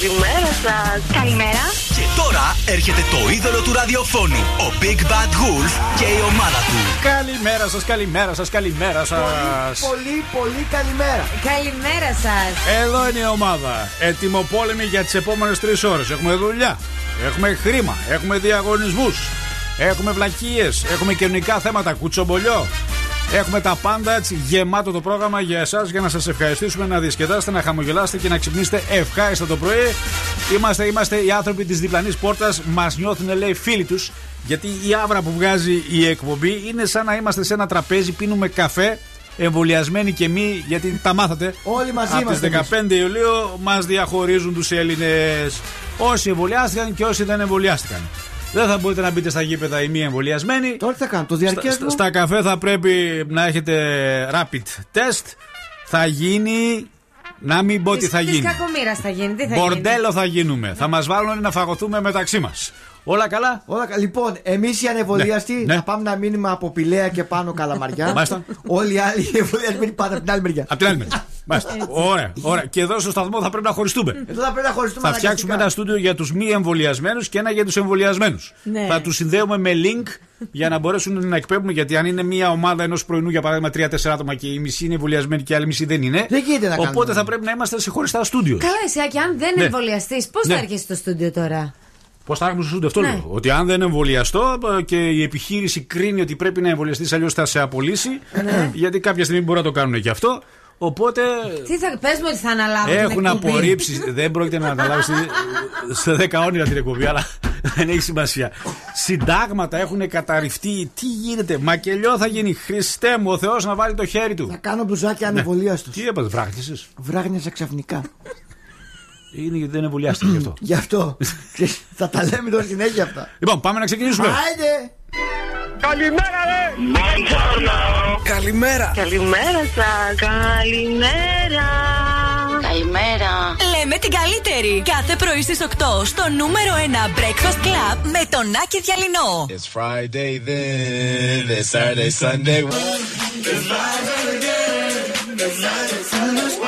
Καλημέρα. Καλημέρα σας. Καλημέρα. Και τώρα έρχεται το είδωλο του ραδιοφώνου, ο Big Bad Wolf και η ομάδα του. Καλημέρα σας, καλημέρα σας, καλημέρα σας. Πολύ, πολύ καλημέρα. Καλημέρα σας. Εδώ είναι η ομάδα. Ετοιμοπόλεμη για τις επόμενες τρεις ώρες. Έχουμε δουλειά, έχουμε χρήμα, έχουμε διαγωνισμούς, έχουμε βλακίες, έχουμε κοινωνικά θέματα, κουτσομπολιό. Έχουμε τα πάντα έτσι γεμάτο το πρόγραμμα για εσάς για να σας ευχαριστήσουμε, να διασκεδάσετε, να χαμογελάσετε και να ξυπνήσετε ευχάριστα το πρωί. Είμαστε, είμαστε οι άνθρωποι της διπλανής πόρτας, μας νιώθουν λέει φίλοι τους. Γιατί η άβρα που βγάζει η εκπομπή είναι σαν να είμαστε σε ένα τραπέζι, πίνουμε καφέ, εμβολιασμένοι και εμείς, γιατί τα μάθατε. Όλοι μαζί Από είμαστε τι 15 Ιουλίου μας διαχωρίζουν τους Έλληνες. Όσοι εμβολιάστηκαν και όσοι δεν εμβολιάστηκαν. Δεν θα μπορείτε να μπείτε στα γήπεδα οι μη εμβολιασμένοι. Τώρα τι θα κάνω, το Στα, διαρκεύω. στα καφέ θα πρέπει να έχετε rapid test. Θα γίνει. Να μην πω τι θα Της γίνει. κακομοίρας θα γίνει. Τι θα γίνει; Μπορντέλο θα γίνουμε. Θα μας βάλουν να φαγωθούμε μεταξύ μας. Όλα καλά; Όλα, κα- λοιπόν, εμείς οι ανεμβολίαστοι Ναι, ναι. θα πάμε να μείνουμε από Πηλαία και πάνω καλαμαριά. Μάλιστα. Όλοι οι άλλοι οι εμβολιασμένοι πάτε από την άλλη μεριά. Απ' την άλλη μεριά. Μάλιστα. Ωραία, ωραία. Και εδώ στο σταθμό θα πρέπει να χωριστούμε. Εδώ θα πρέπει να χωριστούμε Θα φτιάξουμε ένα αναγκαστικά. στούντιο για τους μη εμβολιασμένους και ένα για τους εμβολιασμένους. Ναι. Θα τους συνδέουμε με link για να μπορέσουν να εκπέμπουν. Γιατί αν είναι μια ομάδα ενός πρωινού, για παράδειγμα, 3-4 άτομα και η μισή είναι εμβολιασμένη και η άλλη μισή δεν είναι. Δεν γίνεται να Οπότε κάνουμε. θα πρέπει να είμαστε σε χωριστά στούντιος. Καλά, εσύ, και αν δεν Ναι. εμβολιαστείς, πώς Ναι. θα έρχεσαι στο στούντιο τώρα; Πώς θα έχουμε στο στούντιο αυτό Ναι. λέω. Ότι αν δεν εμβολιαστώ ε, και η επιχείρηση κρίνει ότι πρέπει να εμβολιαστείς, αλλιώς θα σε απολύσει. Ναι. Γιατί κάποια στιγμή μπορεί να το κάνουν και αυτό. Οπότε Τι θα πες μου ότι θα αναλάβω. την έχουν εκπομπή. απορρίψει. δεν πρόκειται να αναλάβει σε 10 όνειρα την εκπομπή, αλλά δεν έχει σημασία. Συντάγματα έχουν καταρριφτεί. Τι γίνεται, μακελιό θα γίνει. Χριστέ μου, ο Θεός να βάλει το χέρι του. Θα κάνω μπλουζάκι ανεμβολίαστος. Τι έπαθε, βράχτησε. Βράγνιασα ξαφνικά. Είναι γιατί δεν εμβολιάστηκε γι' αυτό. Γι' αυτό. Ξέρεις, θα τα λέμε τώρα συνέχεια αυτά. λοιπόν, πάμε να ξεκινήσουμε. Άιντε! Καλημέρα. Καλημέρα σας. Καλημέρα. Καλημέρα. Λέμε την καλύτερη. Κάθε πρωί στις 8 στο νούμερο 1 Breakfast Club με τον Άκη Διαλυνό. It's Friday then, it's Saturday, Sunday. I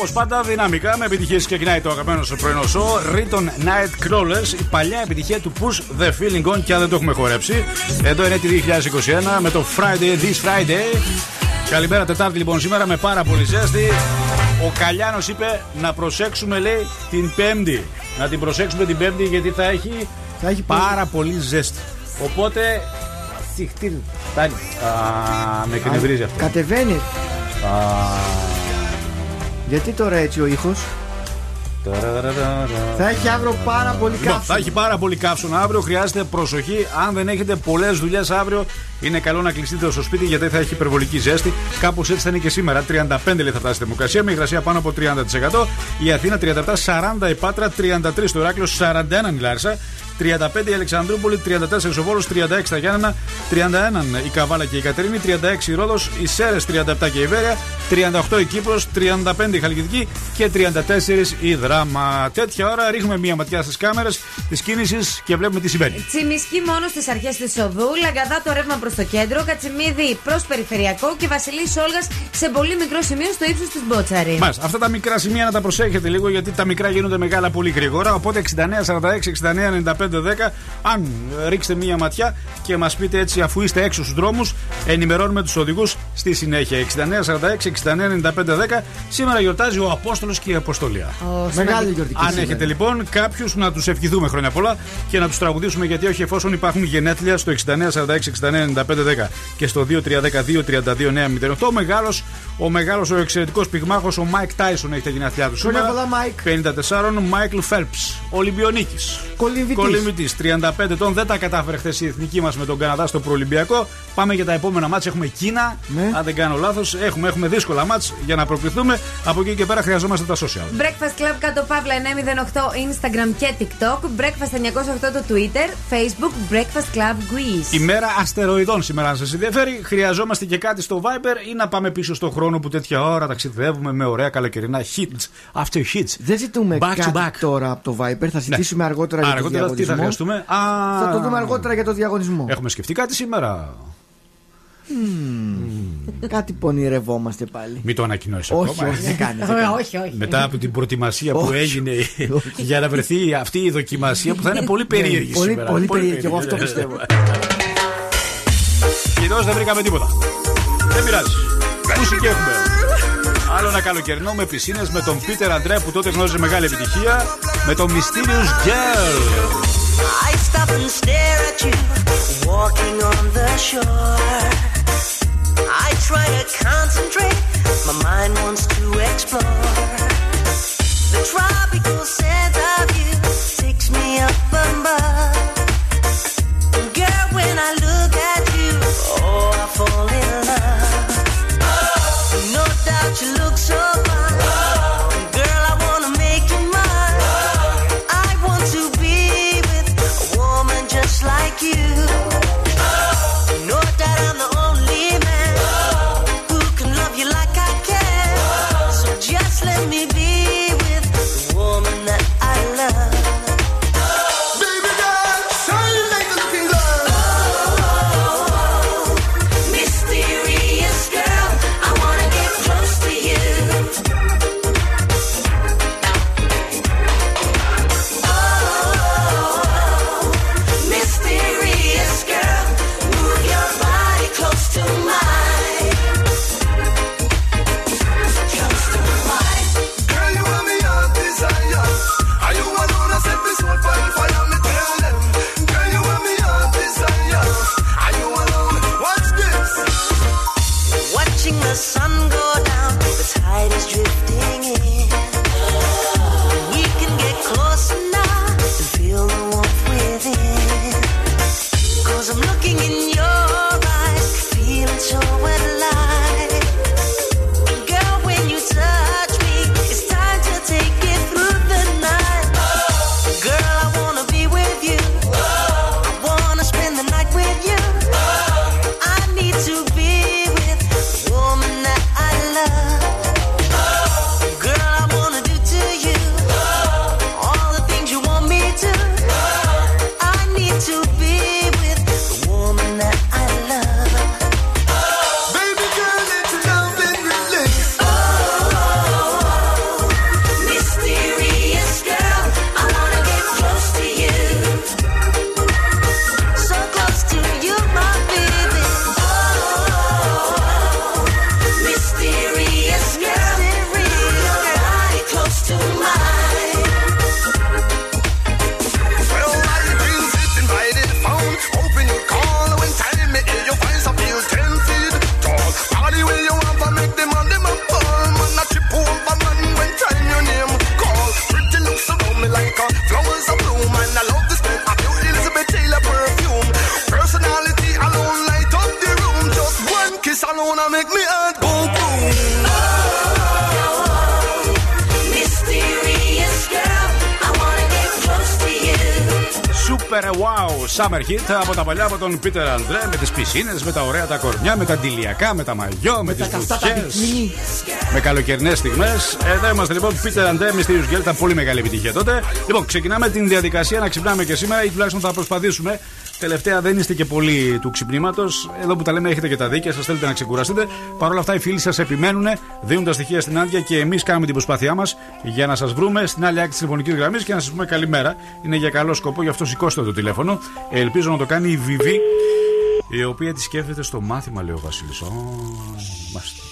Όπως πάντα, δυναμικά με επιτυχίες ξεκινάει το αγαπημένο σου πρωινό σοου. Riton Night Crawlers, η παλιά επιτυχία του Push the Feeling On και αν δεν το έχουμε χορέψει. Εδώ είναι τη 2021 με το Friday This Friday. Καλημέρα Τετάρτη λοιπόν σήμερα με πάρα πολύ ζέστη. Ο Καλιάνος είπε να προσέξουμε λέει την Πέμπτη. Να την προσέξουμε την Πέμπτη γιατί θα έχει, Θα έχει πάρα πολύ ζέστη. Οπότε τσιχτήρ. Φτάνει. Α, με εκνευρίζει αυτό. Κατεβαίνει. Α, Γιατί τώρα έτσι ο ήχος; Θα έχει αύριο πάρα πολύ Λοιπόν, καύσιμο. θα έχει πάρα πολύ καύσωνα αύριο. Χρειάζεται προσοχή. Αν δεν έχετε πολλές δουλειές αύριο, είναι καλό να κλειστείτε στο σπίτι γιατί θα έχει υπερβολική ζέστη. Κάπως έτσι θα είναι και σήμερα. 35 λέει θα φτάσει η θερμοκρασία με υγρασία πάνω από 30%. Η Αθήνα 37, 40 η Πάτρα, 33 το Ηράκλειο, 41 η Λάρισα. 35 η Αλεξανδρούπολη, 34 ο Βόλος, 36 τα Γιάννενα, 31 η Καβάλα και η Κατερίνη, 36 η Ρόδος, οι Σέρες 37 και η Βέρεια, 38 η Κύπρος, 35 η Χαλκιδική και 34 η Δράμα. Τέτοια ώρα ρίχνουμε μία ματιά στις κάμερες της κίνησης και βλέπουμε τι συμβαίνει. Τσιμισκή μόνο στις αρχές της οδού, Λαγκαδά το ρεύμα προς το κέντρο, Κατσιμίδη προς περιφερειακό και Βασιλής Όλγας σε πολύ μικρό σημείο στο ύψος της Μπότσαρη. Μάλιστα, αυτά τα μικρά σημεία να τα προσέχετε λίγο γιατί τα μικρά γίνονται μεγάλα πολύ γρήγορα. Οπότε 69, 46, 69, 95, 10. Αν ε, ρίξετε μία ματιά και μας πείτε έτσι, αφού είστε έξω στους δρόμους, ενημερώνουμε τους οδηγούς στη συνέχεια. 69, 46, 69, 95, 10. Σήμερα γιορτάζει ο Απόστολος και η Αποστολία. Μεγάλη γιορτική. Αν σήμερα. έχετε λοιπόν κάποιους να τους ευχηθούμε χρόνια πολλά και να τους τραγουδήσουμε γιατί όχι εφόσον υπάρχουν γενέθλια στο 69 46 69 95 10 και στο 2310 232 908 ο μεγάλος ο, μεγάλος, ο εξαιρετικός πυγμάχος ο Μάικ Τάισον έχει τα γενέθλιά του Χρόνια σήμερα. πολλά, Μάικ. 54 Μάικλ Φελπς, Ολυμπιονίκης. Κολυμβητής. Κολυμβητή. 35 ετών δεν τα κατάφερε χθες η εθνική μας με τον Καναδά στο προολυμπιακό. Πάμε για τα επόμενα μάτια. Έχουμε Κίνα. Ναι. Αν δεν κάνω λάθος, έχουμε, έχουμε δύσκολα μάτια για να προκριθούμε. Από εκεί και πέρα χρειαζόμαστε τα social. Breakfast Club κάτω παύλα 908 Instagram και TikTok. Breakfast 908 το Twitter. Facebook Breakfast Club Greece. Ημέρα αστεροειδών σήμερα, αν σας ενδιαφέρει. Χρειαζόμαστε και κάτι στο Viber ή να πάμε πίσω στον χρόνο που τέτοια ώρα ταξιδεύουμε με ωραία καλοκαιρινά hits after hits. Δεν ζητούμε Back to κάτι back. τώρα από το Viber. Θα ζητήσουμε αργότερα για το Αργότερα τι θα διαγωνισμό. χρειαστούμε. Α, Θα το δούμε αργότερα για το διαγωνισμό. Έχουμε σκεφτεί κάτι σήμερα. Κάτι πονηρευόμαστε πάλι. Μην το ανακοινώσεις Όχι, ακόμα. όχι, δεν κάνεις. δεν Ε, κάνεις. όχι, όχι. Μετά από την προετοιμασία που Όχι. έγινε για να βρεθεί αυτή η δοκιμασία που θα είναι πολύ περίεργη Ναι, πολύ, σήμερα. πολύ περίεργη. Εγώ αυτό πιστεύω. Κυρίως δεν βρήκαμε τίποτα. Δεν πειράζει. Μουσική έχουμε. Άλλο ένα καλοκαιρινό με πισίνες με τον Πίτερ Αντρέ που τότε γνώριζε μεγάλη επιτυχία. Με τον Mysterious Girl. I stop and stare at you walking on the shore. I try to concentrate, my mind wants to explore. The tropical scent of you takes me up above. Hit από τα παλιά από τον Peter Andre με τις πισίνες, με τα ωραία τα κορμιά, με τα αντιλιακά, με τα μαγιό, με, τις καυτά τα βουτιέ. μπικίνι. Με καλοκαιρινές στιγμές. Εδώ είμαστε λοιπόν. Peter Andre, Mysterious Girl. Ήταν πολύ μεγάλη επιτυχία τότε. Λοιπόν, ξεκινάμε την διαδικασία να ξυπνάμε και σήμερα ή τουλάχιστον θα προσπαθήσουμε. Τελευταία δεν είστε και πολύ του ξυπνήματος. Εδώ που τα λέμε έχετε και τα δίκαια σας, θέλετε να ξεκουραστείτε. Παρ' όλα αυτά οι φίλοι σας επιμένουν, δίνουν τα στοιχεία στην άδεια και εμείς κάνουμε την προσπάθειά μας για να σας βρούμε στην άλλη άκρη της τηλεφωνικής γραμμής και να σας πούμε καλημέρα. Είναι για καλό σκοπό, γι' αυτό σηκώστε το τηλέφωνο. Ελπίζω να το κάνει η Βιβί, η οποία τη σκέφτεται στο μάθημα, λέει ο Βασίλης. Μάλιστα.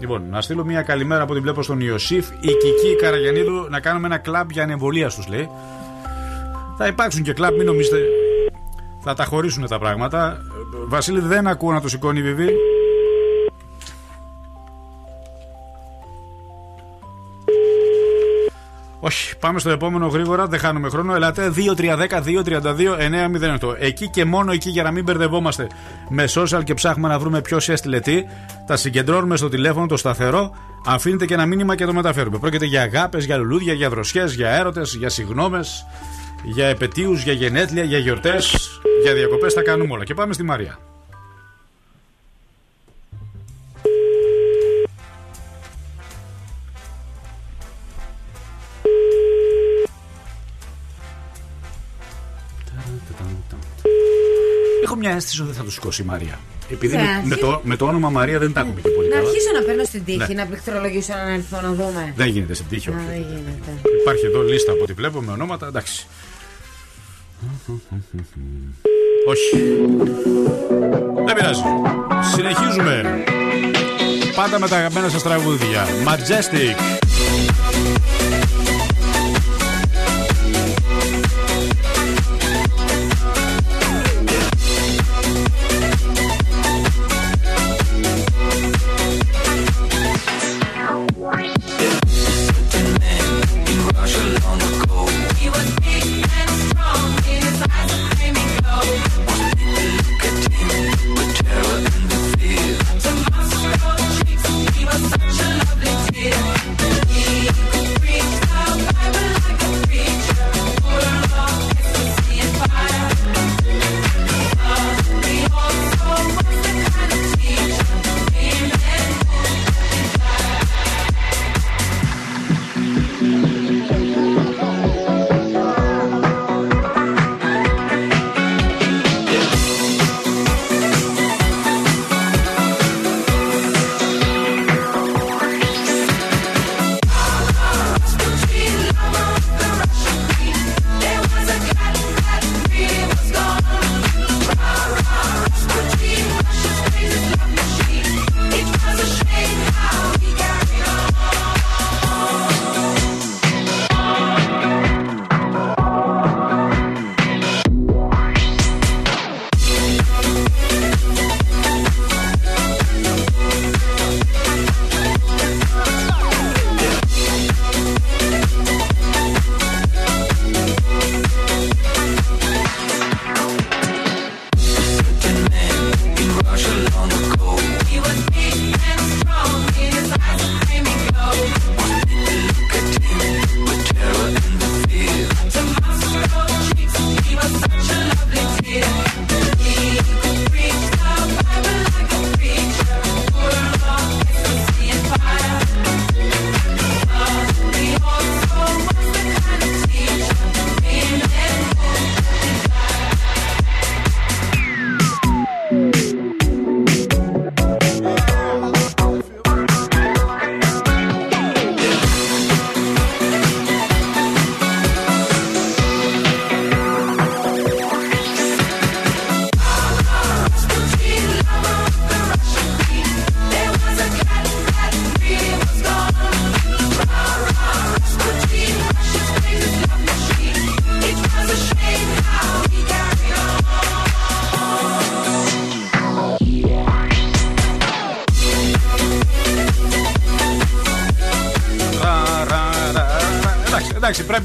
Λοιπόν, να στείλω μια καλημέρα από ό,τι βλέπω στον Ιωσήφ. Η Κική Καραγιανίδου να κάνουμε ένα κλαμπ για ανεμβολίας τους, λέει. Θα υπάρξουν και κλαμπ, μην νομίζετε. Θα τα χωρίσουν τα πράγματα. Βασίλη, δεν ακούω να το σηκώνει η Βιβί. Όχι, πάμε στο επόμενο γρήγορα, δεν χάνουμε χρόνο. Ελάτε 2-3-10-2-32-908. Εκεί και μόνο εκεί για να μην μπερδευόμαστε με social και ψάχνουμε να βρούμε ποιος έστειλε τι. Τα συγκεντρώνουμε στο τηλέφωνο το σταθερό. Αφήνετε και ένα μήνυμα και το μεταφέρουμε. Πρόκειται για αγάπες, για λουλούδια, για δροσιές, για έρωτες, για συγνώμες, για επαιτίους, για γενέθλια, για γιορτές, για διακοπές. Τα κάνουμε όλα. Και πάμε στη Μαρία. Έχω μια αίσθηση ότι δεν θα το σηκώσει η Μαρία. Επειδή Ναι, με, αρχή- με το, με το όνομα Μαρία δεν τα έχουμε και πολύ Να καλά. αρχίσω να παίρνω στην τύχη, Ναι. να πληκτρολογήσω έναν αριθμό να δούμε. Δεν γίνεται σε τύχη. Α, όχι. δεν γίνεται. Υπάρχει εδώ λίστα από ό,τι βλέπω με ονόματα. Εντάξει. Όχι. Δεν πειράζει. Συνεχίζουμε. Πάντα με τα αγαπημένα σας τραγούδια. Majestic.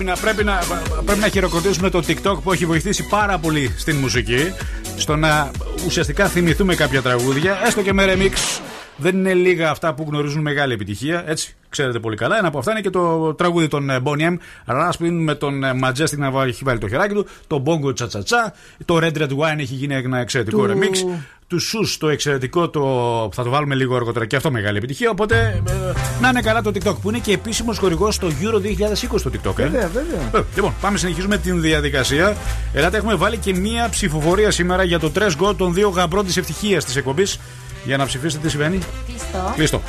Πρέπει, να, πρέπει, να, πρέπει να χειροκροτήσουμε το TikTok που έχει βοηθήσει πάρα πολύ στην μουσική. Στο να ουσιαστικά θυμηθούμε κάποια τραγούδια, έστω και με remix. Δεν είναι λίγα αυτά που γνωρίζουν μεγάλη επιτυχία. Έτσι, ξέρετε πολύ καλά. Ένα από αυτά είναι και το τραγούδι των ε, Bonnie M. Raspin με τον ε, Majestic να βάλει- έχει βάλει το χεράκι του. Το Bongo Τσατσατσά. Το Red Red Wine έχει γίνει ένα εξαιρετικό Του- remix. Του Sus το εξαιρετικό το. Θα το βάλουμε λίγο αργότερα και αυτό μεγάλη επιτυχία. Οπότε ε, να είναι καλά το TikTok που είναι και επίσημος χορηγός στο Euro 2020 το TikTok. Ε. Βέβαια, βέβαια. Ε, λοιπόν, πάμε συνεχίζουμε την διαδικασία. Ελάτε, έχουμε βάλει και μία ψηφοφορία σήμερα για το 3 Go των δύο γαμπρών της ευτυχίας της εκπομπής. Για να ψηφίσετε τι συμβαίνει; Κλειστό. Κλειστό.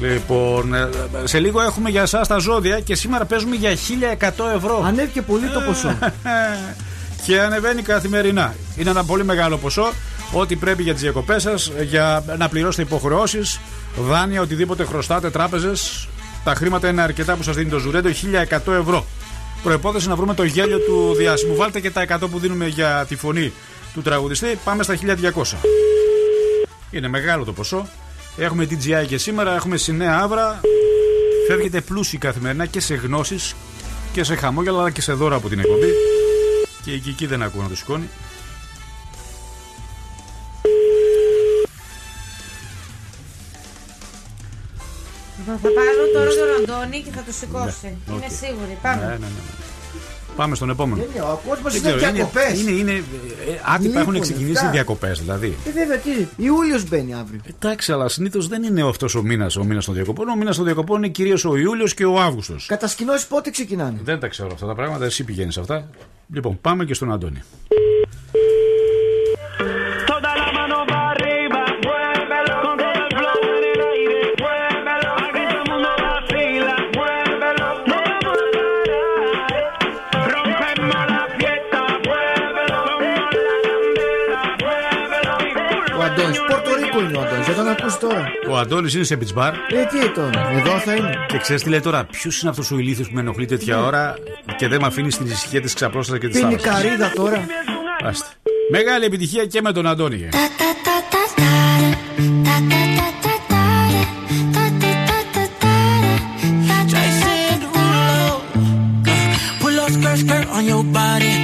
Λοιπόν, ε, σε λίγο έχουμε για εσάς τα ζώδια και σήμερα παίζουμε για 1100 ευρώ. Ανέβηκε πολύ το ποσό. και ανεβαίνει καθημερινά. Είναι ένα πολύ μεγάλο ποσό. Ό,τι πρέπει για τις διακοπές σας, για να πληρώσετε υποχρεώσεις, δάνεια, οτιδήποτε χρωστάτε, τράπεζες. Τα χρήματα είναι αρκετά που σας δίνει το Ζουρέντο, 1100 ευρώ. Προπόθεση να βρούμε το γέλιο του διάσημου. Βάλτε και τα 100 που δίνουμε για τη φωνή του τραγουδιστή. Πάμε στα 1200. Είναι μεγάλο το ποσό. Έχουμε DJI και σήμερα, έχουμε στη Νέα Αύρα. Φεύγετε πλούσιοι καθημερινά και σε γνώσεις και σε χαμόγελα αλλά και σε δώρα από την εκπομπή. Και εκεί, εκεί δεν ακούω να το σηκώνει. Θα πάρω τώρα τον Αντώνη και θα το σηκώσει. Ναι, Είμαι οκ. σίγουρη. Ναι, Πάμε. ναι, ναι, ναι. Πάμε στον επόμενο. Τέλεια, Ο κόσμος Δεν είναι ξέρω, είναι, διακοπές. είναι, είναι, ε, άτυπα έχουν Λείπουνε, ξεκινήσει αυτά. οι διακοπές δηλαδή. Ε, βέβαια, τι. Ιούλιος μπαίνει αύριο. Εντάξει, αλλά συνήθως δεν είναι αυτός ο μήνας ο μήνας των διακοπών. Ο μήνας των διακοπών είναι κυρίως ο Ιούλιος και ο Αύγουστος. Κατασκηνώσεις πότε ξεκινάνε; Δεν τα ξέρω αυτά τα πράγματα, εσύ πηγαίνεις αυτά. Λοιπόν, πάμε και στον Αντώνη. Αντώνη. Δεν τον ακούς τώρα. Ο Αντώνη είναι σε beach bar Ε, τι τώρα. Εδώ θα είναι. και ξέρει τι λέει τώρα. Ποιο είναι αυτό ο ηλίθιο που με ενοχλεί τέτοια ώρα και δεν με αφήνει στην ησυχία τη ξαπλώστα και τη Πίνει θάλασσα. καρύδα τώρα. Άστε. Μεγάλη επιτυχία και με τον Αντώνη. Jason Derulo. Pull up skirt, skirt on your body.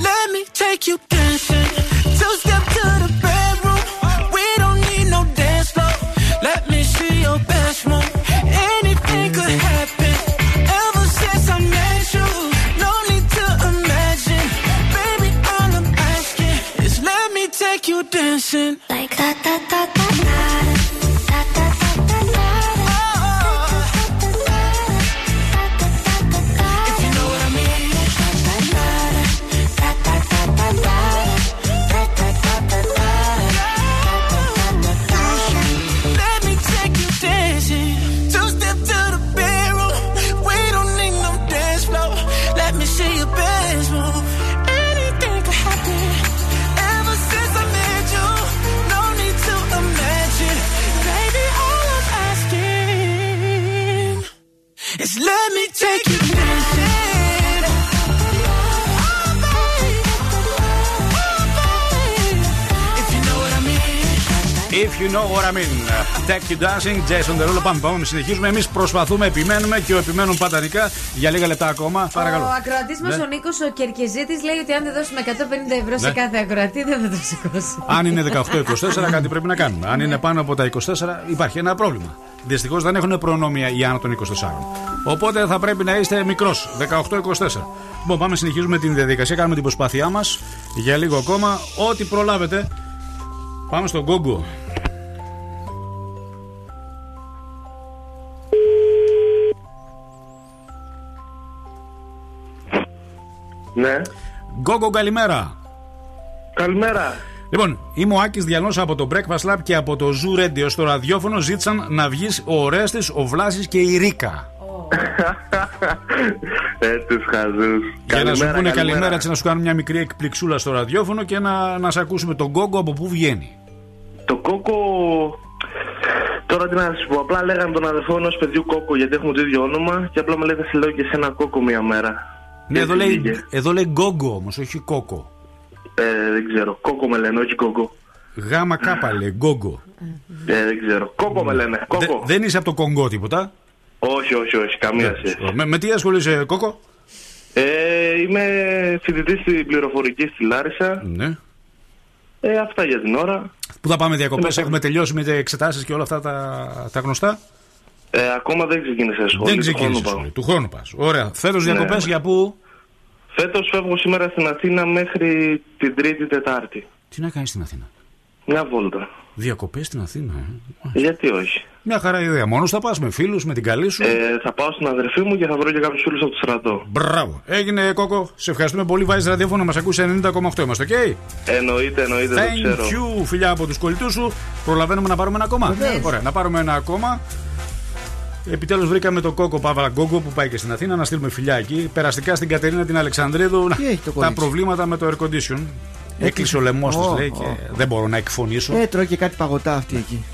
let me take you dancing. Two step to the you know what I mean. Take you dancing, Jason Derulo. Πάμε, πάμε, συνεχίζουμε. Εμείς προσπαθούμε, επιμένουμε και ο επιμένουν παταρικά για λίγα λεπτά ακόμα. Παρακαλώ. Ο ακροατής μας, Ναι. ο Νίκος ο Κερκεζίτη, λέει ότι αν δεν δώσουμε 150 ευρώ σε Ναι. κάθε ακροατή, δεν θα το σηκώσει. Αν είναι 18-24, κάτι πρέπει να κάνουμε. Αν είναι πάνω από τα 24, υπάρχει ένα πρόβλημα. Δυστυχώς δεν έχουν προνόμια οι άνω των 24. Οπότε θα πρέπει να είστε μικρός, 18-24. Λοιπόν, πάμε, συνεχίζουμε την διαδικασία. Κάνουμε την προσπάθειά μας για λίγο ακόμα. Ό,τι προλάβετε. Πάμε στον Google. Ναι. Γκόγκο, καλημέρα. Καλημέρα. Λοιπόν, είμαι ο Άκης Διανός από το Breakfast Lab και από το Zoo Radio στο ραδιόφωνο. Ζήτησαν να βγεις ο Ορέστη, ο Βλάσης και η Ρίκα. Ε, τους χαζούς. Για να σου πούνε καλημέρα, καλημέρα. έτσι να σου κάνουν μια μικρή εκπληξούλα στο ραδιόφωνο και να, να σε ακούσουμε τον Γκόγκο από πού βγαίνει. Το κόκο. Τώρα τι να σου πω, απλά λέγανε τον αδερφό ενός παιδιού κόκο γιατί έχουμε το ίδιο όνομα και απλά με λέει θα σε λέω και σε ένα κόκο μία μέρα. Ναι, εδώ Έτσι λέει, βγήκε. εδώ λέει Γκόγκο όμως, όχι Κόκο. Ε, δεν ξέρω. Κόκο με λένε, όχι κόκο. Γάμα κάπα λέει, Γκόγκο. Ε, δεν ξέρω. Κόκο με λένε. Κόκο. Δε- δεν είσαι από το Κονγκό τίποτα; Όχι, όχι, όχι. Καμία σχέση. Με, με τι ασχολείσαι, Κόκο; Ε, είμαι φοιτητής στην πληροφορική στη Λάρισα. Ναι. Ε, αυτά για την ώρα. Πού θα πάμε διακοπές, Ναι. έχουμε τελειώσει με εξετάσεις και όλα αυτά τα, τα γνωστά; Ε, ακόμα δεν ξεκίνησα σχολείο. δεν ξεκίνησε. του χρόνου σχολείο, Του χρόνου πας. Ωραία. Φέτος Ναι. διακοπές για πού; Φέτος φεύγω σήμερα στην Αθήνα μέχρι την Τρίτη Τετάρτη. Τι να κάνεις στην Αθήνα; Μια βόλτα. Διακοπές στην Αθήνα. ε; Γιατί όχι; Μια χαρά ιδέα. Μόνος θα πας με φίλους, με την καλή σου; Ε, θα πάω στην αδερφή μου και θα βρω και κάποιους φίλους από το στρατό. Μπράβο. Έγινε Κόκο. Σε ευχαριστούμε πολύ. Βάζεις ραδιόφωνο να μας ακούσει 90,8. Είμαστε, οκ; Εννοείται, εννοείται, το Thank ξέρω. you, φιλιά από τους κολλητούς σου. Προλαβαίνουμε να πάρουμε ένα ακόμα. Βεβαίως. Ωραία, να πάρουμε ένα ακόμα. Επιτέλους βρήκαμε τον Κόκο Παύλα Γκόγκο που πάει και στην Αθήνα να στείλουμε φιλιά εκεί. Περαστικά στην Κατερίνα την Αλεξανδρίδου. Τι έχει το τα κορίτσι; προβλήματα με το air condition. Έκλεισε ο λαιμός τη, Ω, λέει, ω. και δεν μπορώ να εκφωνήσω. Ε, τρώει και κάτι παγωτά αυτή εκεί.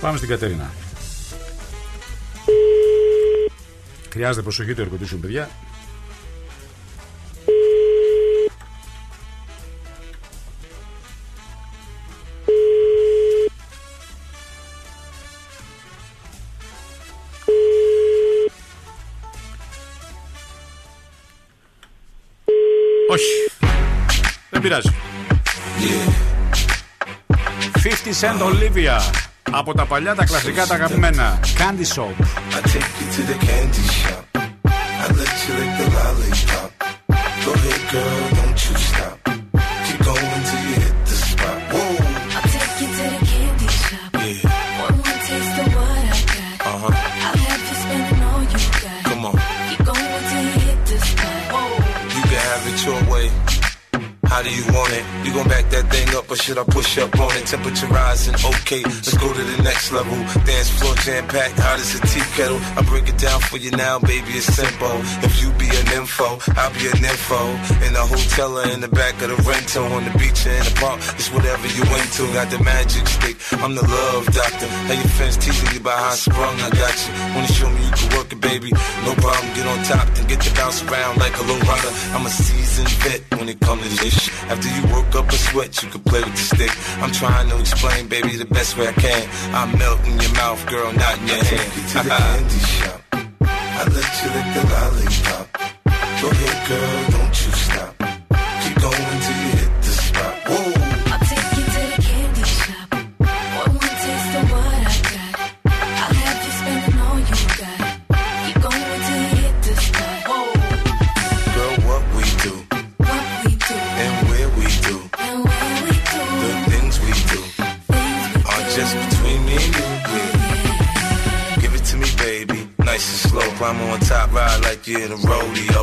Πάμε στην Κατερίνα. Χρειάζεται προσοχή το air condition, παιδιά. Δεν πειράζει. 50 Cent Olivia. Από τα παλιά τα κλασικά τα αγαπημένα. Candy Shop. I take you to the candy shop. I let you lick the lollipop. Go ahead, girl, How do you want it? You gon' back that thing up or should I push up on it? Temperature rising, okay, let's go to the next level. Dance floor jam packed, hot as a tea kettle. I break it down for you now, baby, it's simple. If you be an info, I'll be an info. In the hotel or in the back of the rental, on the beach or in the park, it's whatever you into. Got the magic stick, I'm the love doctor. How your friends teasing you about how I sprung, I got you. Wanna show me you can work it, baby? No problem, get on top, then get to bounce around like a low rider. I'm a seasoned vet when it comes to this shit. After you work up a sweat, you can play with the stick. I'm trying to explain, baby, the best way I can. I melt in your mouth, girl, not in your hand. You to the candy shop. I let you lick the lollipop. Go ahead, girl, don't you slow. Climb on top, ride like you're in a rodeo.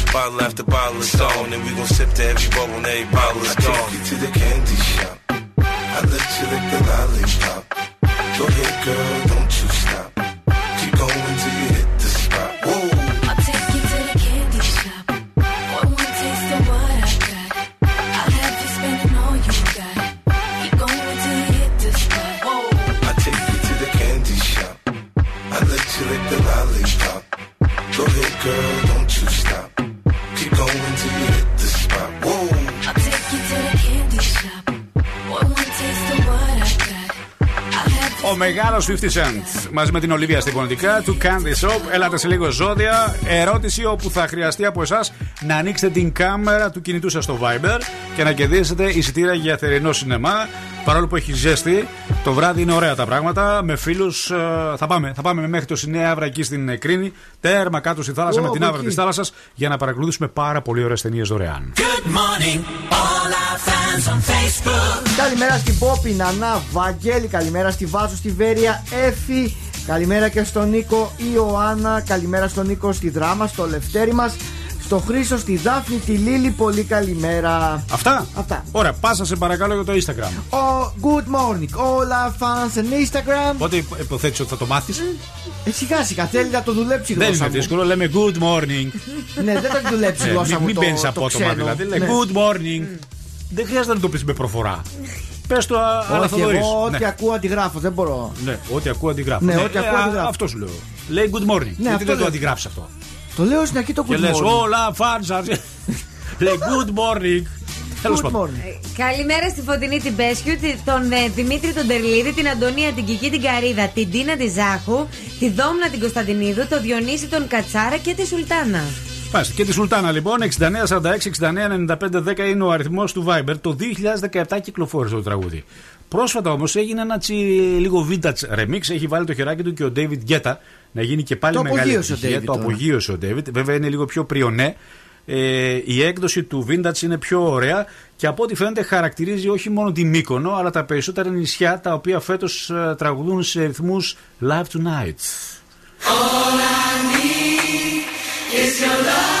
Bottle after bottle is on, and we gon' sip to every bubble and every bottle is gone. I gone. take you to the candy shop. I I let you lick the lollipop. Go ahead, girl, don't you stop. Keep going till you to the candy shop. Boy, want a taste of what I got? I'll have you spend all you got. Keep going 'til you hit the spot. Whoa. I'll Ο μεγάλος 50 Cent μαζί με την Ολίβια στην φωνητικά του Candy Shop. Έλατε σε λίγο ζώδια. Ερώτηση όπου θα χρειαστεί από εσάς να ανοίξετε την κάμερα του κινητού σας στο Viber και να κερδίσετε εισιτήρια για θερινό σινεμά. Παρόλο που έχει ζέστη, το βράδυ είναι ωραία τα πράγματα. Με φίλους θα πάμε. Θα πάμε μέχρι το Σινέα Άβρα εκεί στην Κρίνη. Τέρμα κάτω στη θάλασσα Ω, με την από άβρα εκεί. της θάλασσας για να παρακολουθήσουμε πάρα πολύ ωραίες ταινίες δωρεάν. Good morning, all our fans on Facebook. Καλημέρα στην Πόπη, Νανά, Βαγγέλη. Καλημέρα στη Βάσο, στη Βέρεια, Έφη. Καλημέρα και στον Νίκο Ιωάννα. Καλημέρα στον Νίκο στη Δράμα, στο Λευτέρη μας. Στο Χρήσο, στη Δάφνη, τη Λίλη. Πολύ καλημέρα. Αυτά; Αυτά. Ωραία, πάσα σε παρακαλώ για το Instagram. Ο good morning, all our fans on Instagram. Πότε υποθέτεις ότι θα το μάθεις. Ε, σιγά σιγά, θέλει να το δουλέψει η Δεν γλώσσα είναι μου. δύσκολο, λέμε good morning. ναι, δεν θα τη δουλέψει η Ε, γλώσσα μην- μου. Μην το- μπαίνεις το απότομα ξένο. δηλαδή. Λέει Ναι. good morning. Δεν χρειάζεται να το πεις με προφορά. Πες το α- Όχι, αναθοδωρείς. εγώ Ναι. ό,τι ακούω αντιγράφω, δεν μπορώ. Ναι, ό,τι ακούω αντιγράφω. Ναι, ό,τι ακούω α, αντιγράφω. Αυτός σου λέω. Λέει good morning. Γιατί αυτό δεν το λέω. αντιγράψεις αυτό. Το λέω στην αρχή το Και good λες, morning. όλα φάνσα. Λέει good morning. Τέλος Good πάντων. morning. Καλημέρα στη Φωτεινή την Πέσιου, τη- τον ε, Δημήτρη τον Τερλίδη, την Αντωνία την Κική την Καρίδα, την Τίνα τη Ζάχου, τη Δόμνα την Κωνσταντινίδου, τον Διονύση τον Κατσάρα και τη Σουλτάνα. Πάστε. Και τη Σουλτάνα λοιπόν, 6946-699510 είναι ο αριθμός του Viber. Το 2017 κυκλοφόρησε το τραγούδι. Πρόσφατα όμως έγινε ένα τσι, λίγο vintage remix. Έχει βάλει το χεράκι του και ο David Guetta να γίνει και πάλι Το μεγάλη απογείωσε ο επιτυχία. David Το τώρα. απογείωσε ο David. Βέβαια είναι λίγο πιο πριονέ. Ε, η έκδοση του Vintage είναι πιο ωραία και από ό,τι φαίνεται χαρακτηρίζει όχι μόνο τη Μύκονο αλλά τα περισσότερα νησιά τα οποία φέτος ε, τραγουδούν σε ρυθμούς Live Tonight. All I need is your love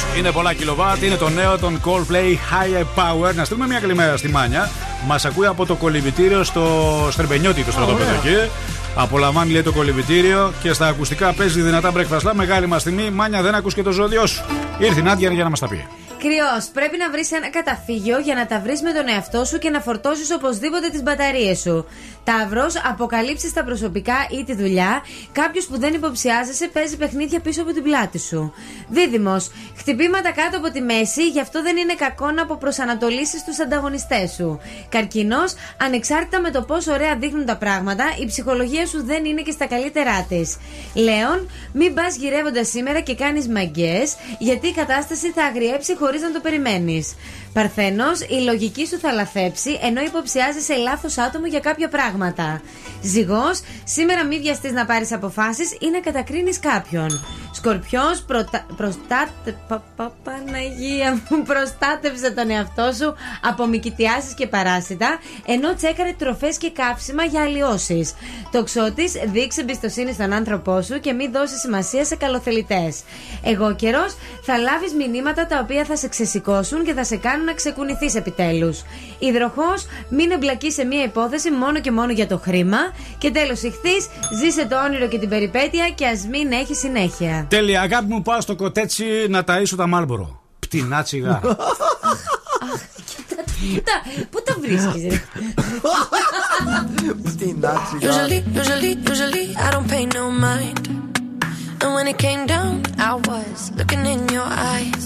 είναι πολλά κιλοβάτ, είναι το νέο των Coldplay Higher Power. Να στείλουμε μια καλημέρα στη Μάνια. Μας ακούει από το κολυμπητήριο στο Στερμπενιώτη, το στρατόπεδο ωραία. εκεί. Απολαμβάνει λέει το κολυμπητήριο και στα ακουστικά παίζει δυνατά breakfast. Lab. Μεγάλη μας τιμή. Μάνια δεν ακούς και το ζώδιο σου. Ήρθε η Νάντια για να μας τα πει. Κρυό, πρέπει να βρεις ένα καταφύγιο για να τα βρεις με τον εαυτό σου και να φορτώσεις οπωσδήποτε τις μπαταρίες σου. Ταύρος, αποκαλύψεις τα προσωπικά ή τη δουλειά. Κάποιος που δεν υποψιάζεσαι παίζει παιχνίδια πίσω από την πλάτη σου. Δίδυμος, χτυπήματα κάτω από τη μέση, γι' αυτό δεν είναι κακό να αποπροσανατολίσεις τους ανταγωνιστές σου. Καρκινός, ανεξάρτητα με το πόσο ωραία δείχνουν τα πράγματα, η ψυχολογία σου δεν είναι και στα καλύτερά της. Λέων, μην πας γυρεύοντας σήμερα και κάνεις μαγκές, γιατί η κατάσταση θα αγριέψει χωρίς να το περιμένεις. Παρθένος, η λογική σου θα λαθέψει, ενώ υποψιάζεσαι λάθος άτομο για κάποια πράγματα. Ζυγός, σήμερα μην βιαστείς να πάρεις αποφάσεις ή να κατακρίνεις κάποιον. Σκορπιός, προτα... προστάτε... πα- πα- Παναγία μου, προστάτευσε τον εαυτό σου από μικητιάσεις και παράσιτα, ενώ τσέκαρε τροφές και καύσιμα για αλλοιώσεις. Τοξότη, δείξε εμπιστοσύνη στον άνθρωπό σου και μην δώσει σημασία σε καλοθελητές. Εγώ καιρός, θα λάβεις μηνύματα τα οποία θα σε ξεσηκώσουν και θα σε κάνουν να ξεκουνηθείς επιτέλους. Υδροχός, μην εμπλακείς σε μία υπόθεση μόνο και μόνο για το χρήμα. Και τέλος, ηχθείς, ζήσε το όνειρο και την περιπέτεια και ας μην έχει συνέχεια. Τέλεια, αγάπη μου, πάω στο κοτέτσι να ταΐσω τα μάλμπορο. Πτηνά τσιγάρα. Πού τα, πού τα βρίσκεις, ρε; Usually, usually, usually, I don't pay no mind. And when it came down, I was looking in your eyes.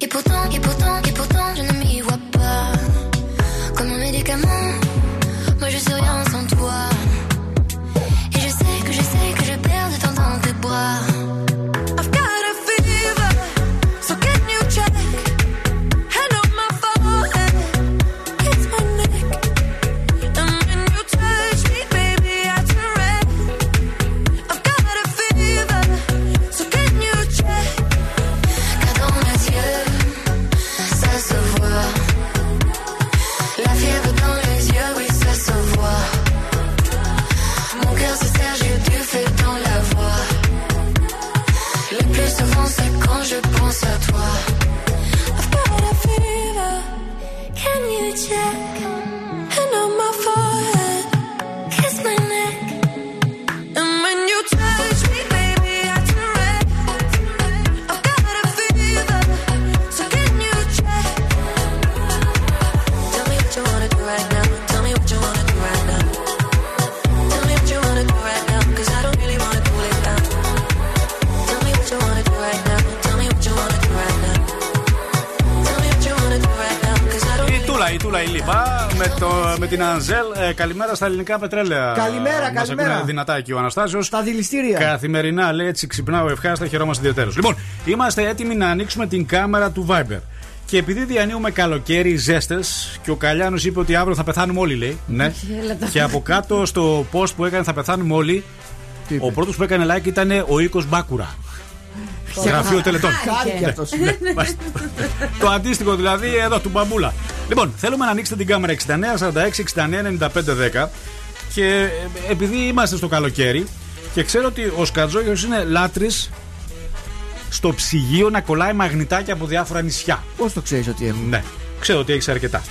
Et pourtant, et pourtant, et pourtant, je ne m'y vois pas. Comme un médicament, moi je suis rien sans toi. Et je sais que je sais que je perds de temps en tes bras. Pense à toi. I've got a fever. Can you check? Τούλα, η Τούλα η Λιπά με, το, με την Ανζέλ. Ε, καλημέρα στα ελληνικά πετρέλαια. Καλημέρα, Μας καλημέρα. ακούνε δυνατά εκεί ο Αναστάσιος. Στα δηληστήρια. Καθημερινά λέει έτσι ξυπνάω ευχάριστα, χαιρόμαστε ιδιαίτερως. Λοιπόν, είμαστε έτοιμοι να ανοίξουμε την κάμερα του Viber. Και επειδή διανύουμε καλοκαίρι, ζέστες, και ο Καλιάνος είπε ότι αύριο θα πεθάνουμε όλοι, λέει. Ναι. έλα το. και από κάτω στο post που έκανε θα πεθάνουμε όλοι, ο πρώτος που έκανε like ήταν ο Οίκος Μπάκουρα. Γραφείο τελετών. Χάρηκε αυτός. Ναι, μάλιστα. το αντίστοιχο δηλαδή εδώ του μπαμπούλα. Λοιπόν, θέλουμε να ανοίξετε την κάμερα 6946 699510 και ε, επειδή είμαστε στο καλοκαίρι και ξέρω ότι ο Σκατζόγιος είναι λάτρης στο ψυγείο να κολλάει μαγνητάκια από διάφορα νησιά. Πώς το ξέρεις ότι έχω. Ναι, ξέρω ότι έχεις αρκετά.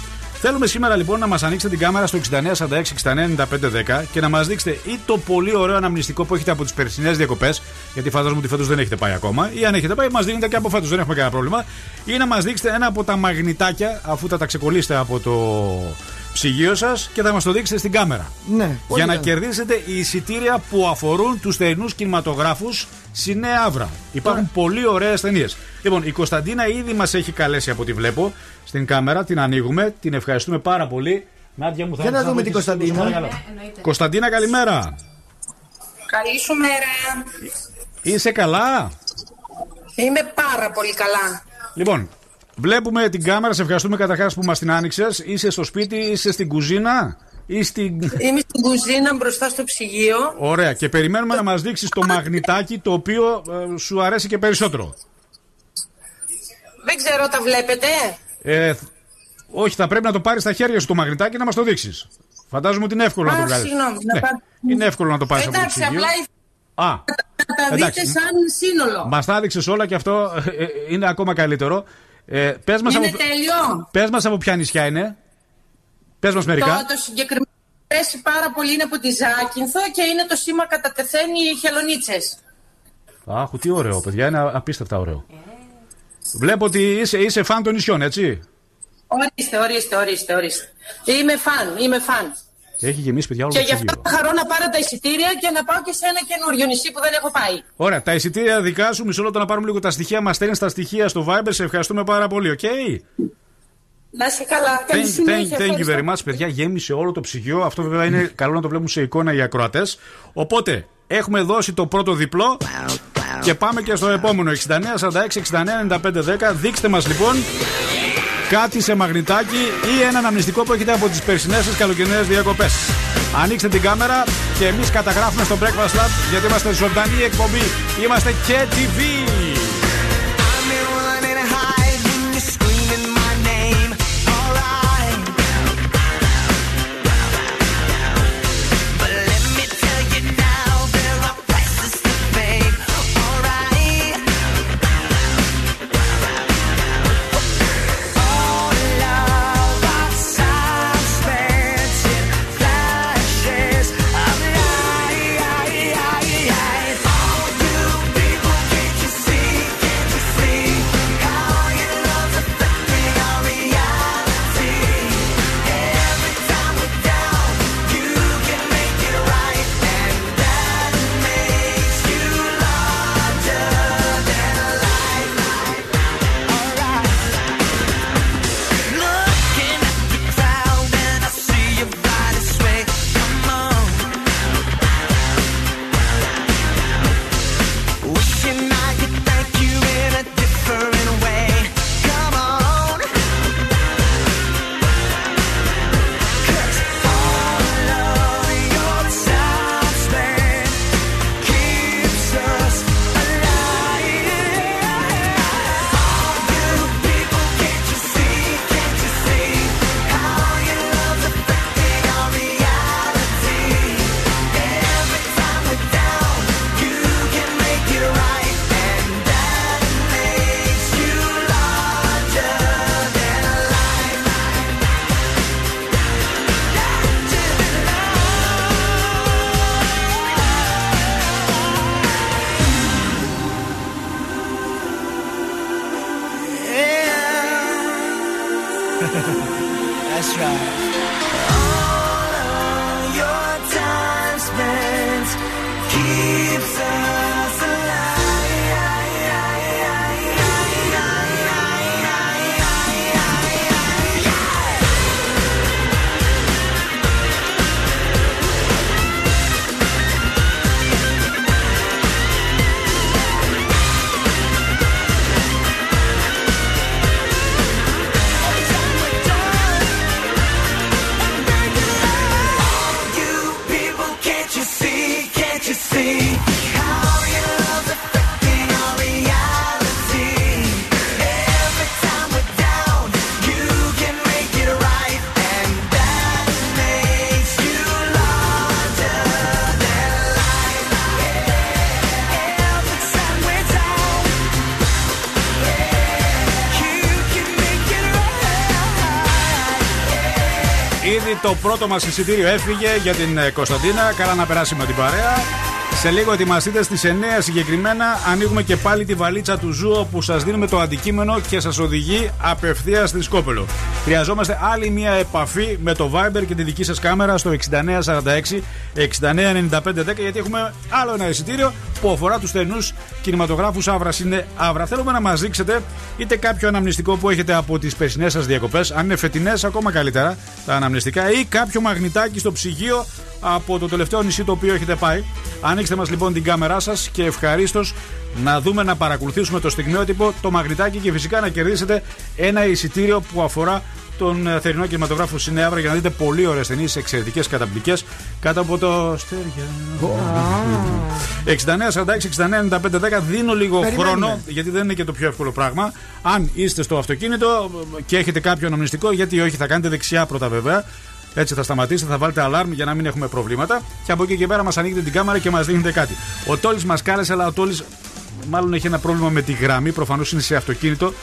Θέλουμε σήμερα λοιπόν να μας ανοίξετε την κάμερα στο 6946 699510 και να μας δείξετε ή το πολύ ωραίο αναμνηστικό που έχετε από τις περσινές διακοπές, γιατί φαντάζομαι ότι φέτος δεν έχετε πάει ακόμα, ή αν έχετε πάει, μας δίνετε και από φέτος, δεν έχουμε κανένα πρόβλημα, ή να μας δείξετε ένα από τα μαγνητάκια, αφού τα, τα ξεκολλήσετε από το ψυγείο σας και θα μας το δείξετε στην κάμερα. Ναι, για να κερδίσετε εισιτήρια που αφορούν τους θερινούς κινηματογράφους στη Νέα Αύρα. Υπάρχουν πολύ ωραίες ταινίες. Λοιπόν, η Κωνσταντίνα ήδη μας έχει καλέσει από ό,τι βλέπω στην κάμερα. Την ανοίγουμε. Την ευχαριστούμε πάρα πολύ. Νάντια μου, θα Για να θα δούμε βοηθήσεις την Κωνσταντίνα. λίγο, παρακαλώ. Κωνσταντίνα, καλημέρα. Καλή σου μέρα. Είσαι καλά; Είμαι πάρα πολύ καλά. Λοιπόν, βλέπουμε την κάμερα. Σε ευχαριστούμε καταρχάς που μας την άνοιξες. Είσαι στο σπίτι, είσαι στην κουζίνα. Ή στην... Είμαι στην κουζίνα μπροστά στο ψυγείο. Ωραία, και περιμένουμε να μας δείξεις το μαγνητάκι το οποίο ε, σου αρέσει και περισσότερο. Δεν ξέρω, τα βλέπετε; Ε, όχι, θα πρέπει να το πάρεις στα χέρια σου το μαγνητάκι και να μας το δείξεις. Φαντάζομαι ότι είναι εύκολο να Α, το βγάλεις. συγγνώμη, να πάρω- είναι εύκολο να το πάρεις από το Εντάξει, ψυγείο. απλά Α, να τα εντάξει. δείτε σαν σύνολο. μας τα έδειξε όλα και αυτό ε, ε, είναι ακόμα καλύτερο. Ε, πες μας Είναι από, τέλειο. πες μας από ποια νησιά είναι. Πες μας μερικά. Το, το συγκεκριμένο μου αρέσει πάρα πολύ είναι από τη Ζάκυνθο και είναι το σήμα κατά τεθένει χελονίτσες. Αχ, τι ωραίο, παιδιά, είναι απίστευτα ωραίο. Βλέπω ότι είσαι, είσαι φαν των νησιών, έτσι; Ορίστε, ορίστε, ορίστε, ορίστε. Είμαι φαν, είμαι φαν. Έχει γεμίσει, παιδιά, όλο Και το γι' αυτό ψυγείο. θα χαρώ να πάρω τα εισιτήρια και να πάω και σε ένα καινούριο νησί που δεν έχω πάει. Ωραία, τα εισιτήρια δικά σου, μισό λεπτό να πάρουμε λίγο τα στοιχεία. Μας στέλνεις τα στοιχεία στο Viber, σε ευχαριστούμε πάρα πολύ, οκ; Να είσαι καλά. Καλή Thank, συνέχεια. thank, thank you ευχαριστώ. very much, παιδιά. Γέμισε όλο το ψυγείο. Αυτό βέβαια είναι καλό να το βλέπουν σε εικόνα οι ακροατές. Οπότε, έχουμε δώσει το πρώτο διπλό και πάμε και στο επόμενο. 69, 46, 69, 95, 10. Δείξτε μας λοιπόν κάτι σε μαγνητάκι ή ένα αναμνηστικό που έχετε από τις περσινές σας καλοκαιρινές διακοπές. Ανοίξτε την κάμερα και εμείς καταγράφουμε στο Breakfast Lab γιατί είμαστε ζωντανή εκπομπή. Είμαστε και TV. Πρώτο μας εισιτήριο έφυγε για την ε, Κωνσταντίνα. Καλά να περάσει με την παρέα. Σε λίγο ετοιμαστείτε στις 9 συγκεκριμένα. Ανοίγουμε και πάλι τη βαλίτσα του Zoo όπου σας δίνουμε το αντικείμενο και σας οδηγεί απευθείας στη Σκόπελο. Χρειαζόμαστε άλλη μια επαφή με το Viber και τη δική σας κάμερα στο 6946 699510 γιατί έχουμε άλλο ένα εισιτήριο που αφορά τους θερινούς κινηματογράφους Άβρας. Νέα Άβρα. Θέλουμε να μας δείξετε είτε κάποιο αναμνηστικό που έχετε από τις περσινές σας διακοπές, αν είναι φετινές, ακόμα καλύτερα τα αναμνηστικά, ή κάποιο μαγνητάκι στο ψυγείο από το τελευταίο νησί το οποίο έχετε πάει. Ανοίξτε μας λοιπόν την κάμερά σας και ευχαρίστως να δούμε να παρακολουθήσουμε το στιγμιότυπο, το μαγνητάκι και φυσικά να κερδίσετε ένα εισιτήριο που αφορά τον ε, θερινό κινηματογράφο Σινέαβρα για να δείτε πολύ ωραίες ταινίες, εξαιρετικές καταπληκτικές κάτω από το αστέρια. 69, 46, 69, 95, 10. Δίνω λίγο Περιμένουμε. χρόνο γιατί δεν είναι και το πιο εύκολο πράγμα. Αν είστε στο αυτοκίνητο και έχετε κάποιο αναμνηστικό, γιατί όχι, θα κάνετε δεξιά πρώτα βέβαια. Έτσι θα σταματήσετε, θα βάλετε αλάρμ για να μην έχουμε προβλήματα. Και από εκεί και πέρα μας ανοίγετε την κάμερα και μας δίνετε κάτι. Ο Τόλης μας κάλεσε, αλλά ο Τόλης μάλλον έχει ένα πρόβλημα με τη γραμμή. Προφανώς είναι σε αυτοκίνητο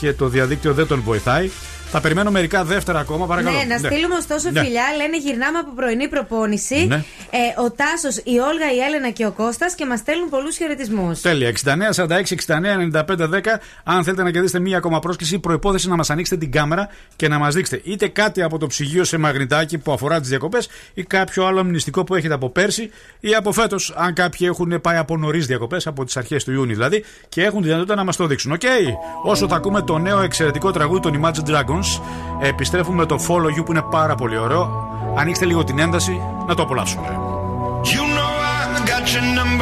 και το διαδίκτυο δεν τον βοηθάει. Θα περιμένω μερικά δεύτερα ακόμα, παρακαλώ. Ναι, να στείλουμε ωστόσο Ναι. φιλιά. Λένε γυρνάμε από πρωινή προπόνηση. Ναι. Ε, ο Τάσος, η Όλγα, η Έλενα και ο Κώστας και μας στέλνουν πολλούς χαιρετισμούς. Τέλεια. 69, 46, 69, 95, 10. Αν θέλετε να κερδίσετε μία ακόμα πρόσκληση, προϋπόθεση να μας ανοίξετε την κάμερα και να μας δείξετε είτε κάτι από το ψυγείο σε μαγνητάκι που αφορά τις διακοπές ή κάποιο άλλο αναμνηστικό που έχετε από πέρσι ή από φέτος. Αν κάποιοι έχουν πάει από νωρίς διακοπές, από τις αρχές του Ιούνιου δηλαδή, και έχουν τη δυνατότητα να μας το δείξουν. Οκ. Όσο θα ακούμε το νέο εξαιρετικό τραγούδι των Imagine Dragons, επιστρέφουμε με το Follow You που είναι πάρα πολύ ωραίο. Ανοίξτε λίγο την ένταση να το απολαύσουμε. You know I got your number, number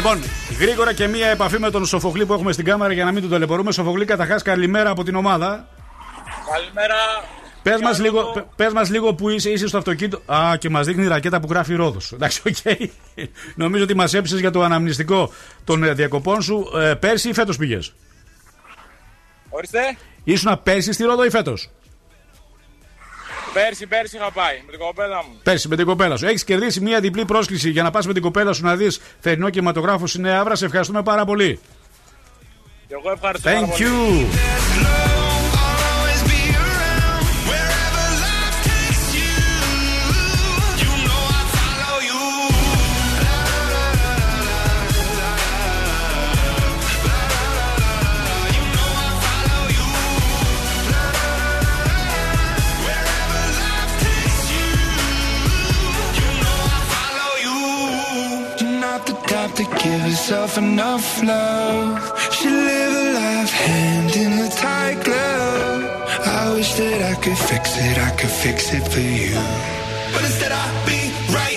Λοιπόν, γρήγορα και μία επαφή με τον Σοφοκλή που έχουμε στην κάμερα για να μην τον ταλαιπωρούμε. Σοφοκλή, καταρχάς, καλημέρα από την ομάδα. Καλημέρα. Πες μας λίγο, πε- πες μας λίγο που είσαι, είσαι στο αυτοκίνητο. Α, και μας δείχνει η ρακέτα που γράφει Ρόδος. Εντάξει, οκ. Νομίζω ότι μας έπεισες για το αναμνηστικό των ε, διακοπών σου. Ε, πέρσι ή φέτος πήγες; Ορίστε. Ήσουν πέρσι στη Ρόδο ή φέτος; Πέρσι, πέρσι είχα πάει με την κοπέλα μου. Πέρσι με την κοπέλα σου. Έχεις κερδίσει μία διπλή πρόσκληση για να πας με την κοπέλα σου να δεις θερινό κινηματογράφο στη Νέα Άβρα. Σε ευχαριστούμε πάρα πολύ. Και εγώ ευχαριστώ πάρα Thank πολύ. you. You're give yourself enough love. Should live a life hand in a tight glove. I wish that I could fix it, I could fix it for you. But instead I'll be right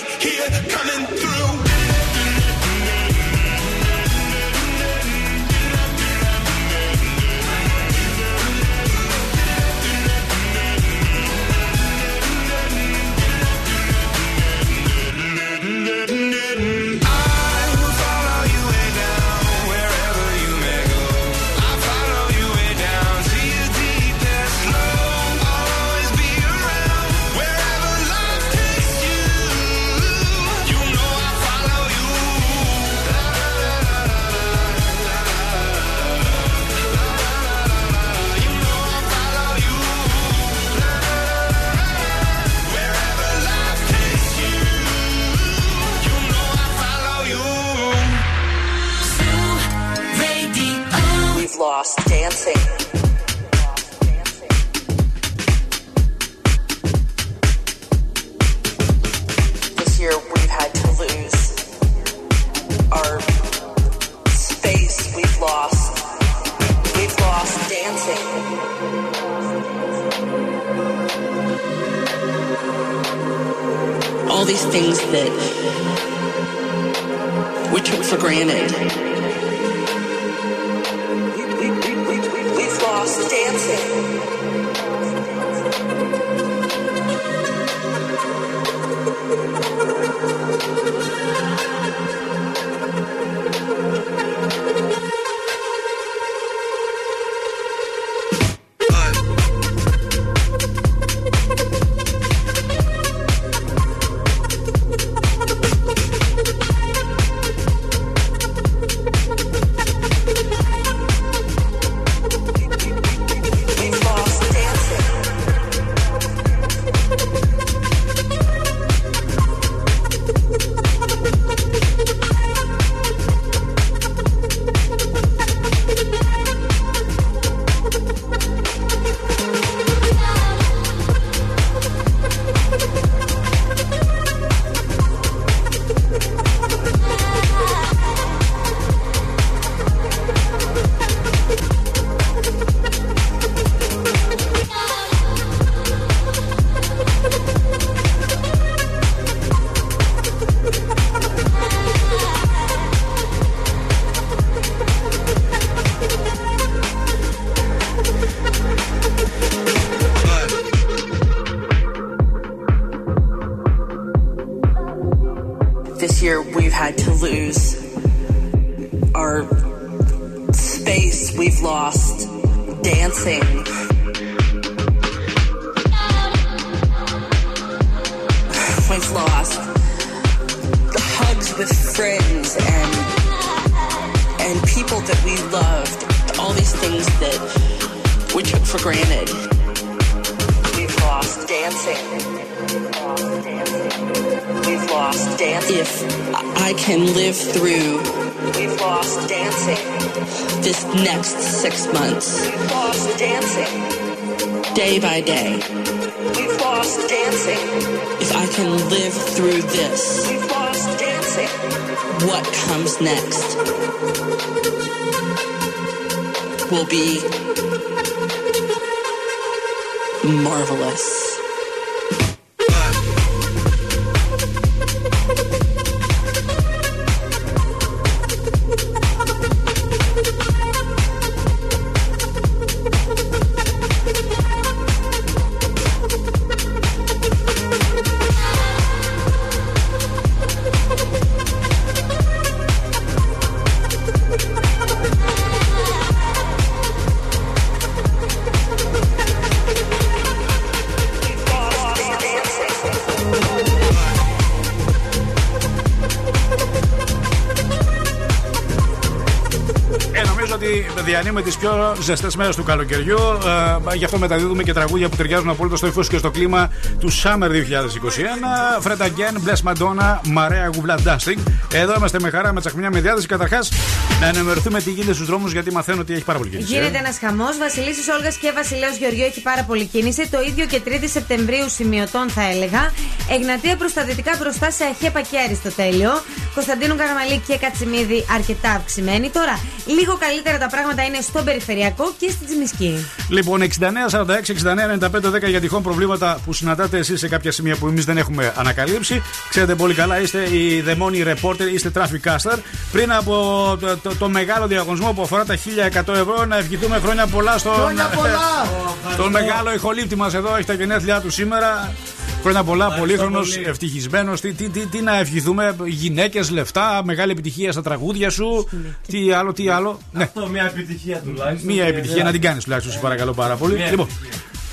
ότι διανύουμε τις πιο ζεστές μέρες του καλοκαιριού. Ε, γι' αυτό μεταδίδουμε και τραγούδια που ταιριάζουν απόλυτα στο ύφο και στο κλίμα του Summer 2021. Fred Again, Bless Madonna, Marea Gubla Dusting. Εδώ είμαστε με χαρά, με τσαχμιά, με διάθεση. Καταρχάς, να ενημερωθούμε τι γίνεται στους δρόμους, γιατί μαθαίνω ότι έχει πάρα πολύ κίνηση. ε. Γίνεται ένας χαμός. Βασιλίση Όλγας και Βασιλέο Γεωργίου έχει πάρα πολύ κίνηση. Το ίδιο και 3η Σεπτεμβρίου σημειωτών θα έλεγα. Εγνατία προς τα δυτικά μπροστά σε Αχέπα και Αριστοτέλειο. Κωνσταντίνου Καραμαλή και Κατσιμίδη αρκετά αυξημένη. Τώρα, λίγο καλύτερα τα πράγματα είναι στον περιφερειακό και στη Τζιμισκή. Λοιπόν, 69-46-69-95-10 για τυχόν προβλήματα που συναντάτε εσείς σε κάποια σημεία που εμείς δεν έχουμε ανακαλύψει. Ξέρετε πολύ καλά, είστε οι δαιμόνιοι reporter, είστε traffic caster. Πριν από το, το, το μεγάλο διαγωνισμό που αφορά τα 1100 ευρώ, να ευχηθούμε χρόνια πολλά στον, Χρόνια πολλά! τον μεγάλο ηχολήπτη μας εδώ. Έχει τα γενέθλιά του σήμερα. Χρόνια πολλά, πολύχρονος, πολύ. ευτυχισμένος. Τι, τι, τι, τι να ευχηθούμε, γυναίκες, λεφτά, μεγάλη επιτυχία στα τραγούδια σου. Τι άλλο, τι άλλο. Ναι. Αυτό μια επιτυχία τουλάχιστον. Μία Και επιτυχία δεν- να την κάνεις τουλάχιστον, σε παρακαλώ πάρα πολύ. Μία Λοιπόν,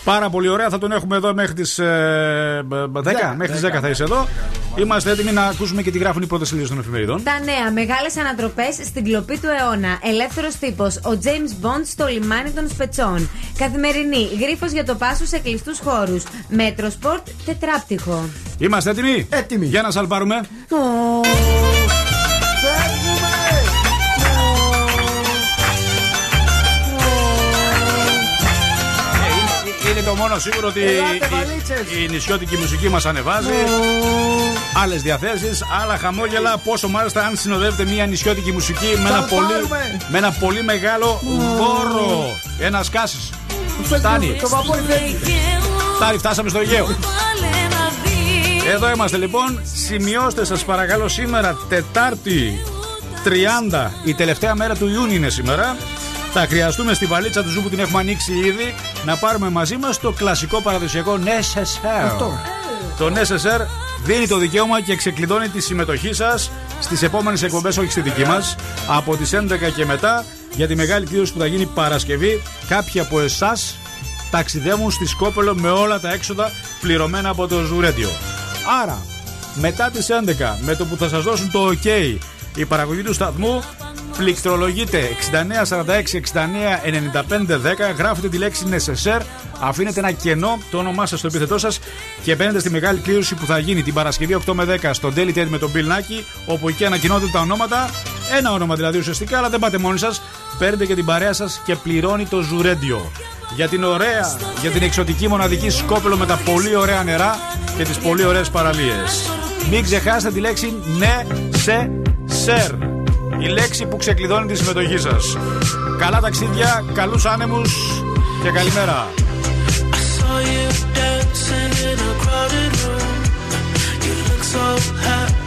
πάρα πολύ ωραία. Θα τον έχουμε εδώ μέχρι τις 10. Μέχρι τις 10 θα είσαι εδώ. Είμαστε έτοιμοι να ακούσουμε και τι γράφουν οι πρώτες σελίδες των εφημερίδων. Τα νέα μεγάλες ανατροπές στην κλοπή του αιώνα. Ελεύθερος τύπος. Ο James Bond στο λιμάνι των Σπετσών. Καθημερινή. Γρίφος για το πάσο σε κλειστούς χώρους. Metrosport τετράπτυχο. Είμαστε έτοιμοι; Έτοιμοι. Για να σαλπάρουμε. Φεύγουμε! Είναι Είναι το μόνο σίγουρο ότι Ελάτε, η, βαλίτσες. η νησιώτικη μουσική μας ανεβάζει. Άλλες διαθέσεις, άλλα χαμόγελα. Πόσο μάλιστα αν συνοδεύεται μια νησιώτικη μουσική με ένα, πολύ, Σαλπάρουμε. με ένα πολύ μεγάλο δώρο. Ένας κάσης. Φτάνει. Το παππού φεύγει. Φτάνει, φτάσαμε στο Αιγαίο. Εδώ είμαστε λοιπόν. Σημειώστε σας παρακαλώ σήμερα Τετάρτη 30, η τελευταία μέρα του Ιούνιου είναι σήμερα. Θα χρειαστούμε στη βαλίτσα του Zoo που την έχουμε ανοίξει ήδη να πάρουμε μαζί μας το κλασικό παραδοσιακό νεσεσέρ. Αυτό. Το νεσεσέρ δίνει το δικαίωμα και ξεκλειδώνει τη συμμετοχή σας στις επόμενες εκπομπές, όχι στη δική μας, από τις 11 και μετά για τη μεγάλη κλήρωση που θα γίνει Παρασκευή. Κάποιοι από εσάς ταξιδεύουν στη Σκόπελο με όλα τα έξοδα πληρωμένα από το Ζουρέντιο. Άρα, μετά τις 11, με το που θα σας δώσουν το OK η παραγωγή του σταθμού, πληκτρολογείτε. 6946 69 95 10, γράφετε τη λέξη Necessaire, αφήνετε ένα κενό, το όνομά σας στο επίθετό σας και μπαίνετε στη μεγάλη κλήρωση που θα γίνει την Παρασκευή 8 με 10 στο Daily Ted με τον Bill Naki, όπου εκεί ανακοινώνται τα ονόματα, ένα όνομα δηλαδή ουσιαστικά, αλλά δεν πάτε μόνοι σας, παίρνετε και την παρέα σας και πληρώνει το Ζουρέντιο για την ωραία, για την εξωτική μοναδική Σκόπελο με τα πολύ ωραία νερά και τις πολύ ωραίες παραλίες. Μην ξεχάσετε τη λέξη ναι σε σερ. Η λέξη που ξεκλειδώνει τη συμμετοχή σας. Καλά ταξίδια, καλούς άνεμους και καλημέρα. saw you dancing in a crowded room. You look so happy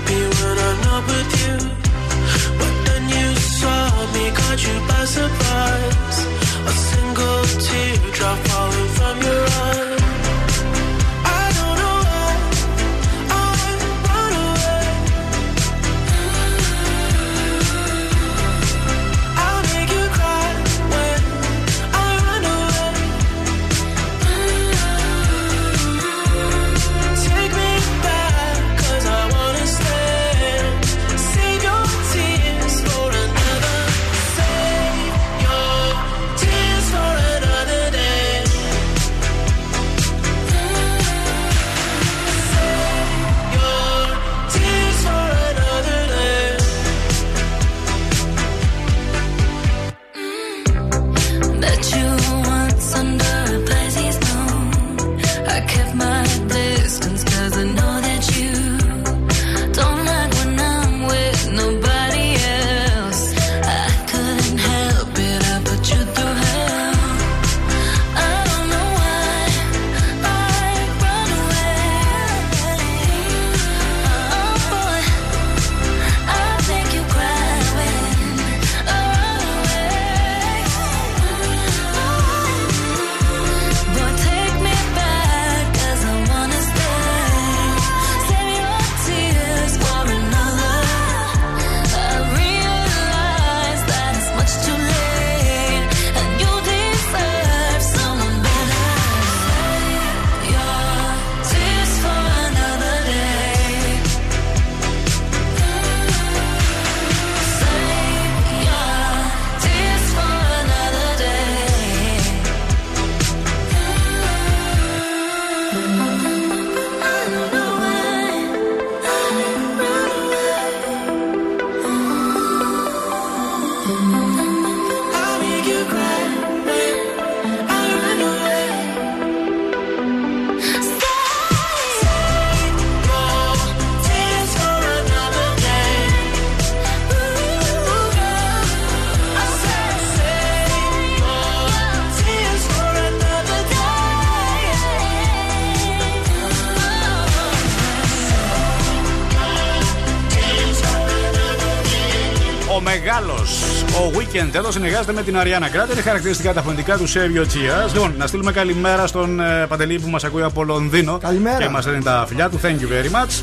ο Weekend εδώ συνεργάζεται με την Αριάννα Κράτη. Είναι χαρακτηριστικά τα φωνητικά του Σέβιο Τσία. Λοιπόν, να στείλουμε καλημέρα στον ε, Παντελή που μας ακούει από Λονδίνο. Καλημέρα. Και μας έδινε τα φιλιά του. Thank you very much.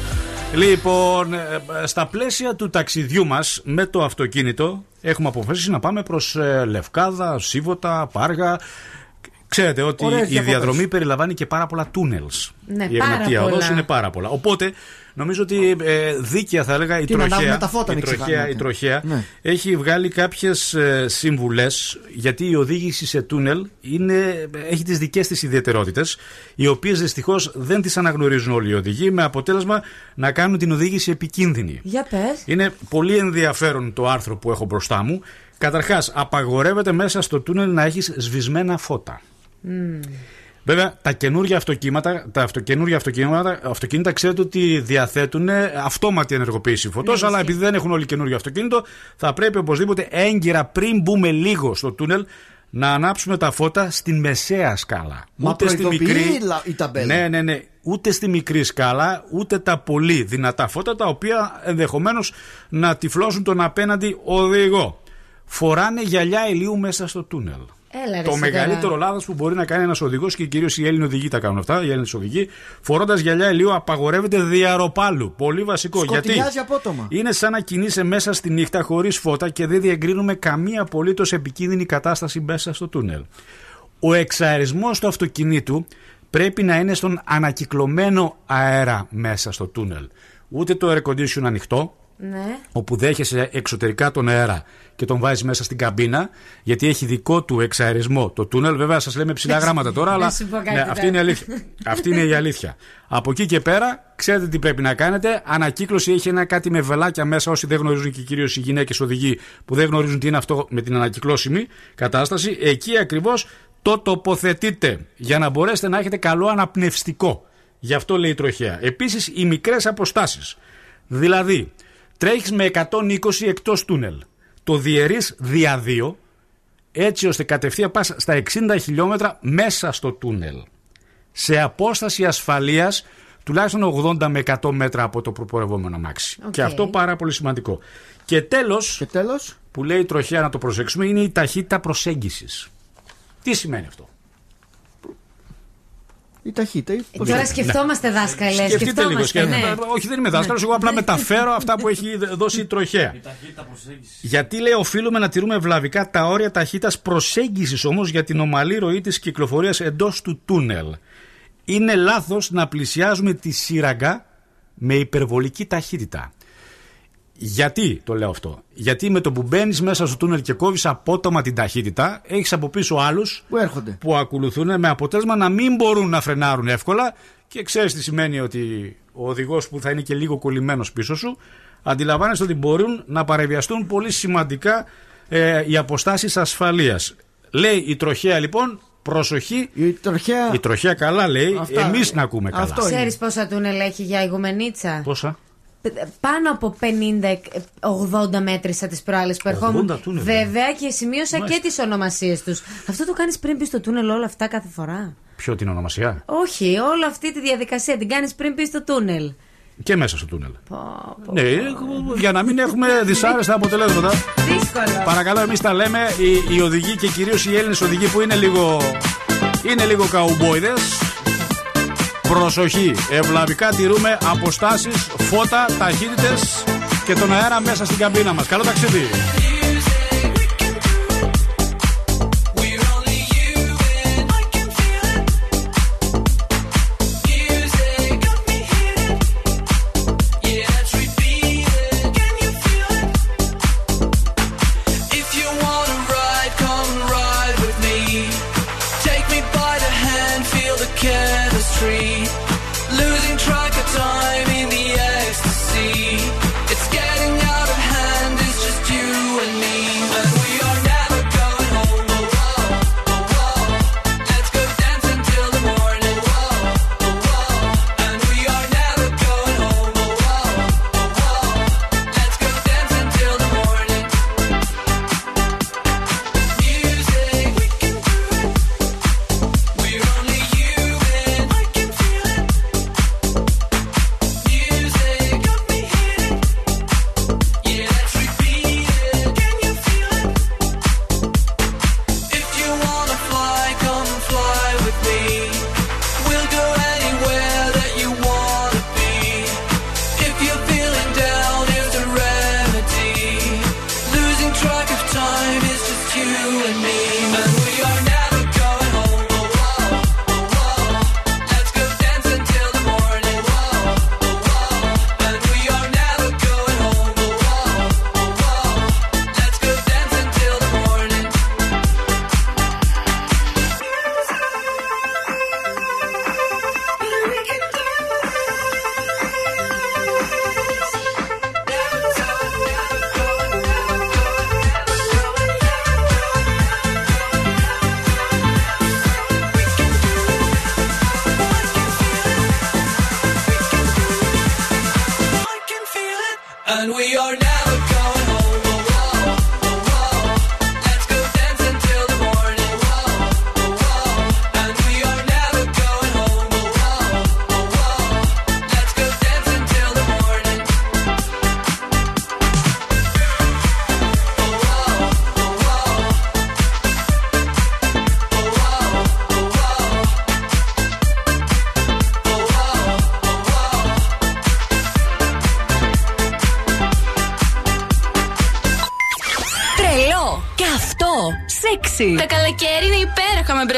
Λοιπόν, ε, ε, στα πλαίσια του ταξιδιού μας με το αυτοκίνητο, έχουμε αποφασίσει να πάμε προς Λευκάδα, Σίβωτα, Πάργα. Ξέρετε ότι Ωραίες η διακοπές. διαδρομή περιλαμβάνει και πάρα πολλά τούνελς. Ναι, η πάρα Εγνατία πολλά. οδός είναι πάρα πολλά. Οπότε νομίζω ότι ε, δίκαια θα έλεγα η Τι να ανάβουμε τροχέα, τα φώτα, η μην τροχέα, ξεχνάτε. η τροχέα Ναι. έχει βγάλει κάποιες ε, συμβουλές γιατί η οδήγηση σε τούνελ είναι, έχει τις δικές της ιδιαιτερότητες οι οποίες δυστυχώς δεν τις αναγνωρίζουν όλοι οι οδηγοί με αποτέλεσμα να κάνουν την οδήγηση επικίνδυνη. Για πες. Είναι πολύ ενδιαφέρον το άρθρο που έχω μπροστά μου. Καταρχάς, απαγορεύεται μέσα στο τούνελ να έχεις σβησμένα φώτα. Μμμ. Βέβαια, τα καινούργια αυτοκίνητα, τα αυτοκαινούργια αυτοκίνητα, αυτοκίνητα ξέρετε ότι διαθέτουν αυτόματη ενεργοποίηση φωτός, αλλά επειδή δεν έχουν όλοι καινούργιο αυτοκίνητο, θα πρέπει οπωσδήποτε έγκυρα πριν μπούμε λίγο στο τούνελ να ανάψουμε τα φώτα στην μεσαία σκάλα. Μα προειδοποιεί λα- η ταμπέλα. Ναι, ναι, ναι. Ούτε στη μικρή σκάλα, ούτε τα πολύ δυνατά φώτα, τα οποία ενδεχομένως να τυφλώσουν τον απέναντι οδηγό. Φοράνε γυαλιά ηλίου μέσα στο τούνελ. Έλα, ρε, Το εσύ μεγαλύτερο τώρα. λάθος που μπορεί να κάνει ένας οδηγός και κυρίως οι Έλληνες οδηγοί τα κάνουν αυτά, οι Έλληνες οδηγοί, φορώντας γυαλιά ηλίου απαγορεύεται διαρροπάλου. Πολύ βασικό. Σκοτεινιάζει Γιατί απότομα. είναι σαν να κινείσαι μέσα στη νύχτα χωρίς φώτα και δεν διεγκρίνουμε καμία απολύτως επικίνδυνη κατάσταση μέσα στο τούνελ. Ο εξαερισμός του αυτοκινήτου πρέπει να είναι στον ανακυκλωμένο αέρα μέσα στο τούνελ. Ούτε το air condition ανοιχτό, Ναι. όπου δέχεσαι εξωτερικά τον αέρα και τον βάζεις μέσα στην καμπίνα, γιατί έχει δικό του εξαερισμό το τούνελ. Βέβαια, σας λέμε ψηλά γράμματα τώρα, Να αλλά σου πω κάτι ναι, τώρα. αυτή, είναι η αλήθεια. αυτή είναι η αλήθεια. Από εκεί και πέρα, ξέρετε τι πρέπει να κάνετε. Ανακύκλωση έχει ένα κάτι με βελάκια μέσα, όσοι δεν γνωρίζουν και κυρίως οι γυναίκες οδηγοί που δεν γνωρίζουν τι είναι αυτό με την ανακυκλώσιμη κατάσταση. Εκεί ακριβώς το τοποθετείτε για να μπορέσετε να έχετε καλό αναπνευστικό. Γι' αυτό λέει η τροχέα. Επίσης, οι μικρές αποστάσεις. Δηλαδή, τρέχεις με 120 εκτός τούνελ. Το διαιρείς δια 2, έτσι ώστε κατευθείαν πας στα 60 χιλιόμετρα μέσα στο τούνελ. Σε απόσταση ασφαλείας τουλάχιστον 80 με 100 μέτρα από το προπορευόμενο αμάξι. Οκ. Και αυτό πάρα πολύ σημαντικό. Και τέλος, και τέλος, που λέει η τροχέα να το προσέξουμε, είναι η ταχύτητα προσέγγισης. Τι σημαίνει αυτό; Η ταχύτητα. ή πώς Τώρα λέτε. σκεφτόμαστε δάσκαλε. Σκεφτείτε λίγο. σκεφτόμαστε, σκεφτείτε. ναι. Όχι, δεν είμαι δάσκαλος. Εγώ απλά μεταφέρω αυτά που έχει δώσει η τροχέα. Γιατί λέει οφείλουμε να τηρούμε ευλαβικά τα όρια ταχύτητας προσέγγισης όμως για την ομαλή ροή της κυκλοφορίας εντός του τούνελ. Είναι λάθος να πλησιάζουμε τη σύραγγα με υπερβολική ταχύτητα. Γιατί το λέω αυτό; Γιατί με το που μπαίνεις μέσα στο τούνελ και κόβεις απότομα την ταχύτητα, έχεις από πίσω άλλους που έρχονται. Που ακολουθούν με αποτέλεσμα να μην μπορούν να φρενάρουν εύκολα και ξέρεις τι σημαίνει ότι ο οδηγός που θα είναι και λίγο κολλημένος πίσω σου, αντιλαμβάνεσαι ότι μπορούν να παρεμβιαστούν πολύ σημαντικά ε, οι αποστάσεις ασφαλείας. Λέει η τροχέα λοιπόν, προσοχή. Η τροχέα, η τροχέα καλά λέει, Αυτά. εμείς να ακούμε καλά. Ξέρεις πόσα τούνελ έχει για ηγουμενίτσα; Πόσα; Πάνω από 50-80 μέτρησα τις προάλλες που 80 ερχόμουν. τούνελ, Βέβαια και σημείωσα Μάλιστα. και τις ονομασίες τους. Αυτό το κάνεις πριν πεις στο τούνελ όλα αυτά κάθε φορά; Ποιο την ονομασία; Όχι, όλη αυτή τη διαδικασία την κάνεις πριν πεις στο τούνελ. Και μέσα στο τούνελ. Ναι, για να μην έχουμε δυσάρεστα αποτελέσματα. Δύσκολο. Παρακαλώ, εμείς τα λέμε οι, οι οδηγοί και κυρίως οι Έλληνες οδηγοί που είναι λίγο, είναι λίγο καουμπόιδε. Προσοχή, ευλαβικά τηρούμε αποστάσεις, φώτα, ταχύτητες και τον αέρα μέσα στην καμπίνα μας. Καλό ταξίδι!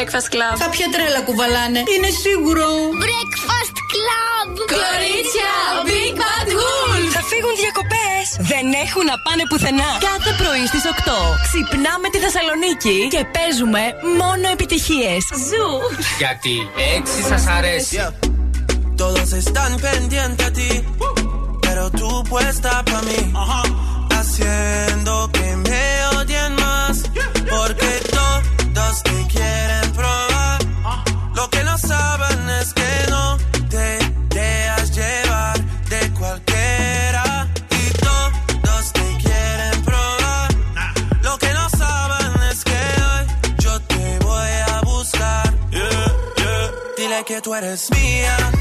Breakfast Club. Κάποια τρέλα κουβαλάνε. Είναι σίγουρο. Breakfast Club! Κορίτσια, Big Bad Wolf. Θα φύγουν διακοπές. Δεν έχουν να πάνε πουθενά. Κάθε πρωί στις 8 ξυπνάμε τη Θεσσαλονίκη και παίζουμε μόνο επιτυχίες. Zoo! Γιατί έτσι σας αρέσει. Todos están pendientes a ti, pero tú puesta pa' mí, haciendo tú eres mía,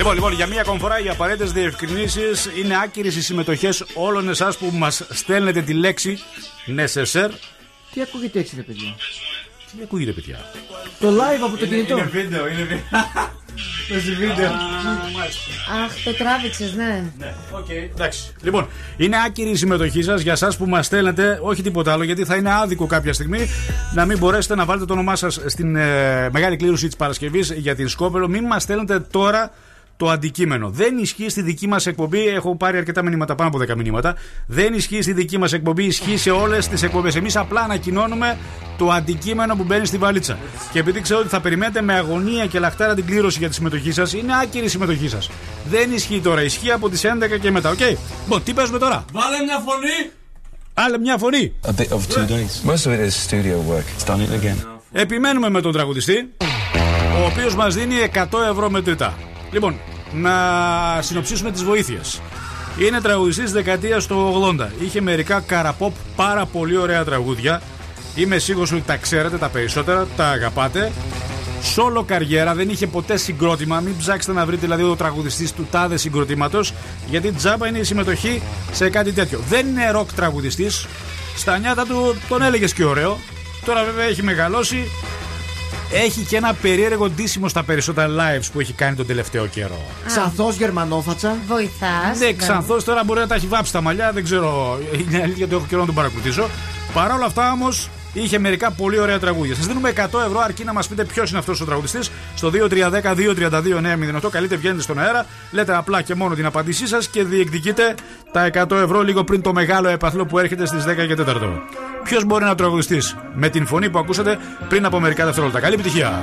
Λοιπόν, λοιπόν, για μία ακόμη φορά οι απαραίτητες διευκρινήσεις είναι άκυρες οι συμμετοχές όλων εσάς που μας στέλνετε τη λέξη necessaire. Τι ακούγεται έτσι, ρε παιδιά; Τι ακούγεται, παιδιά; Το live από το κινητό. Είναι βίντεο, είναι βίντεο. Παίζει βίντεο. Αχ, το τράβηξε, ναι. Εντάξει. Λοιπόν, είναι άκυρη η συμμετοχή σας για εσάς που μας στέλνετε, όχι τίποτα άλλο, γιατί θα είναι άδικο κάποια στιγμή να μην μπορέσετε να βάλετε το όνομά σας στην ε, μεγάλη κλήρωση της Παρασκευής για την Σκόπελο. Μην μας στέλνετε τώρα το αντικείμενο. Δεν ισχύει στη δική μας εκπομπή. Έχω πάρει αρκετά μηνύματα, πάνω από 10 μηνύματα. Δεν ισχύει στη δική μας εκπομπή, ισχύει σε όλες τις εκπομπές. Εμείς απλά ανακοινώνουμε το αντικείμενο που μπαίνει στη βαλίτσα. Και επειδή ξέρω ότι θα περιμένετε με αγωνία και λαχτάρα την κλήρωση για τη συμμετοχή σας, είναι άκυρη η συμμετοχή σας. Δεν ισχύει τώρα. Ισχύει από τις 11 και μετά. Οκ. Λοιπόν, τι παίζουμε τώρα; Βάλε μια φωνή. Άλλη μια φωνή. A bit of two days. Most of it is studio work. It's done it again. Επιμένουμε με τον τραγουδιστή, ο οποίος μας δίνει 100 ευρώ μετρητά. Λοιπόν, να συνοψίσουμε τις βοήθειες. Είναι τραγουδιστής της δεκαετίας του 80. Είχε μερικά καραπόπ πάρα πολύ ωραία τραγούδια. Είμαι σίγουρος ότι τα ξέρετε τα περισσότερα, τα αγαπάτε. Σόλο καριέρα, δεν είχε ποτέ συγκρότημα. Μην ψάξετε να βρείτε δηλαδή ο τραγουδιστής του τάδε συγκροτήματος, γιατί τζάμπα είναι η συμμετοχή σε κάτι τέτοιο. Δεν είναι ροκ τραγουδιστής. Στα νιάτα του τον έλεγες και ωραίο. Τώρα βέβαια έχει μεγαλώσει. Έχει και ένα περίεργο ντύσιμο στα περισσότερα lives που έχει κάνει τον τελευταίο καιρό. Ξανθός Γερμανόφατσα. Βοηθάς. Ναι, ξανθός τώρα μπορεί να τα έχει βάψει τα μαλλιά, δεν ξέρω. Είναι αλήθεια ότι έχω καιρό να τον παρακολουθήσω. Παρ' όλα αυτά όμως είχε μερικά πολύ ωραία τραγούδια. Σας δίνουμε 100 ευρώ αρκεί να μας πείτε ποιος είναι αυτός ο τραγουδιστής. Στο 2310-232-908 καλείτε, βγαίνετε στον αέρα, λέτε απλά και μόνο την απάντησή σας και διεκδικείτε τα 100 ευρώ λίγο πριν το μεγάλο επαθλό που έρχεται στις 10 και 4. Ποιος μπορεί να τραγουδιστεί με την φωνή που ακούσατε πριν από μερικά δευτερόλεπτα. Καλή επιτυχία.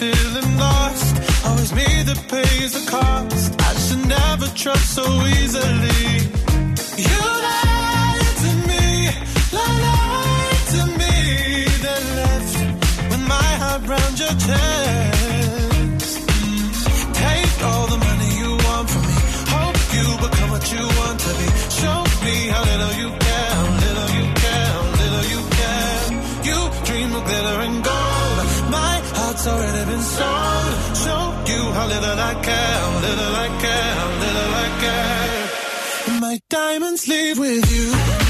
Feeling lost. Always me that pays the cost. I should never trust so easily. You lied to me, lied to me, then left with my heart round your chest. Take all the money you want from me. Hope you become what you want to be. Show me how little you care, little you care, little you care. You dream of glitter and gold. My heart's already been sold. Show you how little I care, how little I care, how little I care. My diamonds leave with you.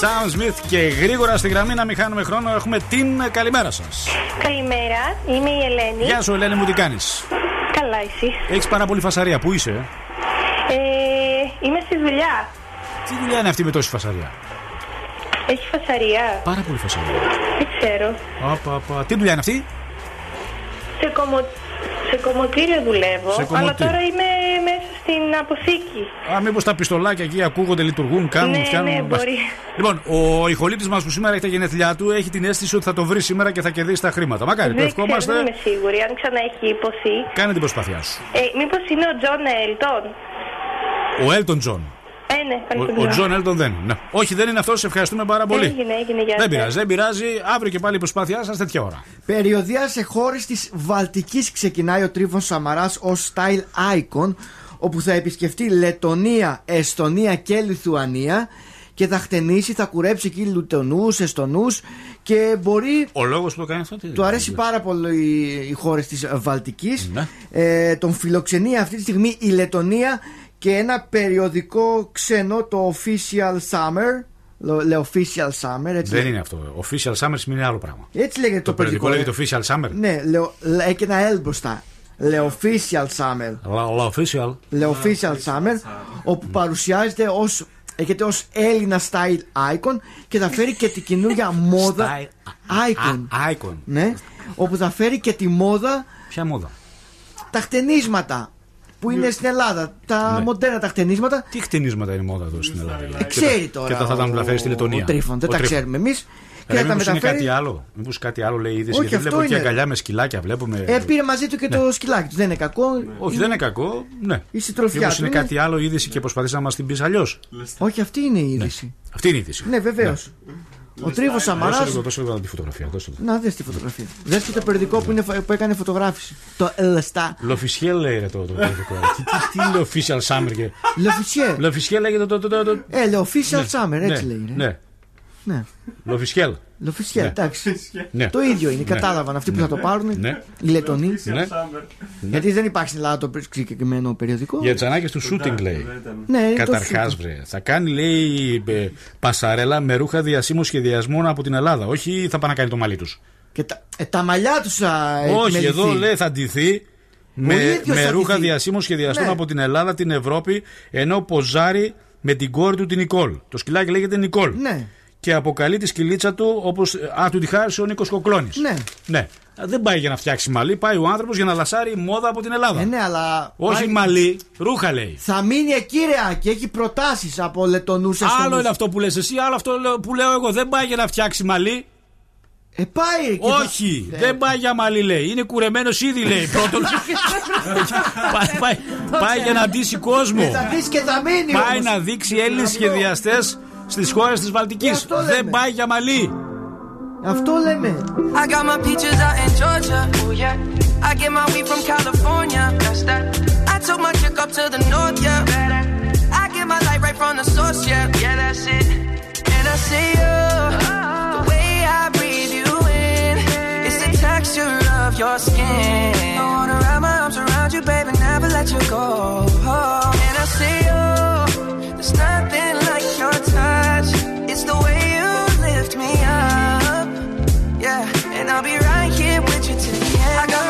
Sam Smith και γρήγορα στη γραμμή να μην χάνουμε χρόνο έχουμε την καλημέρα σας. Καλημέρα, είμαι η Ελένη. Γεια σου, Ελένη, μου τι κάνεις; Καλά, εσύ. Έχεις πάρα πολύ φασαρία. Πού είσαι, ε; Ε, είμαι στη δουλειά. Τι δουλειά είναι αυτή με τόση φασαρία; Έχει φασαρία. Πάρα πολύ φασαρία. Δεν ξέρω. Απα, απα. Τι δουλειά είναι αυτή; Σε, κομμω... σε κομμωτήριο δουλεύω. Σε Αλλά κομμωτήριο. τώρα είμαι μέσα στην αποθήκη. Α, μήπως τα πιστολάκια εκεί ακούγονται, λειτουργούν, κάνουν, ναι, φτιάχνουν. ναι, μπορεί. Λοιπόν, ο ηχολήπτης μας που σήμερα έχει τα γενέθλιά του έχει την αίσθηση ότι θα το βρει σήμερα και θα κερδίσει τα χρήματα. Μακάρι, το δεν ξέρω, ευχόμαστε. δεν είμαι σίγουρη αν ξαναέχει ειπωθεί. Κάνε την προσπάθειά σου. Ε, Μήπως είναι ο Τζον Έλτον; Ο Έλτον Τζον. Ε, ναι, Ο, ευχαριστώ. ο Τζον Έλτον δεν. είναι. Ναι. Όχι, δεν είναι αυτός. Σε ευχαριστούμε πάρα πολύ. Έγινε, έγινε, γεια Δεν σας. πειράζει, δεν πειράζει. Αύριο και πάλι η προσπάθειά σας τέτοια ώρα. Περιοδεία σε χώρες της Βαλτικής ξεκινάει ο Τρίφων Σαμαράς ως style icon, όπου θα επισκεφτεί Λετωνία, Εστονία και Λιθουανία και θα χτενίσει, θα κουρέψει εκεί Λουτονού, Εστονούς και μπορεί. Ο λόγος που το κάνει αυτό τι Του αρέσει πάρα πολύ οι, οι χώρες της Βαλτικής. Ναι. Ε, τον φιλοξενεί αυτή τη στιγμή η Λετωνία και ένα περιοδικό ξένο, το Official Summer. Λε- Λέει Official Summer, έτσι. Δεν είναι αυτό. Official Summer σημαίνει άλλο πράγμα. Έτσι λέγεται το, Το περιοδικό περιοδικό. λέγεται Official Summer. Ναι, λέω, λέ- έχει και ένα L μπροστά. Le Official Summer. Αλλά αλλά official. Le Official Summer, όπου παρουσιάζεται ως Έχετε ως Έλληνα style icon και θα φέρει και την καινούργια μόδα icon. Icon. Ναι, όπου θα φέρει και τη μόδα Ποια μόδα; τα χτενίσματα που είναι στην Ελλάδα. Τα Ναι. μοντέρνα τα χτενίσματα. Τι χτενίσματα είναι μόδα εδώ στην Ελλάδα. Ε, ξέρει και τα- τώρα. Και τα θα τα μεταφέρει στη Λετωνία. Ο Τρίφων, δεν Ο τα Τρίφων. ξέρουμε εμείς. Και Ρε, τα μήπως είναι μεταφέρει. κάτι άλλο. Μήπως κάτι άλλο λέει η είδηση. Όχι, γιατί αυτό βλέπω και είναι. αγκαλιά με σκυλάκια. Βλέπουμε. Ε, πήρε μαζί του και Ναι. το σκυλάκι του. Δεν είναι κακό. Όχι, δεν είναι κακό. Ναι. Η συντροφιά Μήπως του είναι είναι- κάτι άλλο η είδηση και προσπαθείς να μας την πεις αλλιώς. Όχι, αυτή είναι η είδηση. Αυτή είναι η είδηση. Ναι, βεβαίως. Ο Τρίβος Σαμαρά. Δώσε λίγο, δώσε λίγο τη φωτογραφία. Δώσε λίγο. Να δες τη φωτογραφία. Δες και το περιοδικό που, είναι, που έκανε φωτογράφηση. Το Ελστά. L'officiel λέει ρε, το το περιοδικό. Τι- τι- Τι είναι official summer και. L'officiel. L'officiel λέγεται το. το- το- το- Ε, le official Ναι, summer, έτσι ναι, λέει. ρε. Ναι. Ναι. L'officiel. L'officiel, Ναι. εντάξει. Ναι. Το ίδιο είναι, Ναι. κατάλαβαν αυτοί που Ναι. θα το πάρουν. Ναι. Οι Λετονοί. Ναι. Γιατί δεν υπάρχει στην Ελλάδα το συγκεκριμένο περιοδικό. Για τις ανάγκες του shooting λέει. Ναι, είναι το Καταρχάς, shooting. βρε. Θα κάνει, λέει, ε, πασαρέλα με ρούχα διασύμου σχεδιασμών από την Ελλάδα. Όχι θα πάνε να κάνει το μαλλί τους. Και τα, ε, τα μαλλιά τους θα Όχι, επιμεληθεί. εδώ λέει θα ντυθεί με, ίδιος με θα ρούχα ντυθεί. διασύμου σχεδιαστών Ναι. από την Ελλάδα, την Ευρώπη, ενώ ποζάρει με την κόρη του την Νικόλ. Το σκυλάκι λέγεται Νικόλ. Ναι. Και αποκαλεί τη σκυλίτσα του όπως. Α, του τη χάρισε ο Νίκος Κοκλώνης. Ναι. ναι. Δεν πάει για να φτιάξει μαλλί, πάει ο άνθρωπος για να λασάρει μόδα από την Ελλάδα. Ε, ναι, αλλά. Όχι πάει- μαλλί, ρούχα λέει. Θα μείνει εκεί, ρε, και έχει προτάσεις από Λετονού Άλλο είναι αυτό που λες εσύ, άλλο αυτό λέω- που λέω εγώ. Δεν πάει για να φτιάξει μαλλί. Ε, πάει. και Όχι, θα- δεν πάει για μαλλί λέει. Είναι κουρεμένος ήδη λέει. Πρώτον. πάει, πάει, πάει για να ντύσει κόσμο. Ε, θα δεις και θα μείνει. Πάει όμως. να δείξει Έλληνες σχεδιαστές στις χώρες της Βαλτικής. Δεν πάει για μαλί. Αυτό λέμε.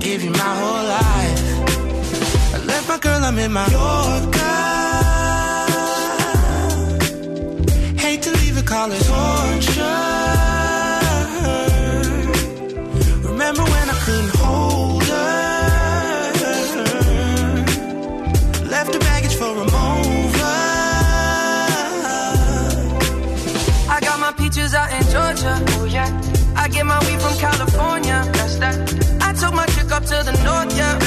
Give you my whole life. I left my girl, I'm in my Yorker. Hate to leave it, call it torture. Remember when I couldn't hold her? Left the baggage for a mover. I got my peaches out in Georgia. Oh yeah. I get my weed from California. Up to the north. Yeah.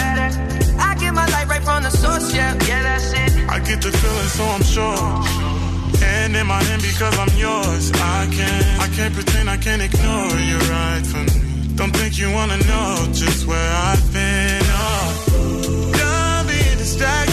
I get my light right from the source. Yeah, yeah, that's it. I get the feeling, so I'm sure. Hand in my hand because I'm yours. I can't, I can't pretend, I can't ignore you right from me. Don't think you wanna know just where I've been. Oh, done being distracted.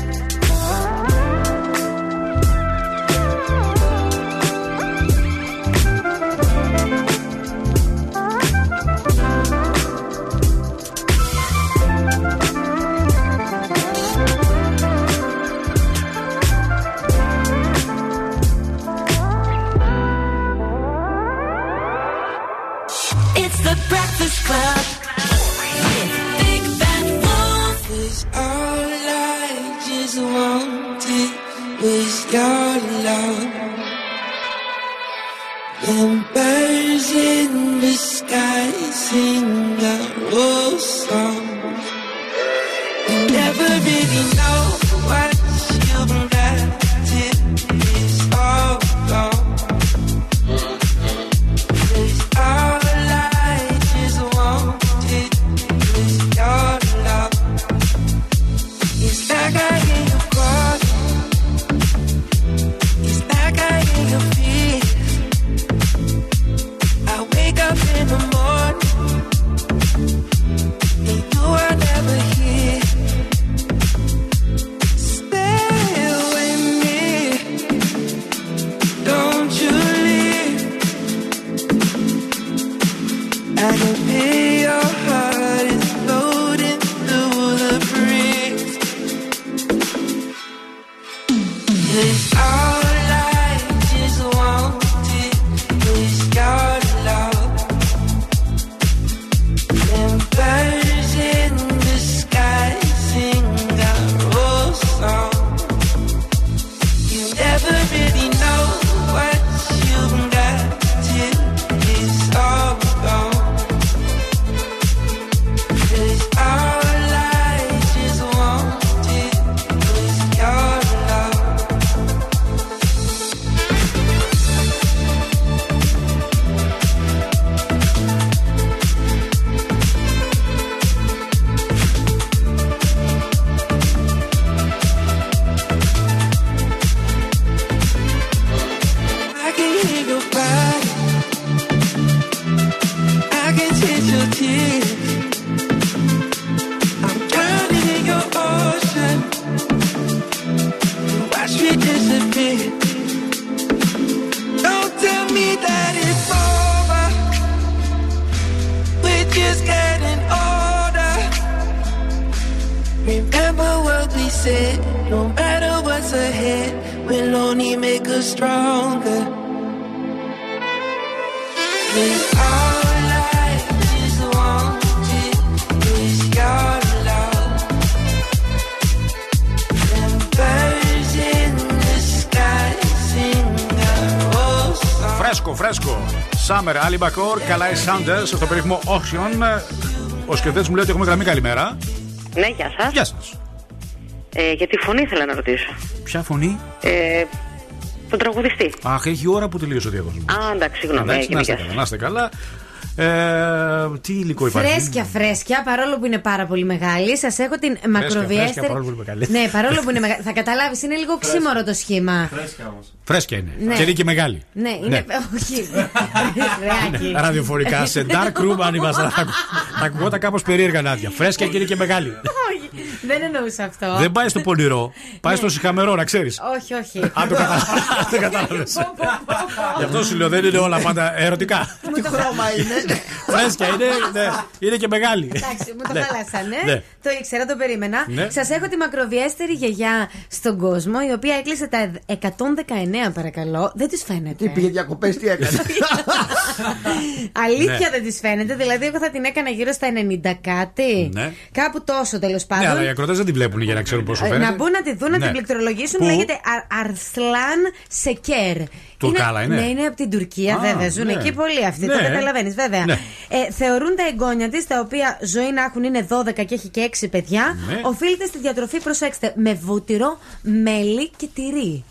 Your love. And birds in the sky sing a old song. Summer, Ali Bakor, Καλάι Sanders στο περίφημο Ocean. Ο σκεφτέτη μου λέει ότι έχουμε γραμμή καλημέρα. Ναι, γεια σας. Γεια σας. Ε, για τη φωνή ήθελα να ρωτήσω. Ποια φωνή; Ε, τον τραγουδιστή. Αχ, έχει ώρα που τελείωσε ο διαγωνισμός. Α, εντάξει, συγγνώμη. Εντάξει, έγινε, να είστε γεια καλά. Να είστε καλά. Ε, τι υλικό υπάρχει; Φρέσκια, φρέσκια, παρόλο που είναι πάρα πολύ μεγάλη. Σας έχω την φρέσκια, μακροβιέστερη. παρόλο που είναι μεγάλη. Ναι, παρόλο που είναι μεγάλη. Θα καταλάβεις, είναι λίγο ξύμορο το σχήμα. Φρέσκια είναι. Ναι. Και είναι και μεγάλη. Ναι, είναι. Όχι. Ρεάκι. Ραδιοφορικά σε dark room αν ήμασταν. θα ακου- Θα ακουγόταν κάπως περίεργα Νάντια. Φρέσκια και είναι και μεγάλη. Όχι, δεν εννοούσα αυτό. Δεν πάει στο πονηρό, πάει στο σιχαμερό, να ξέρεις. Όχι, όχι. Αν το κατάλαβες. Γι' αυτό σου λέω δεν είναι όλα πάντα ερωτικά. Τι χρώμα είναι. Φρέσκια είναι, ναι, είναι και μεγάλη. Εντάξει, μου το Ναι. χάλασανε. Ναι. Το ήξερα, το περίμενα. Ναι. Σας έχω τη μακροβιέστερη γιαγιά στον κόσμο, η οποία έκλεισε τα 119, παρακαλώ. Δεν της φαίνεται. Τι πήγε διακοπές, τι έκανε. Αλήθεια Ναι. δεν της φαίνεται. Δηλαδή, εγώ θα την έκανα γύρω στα 90 κάτι. Ναι. Κάπου τόσο τέλος Ναι, πάντων. αλλά οι ακροτέ δεν τη βλέπουν για να ξέρουν πόσο Ε, φαίνεται. Να μπουν να τη δουν, να Ναι. την πληκτρολογήσουν. Πού; Λέγεται Α- Αρσλάν Σεκέρ. Τουρκάλα είναι; Ναι, είναι από την Τουρκία, Α, βέβαια. Ζουν ναι. εκεί πολλοί αυτοί. Ναι. Το καταλαβαίνεις, βέβαια. Ναι. Ε, θεωρούν τα εγγόνια της, τα οποία ζωή να έχουν είναι 12 και έχει και 6 παιδιά. Ναι. Οφείλεται στη διατροφή, προσέξτε, με βούτυρο, μέλι και τυρί.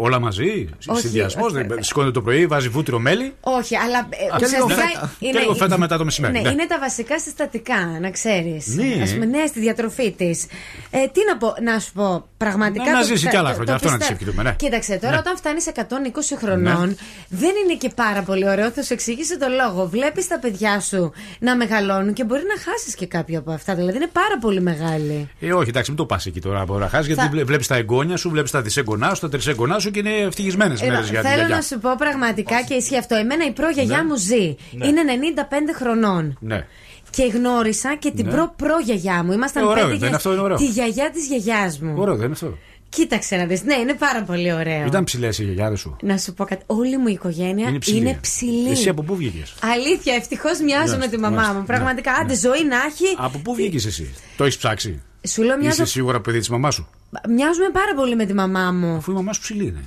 Όλα μαζί. Όχι. Συνδυασμός. Σηκώνεται το πρωί, βάζει βούτυρο μέλι. Όχι, αλλά. ε, Α, και λίγο ουσιαστικά φέτα. Και λίγο φέτα μετά το μεσημέρι, Ναι, ναι. είναι τα βασικά συστατικά, να ξέρεις. Ναι. Ας πούμε, ναι, στη διατροφή της. Ε, τι να πω, να σου πω, πραγματικά. Να- να το- ζήσει το- κι άλλα το- χρόνια, το αυτό να πιστεύω. της ευχηθούμε, ναι. Κοίταξε, τώρα Ναι. όταν φτάνεις 120 χρονών, δεν είναι και πάρα πολύ ωραίο. Θα σου εξηγήσω το λόγο. Βλέπεις τα παιδιά σου να μεγαλώνουν και μπορεί να χάσεις και κάποιο από αυτά. Δηλαδή είναι πάρα πολύ μεγάλη. Ε, όχι, εντάξει, μην το πας εκεί τώρα από να χάσεις, γιατί Θα- βλέπεις τα εγγόνια σου, βλέπεις τα δισέγγονά σου, τα τρισέγγονά σου και είναι ευτυχισμένες Εδώ, μέρες για την θέλω γιαγιά. να σου πω πραγματικά και ισχύει αυτό. Εμένα η προγιαγιά Ναι. μου ζει. Ναι. Είναι 95 χρονών. Ναι. Και γνώρισα και την Ναι. προ-προγιαγιά μου. Ήμασταν Ε, ωραίο, πέντε δεν είναι αυτό, είναι ωραίο. Τη γιαγιά της γιαγιάς μου. Ωραίο, δεν είναι αυτό. Κοίταξε να δεις. Ναι, είναι πάρα πολύ ωραίο. Ήταν ψηλές οι γιαγιάδες σου. Να σου πω κάτι. Όλη μου η οικογένεια Είναι ψηλή. είναι ψηλή. Εσύ από πού βγήκες; Αλήθεια, ευτυχώς μοιάζω Μάλιστα, με τη μαμά μάλιστα. μου. Πραγματικά, άντε Ναι. ζωή να έχει. Από πού βγήκες εσύ; Το έχεις ψάξει; Σου λέω μοιάζω... Είσαι σίγουρα παιδί της μαμάς σου; μοιάζουμε πάρα πολύ με τη μαμά μου. Αφού η μαμά σου ψηλή είναι.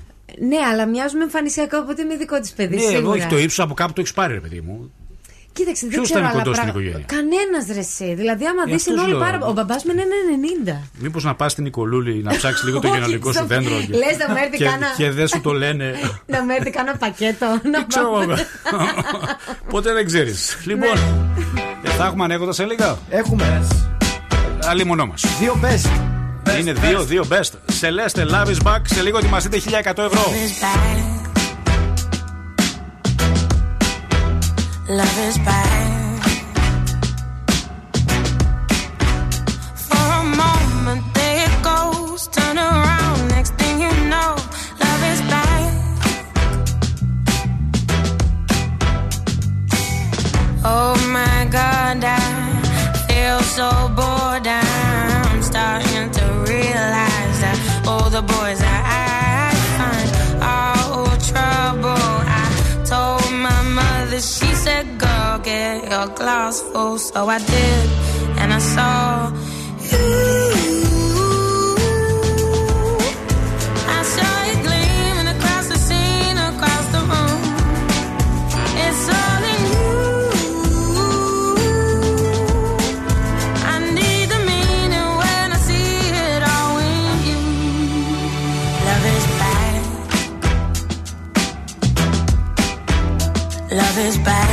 Ναι, αλλά μοιάζουμε εμφανισιακά, οπότε είμαι δικό της παιδί. Ναι, σίγουρα. εδώ έχει το ύψος από κάπου το έχεις πάρει, ρε παιδί μου. Κοίταξε, δεν Ποιος ξέρω ήταν άλλα κοντός στην πράγματα. οικογένεια; Κανένας ρε εσύ. Δηλαδή, άμα Ε, δεις αυτός είναι σου όλοι λέω. πάρα. Ο μπαμπάς μου είναι 90. Μήπως να πας στην Νικολούλη να ψάξεις λίγο το Όχι, γενολικό σου στο- δέντρο. Λες να μου έρθει και, κάνα- και δεν σου το λένε. να με έρθει κάνα πακέτο. να Ξέρω πάμε. εγώ. Ποτέ δεν ξέρεις. Λοιπόν, Ναι. ε, θα έχουμε ανέκδοτα σε λίγα. Έχουμε. Άλλη μονό μα. Δύο best. Είναι δύο, δύο best. Celeste Love is back. Σε λίγο ετοιμαστείτε 1100 ευρώ. Love is bad. For a moment, there it goes. Turn around, next thing you know, love is back. Oh my God, I feel so bored. The boys that I find all trouble. I told my mother, she said, go get your glass full. So I did, and I saw you. Love is bad.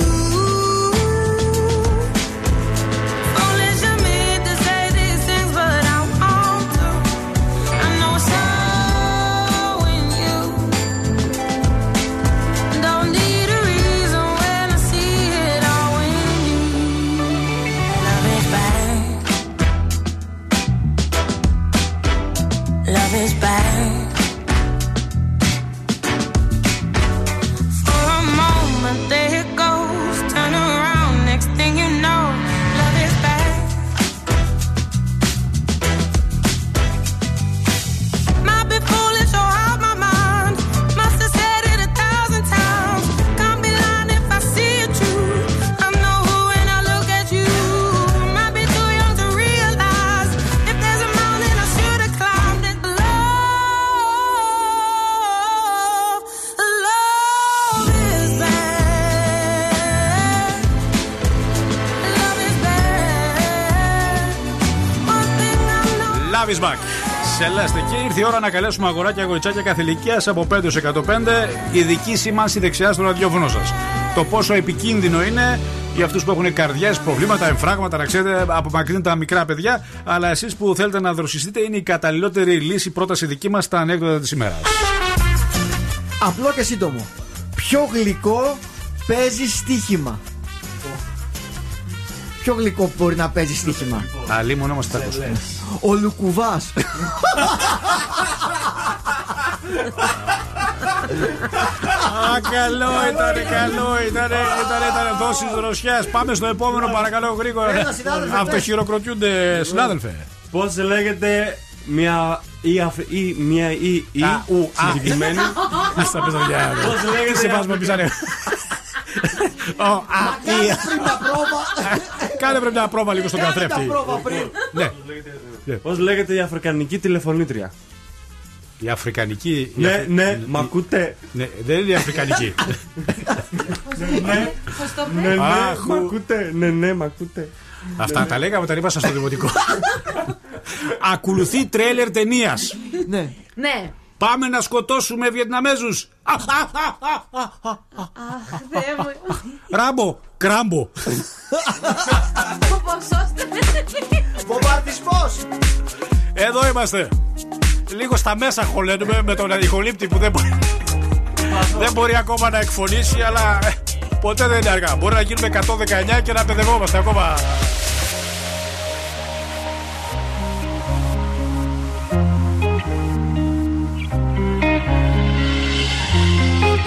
Love is back. Σελέστε και ήρθε η ώρα να καλέσουμε αγοράκια αγοριτσάκια κάθε ηλικία από 5 έως 105. Ειδική σήμανση δεξιά στο ραδιόφωνο σας. Το πόσο επικίνδυνο είναι για αυτούς που έχουν καρδιές, προβλήματα, εμφράγματα, να ξέρετε, απομακρύνουν τα μικρά παιδιά. Αλλά εσείς που θέλετε να δροσιστείτε είναι η καταλληλότερη λύση πρόταση δική μας στα ανέκδοτα της ημέρας. Απλό και σύντομο. Πιο γλυκό παίζει στοίχημα; Πιο γλυκό μπορεί να παίζει στοίχημα; Αλλή μόνο μα τα ακούσουμε. Ο Λουκουβάς. Α, καλό ήταν, καλό ήταν. Ήταν, ήταν δόση δροσιά. Πάμε στο επόμενο, παρακαλώ, γρήγορα. Έλα, συνάδελφε, Αυτοχειροκροτιούνται, συνάδελφε. Πώς λέγεται μια ή, αφ- ή μια ή, ή Α, ου, α. συγκεκριμένη. Στα παιδιά. Πώς λέγεται; Σε βάζουμε πισάνε. Ω, α, ή. Πριν τα πρόβα. Κάνε πρέπει μια πρόβα λίγο στον Κάνε τα καθρέφτη. πρόβα πριν. Ναι. Πώς λέγεται η Αφρικανική τηλεφωνήτρια; Η Αφρικανική. η Ναι, Αφρι- ναι, μ' ακούτε; Ναι, δεν είναι η Αφρικανική. Ναι, ναι, Αχ, μ' ακούτε; Ναι, ναι, μ' ακούτε. Αυτά τα λέγαμε όταν ήμασταν στο δημοτικό. Ακολουθεί τρέλερ ταινίας. Ναι. Ναι. Πάμε να σκοτώσουμε Βιετναμέζους. Αχ, Θεέ μου. Ράμπο, κράμπο. Ποσόστε. Βομβαρδισμός. Εδώ είμαστε. Λίγο στα μέσα χωλένουμε με τον αντιχολύπτη που δεν μπορεί, δεν μπορεί ακόμα να εκφωνήσει, αλλά ε, ποτέ δεν είναι αργά. Μπορεί να γίνουμε 119 και να παιδευόμαστε ακόμα.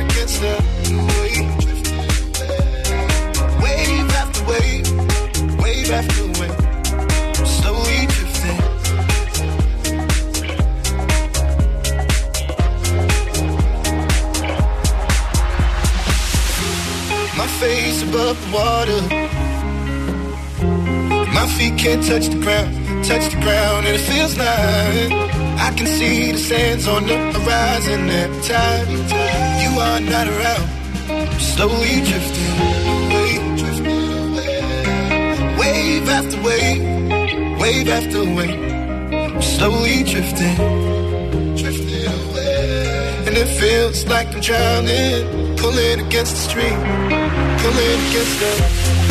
against the wave. Wave after wave, wave after wave, slowly drifting. My face above the water. My feet can't touch the ground, touch the ground, and it feels like I can see the sands on the horizon every time you are not around. Slowly drifting away, drifting away. Wave after wave, wave after wave. I'm Slowly drifting, drifting away. And it feels like I'm drowning, pulling against the stream, pulling against the.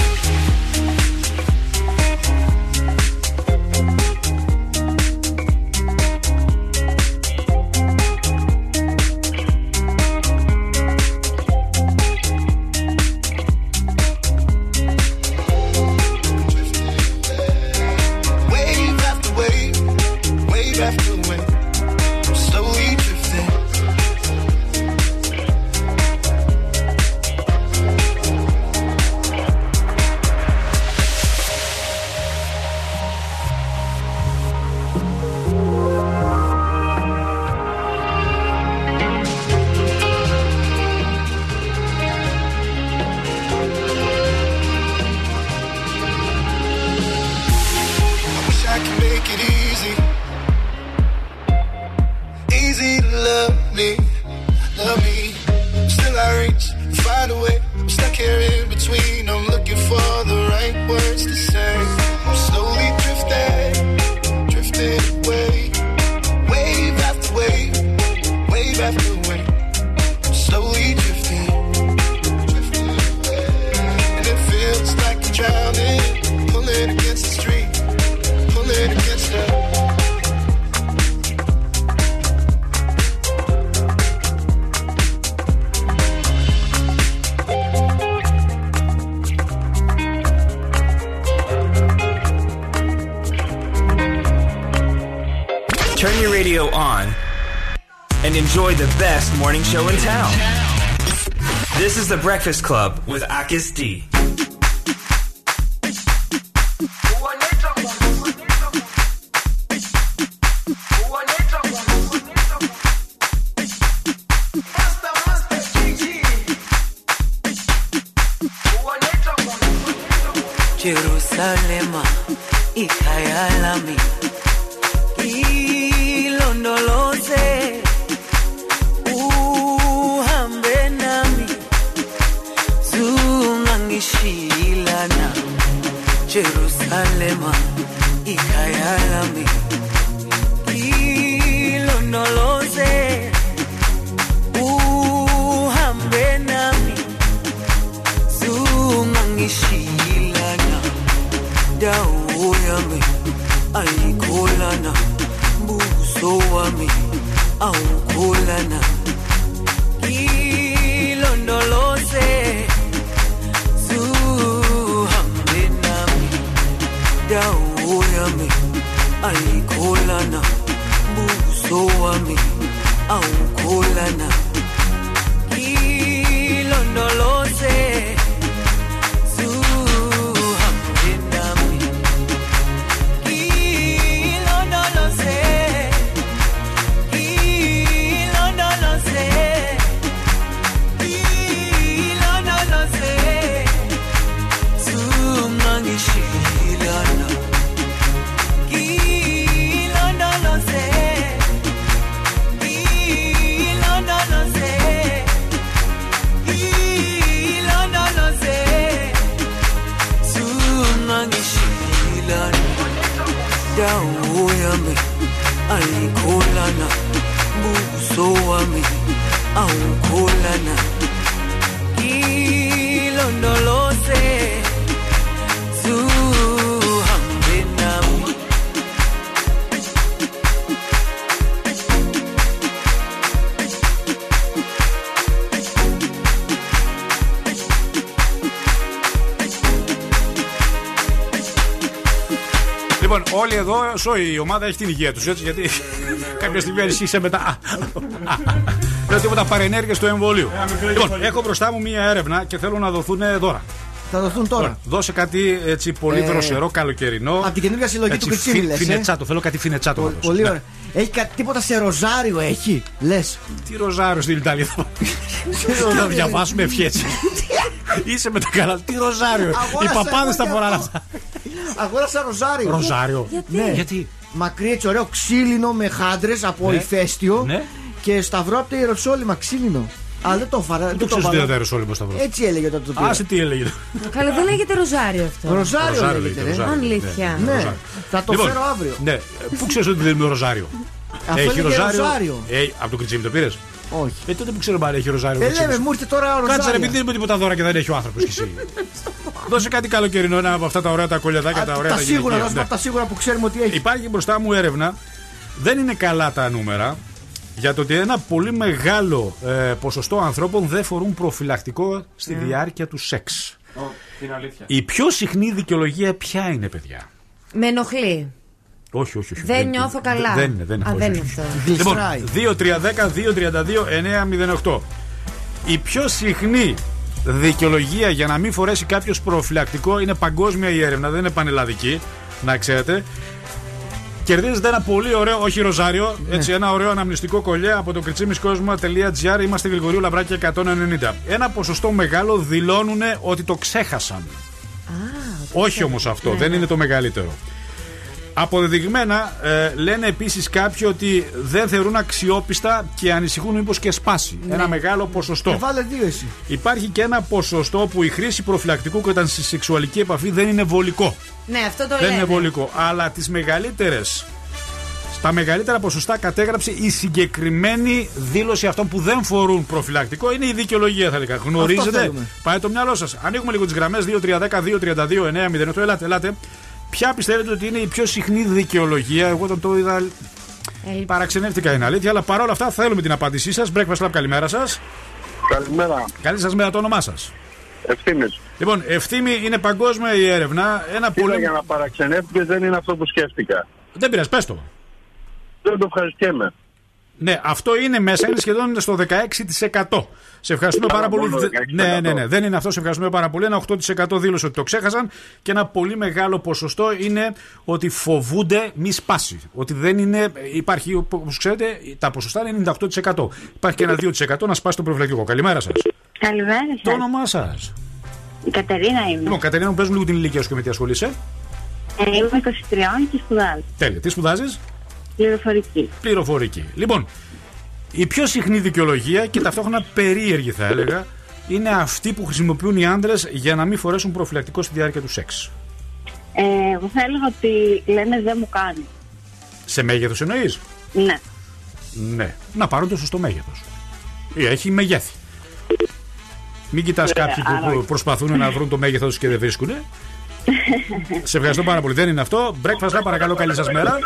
Breakfast Club with Akis D. όλοι εδώ, σόι, η ομάδα έχει την υγεία τους, έτσι, γιατί κάποια στιγμή αρισχύσε μετά. Λέω τίποτα παρενέργειες του εμβολίου. Λοιπόν, έχω μπροστά μου μία έρευνα και θέλω να δοθούν δώρα. Θα δοθούν τώρα. Λοιπόν, δώσε κάτι έτσι πολύ Ε, δροσερό, καλοκαιρινό. Από την καινούργια συλλογή Έτσι, του Κριτσίμη, φι- λες, ε; Φινετσάτο, θέλω κάτι φινετσάτο. να δώσω. Πολύ Ναι. ωραία. Έχει κάτι τίποτα σε ροζάριο, έχει. Λες; Τι ροζάριο στην Ιταλία; Να διαβάσουμε ευχές. Είσαι με τα καλά. Τι ροζάριο; Οι Αγόρασα παπάδες εγώ τα και φοράνε αυτό. αυτά. Αγόρασα ροζάριο. Ροζάριο. Ναι. Γιατί; Μακρύ έτσι ωραίο ξύλινο με χάντρες από Ναι. ηφαίστειο. Ναι. Και σταυρό από το Ιεροσόλυμα ξύλινο. Αλλά δεν το φάρα. Δεν το ξέρεις ότι δεν είναι όλο σταυρός. Έτσι έλεγε τότε το πήρα. Άσε τι έλεγε. Καλά, δεν λέγεται ροζάριο αυτό. Ροζάριο λέγεται, ρε. ροζάριο. Αλήθεια. Ναι, Ναι. ροζάριο. Θα το Λοιπόν, φέρω αύριο. Ναι, πού ξέρεις ότι δεν είναι ροζάριο; Αυτό έλεγε ροζάριο. Ε, από το κριτσίμι το πήρες; Όχι. Ε, τότε που ξέρω πάλι έχει ροζάριο. Ε, το κριτσίμι λέμε, σου. μου ήρθε τώρα ροζάριο. Κάτσε ρε, επειδή δεν είναι τίποτα δώρα και δεν έχει ο άνθρωπος κι εσύ. Δώσε κάτι καλοκαιρινό, ένα από αυτά τα ωραία τα κολλιαδάκια, Α, τα ωραία τα τα σίγουρα, γυναικεία. δώσουμε Ναι. από τα σίγουρα που ξέρουμε ότι έχει. Υπάρχει μπροστά μου έρευνα. Δεν είναι καλά τα νούμερα. Για το ότι ένα πολύ μεγάλο ε, ποσοστό ανθρώπων δεν φορούν προφυλακτικό στη Ναι. διάρκεια του σεξ. Είναι αλήθεια. Η πιο συχνή δικαιολογία ποια είναι, παιδιά; Με ενοχλεί. Όχι, όχι, όχι. Δεν νιώθω καλά. Δεν είναι, δεν είναι. Α, όχι, δεν όχι. είναι αυτό. Λοιπόν, 2-3-10-2-32-9-08. Η πιο συχνή δικαιολογία για να μην φορέσει κάποιος προφυλακτικό είναι παγκόσμια η έρευνα, δεν είναι πανελλαδική, να ξέρετε. Κερδίζετε ένα πολύ ωραίο, όχι ροζάριο, έτσι, ένα ωραίο αναμνηστικό κολλιέ από το κριτσίμισκόσμο.gr. Είμαστε Γρηγορίου Λαμπράκια 190. Ένα ποσοστό μεγάλο δηλώνουν ότι το ξέχασαν. Όχι όμως αυτό, δεν είναι το μεγαλύτερο. Αποδεδειγμένα ε, λένε επίσης κάποιοι ότι δεν θεωρούν αξιόπιστα και ανησυχούν μήπως και σπάσει. Ναι. Ένα μεγάλο ποσοστό. Ε, βάλε δύο εσύ. Υπάρχει και ένα ποσοστό που η χρήση προφυλακτικού και όταν στη σεξουαλική επαφή δεν είναι βολικό. Ναι, αυτό το δεν λένε. είναι βολικό. Αλλά τις μεγαλύτερες. Στα μεγαλύτερα ποσοστά κατέγραψε η συγκεκριμένη δήλωση αυτών που δεν φορούν προφυλακτικό. Είναι η δικαιολογία, θα έλεγα. Γνωρίζετε; θέλουμε. Πάει το μυαλό σας. Ανοίγουμε λίγο τις γραμμές 2-3-10-2-32-9-08. Ελάτε. Ελάτε. Ποια πιστεύετε ότι είναι η πιο συχνή δικαιολογία; Εγώ όταν το είδα. Παραξενεύτηκα είναι αλήθεια, αλλά παρόλα αυτά θέλουμε την απάντησή σας. Breakfast Lab, καλημέρα σας. Καλημέρα. Καλή σας μέρα, το όνομά σας. Ευθύνη. Λοιπόν, ευθύμη είναι παγκόσμια η έρευνα. Ένα Πολύ... πολύ. για να παραξενεύτηκες δεν είναι αυτό που σκέφτηκα. Δεν πειράζει, πες το. Δεν το ευχαριστιέμαι. Ναι, αυτό είναι μέσα, είναι σχεδόν στο 16%. Σε ευχαριστούμε πάρα πολύ. μόνο Δε- 16%. Ναι, ναι, ναι, δεν είναι αυτό. Σε ευχαριστούμε πάρα πολύ. Ένα 8% δήλωσε ότι το ξέχασαν και ένα πολύ μεγάλο ποσοστό είναι ότι φοβούνται μη σπάσει. Ότι δεν είναι. Υπάρχει, όπως ξέρετε, τα ποσοστά είναι 98%. Υπάρχει και ένα 2% να σπάσει το προφυλακτικό. Καλημέρα σας. Καλημέρα Το όνομά σας. Η Κατερίνα είμαι. Λοιπόν, Κατερίνα, μου παίζουν λίγο την ηλικία σου και με τι ασχολείσαι. Ε, είμαι 23 και σπουδάζω. Τέλεια. Τι σπουδάζεις, Πληροφορική. Πληροφορική. Λοιπόν, η πιο συχνή δικαιολογία και ταυτόχρονα περίεργη θα έλεγα είναι αυτή που χρησιμοποιούν οι άντρες για να μην φορέσουν προφυλακτικό στη διάρκεια του σεξ. Ε, εγώ θα έλεγα ότι λένε δεν μου κάνει. Σε μέγεθος εννοείς; Ναι. Ναι. Να πάρουν το σωστό μέγεθος. Έχει μεγέθη. Μην κοιτάς Ωραία, κάποιοι που άρα όχι. προσπαθούν να βρουν το μέγεθος του και δεν βρίσκουν. Σε ευχαριστώ πάρα πολύ. Δεν είναι αυτό. Breakfast, Lab, παρακαλώ, καλή σας μέρα.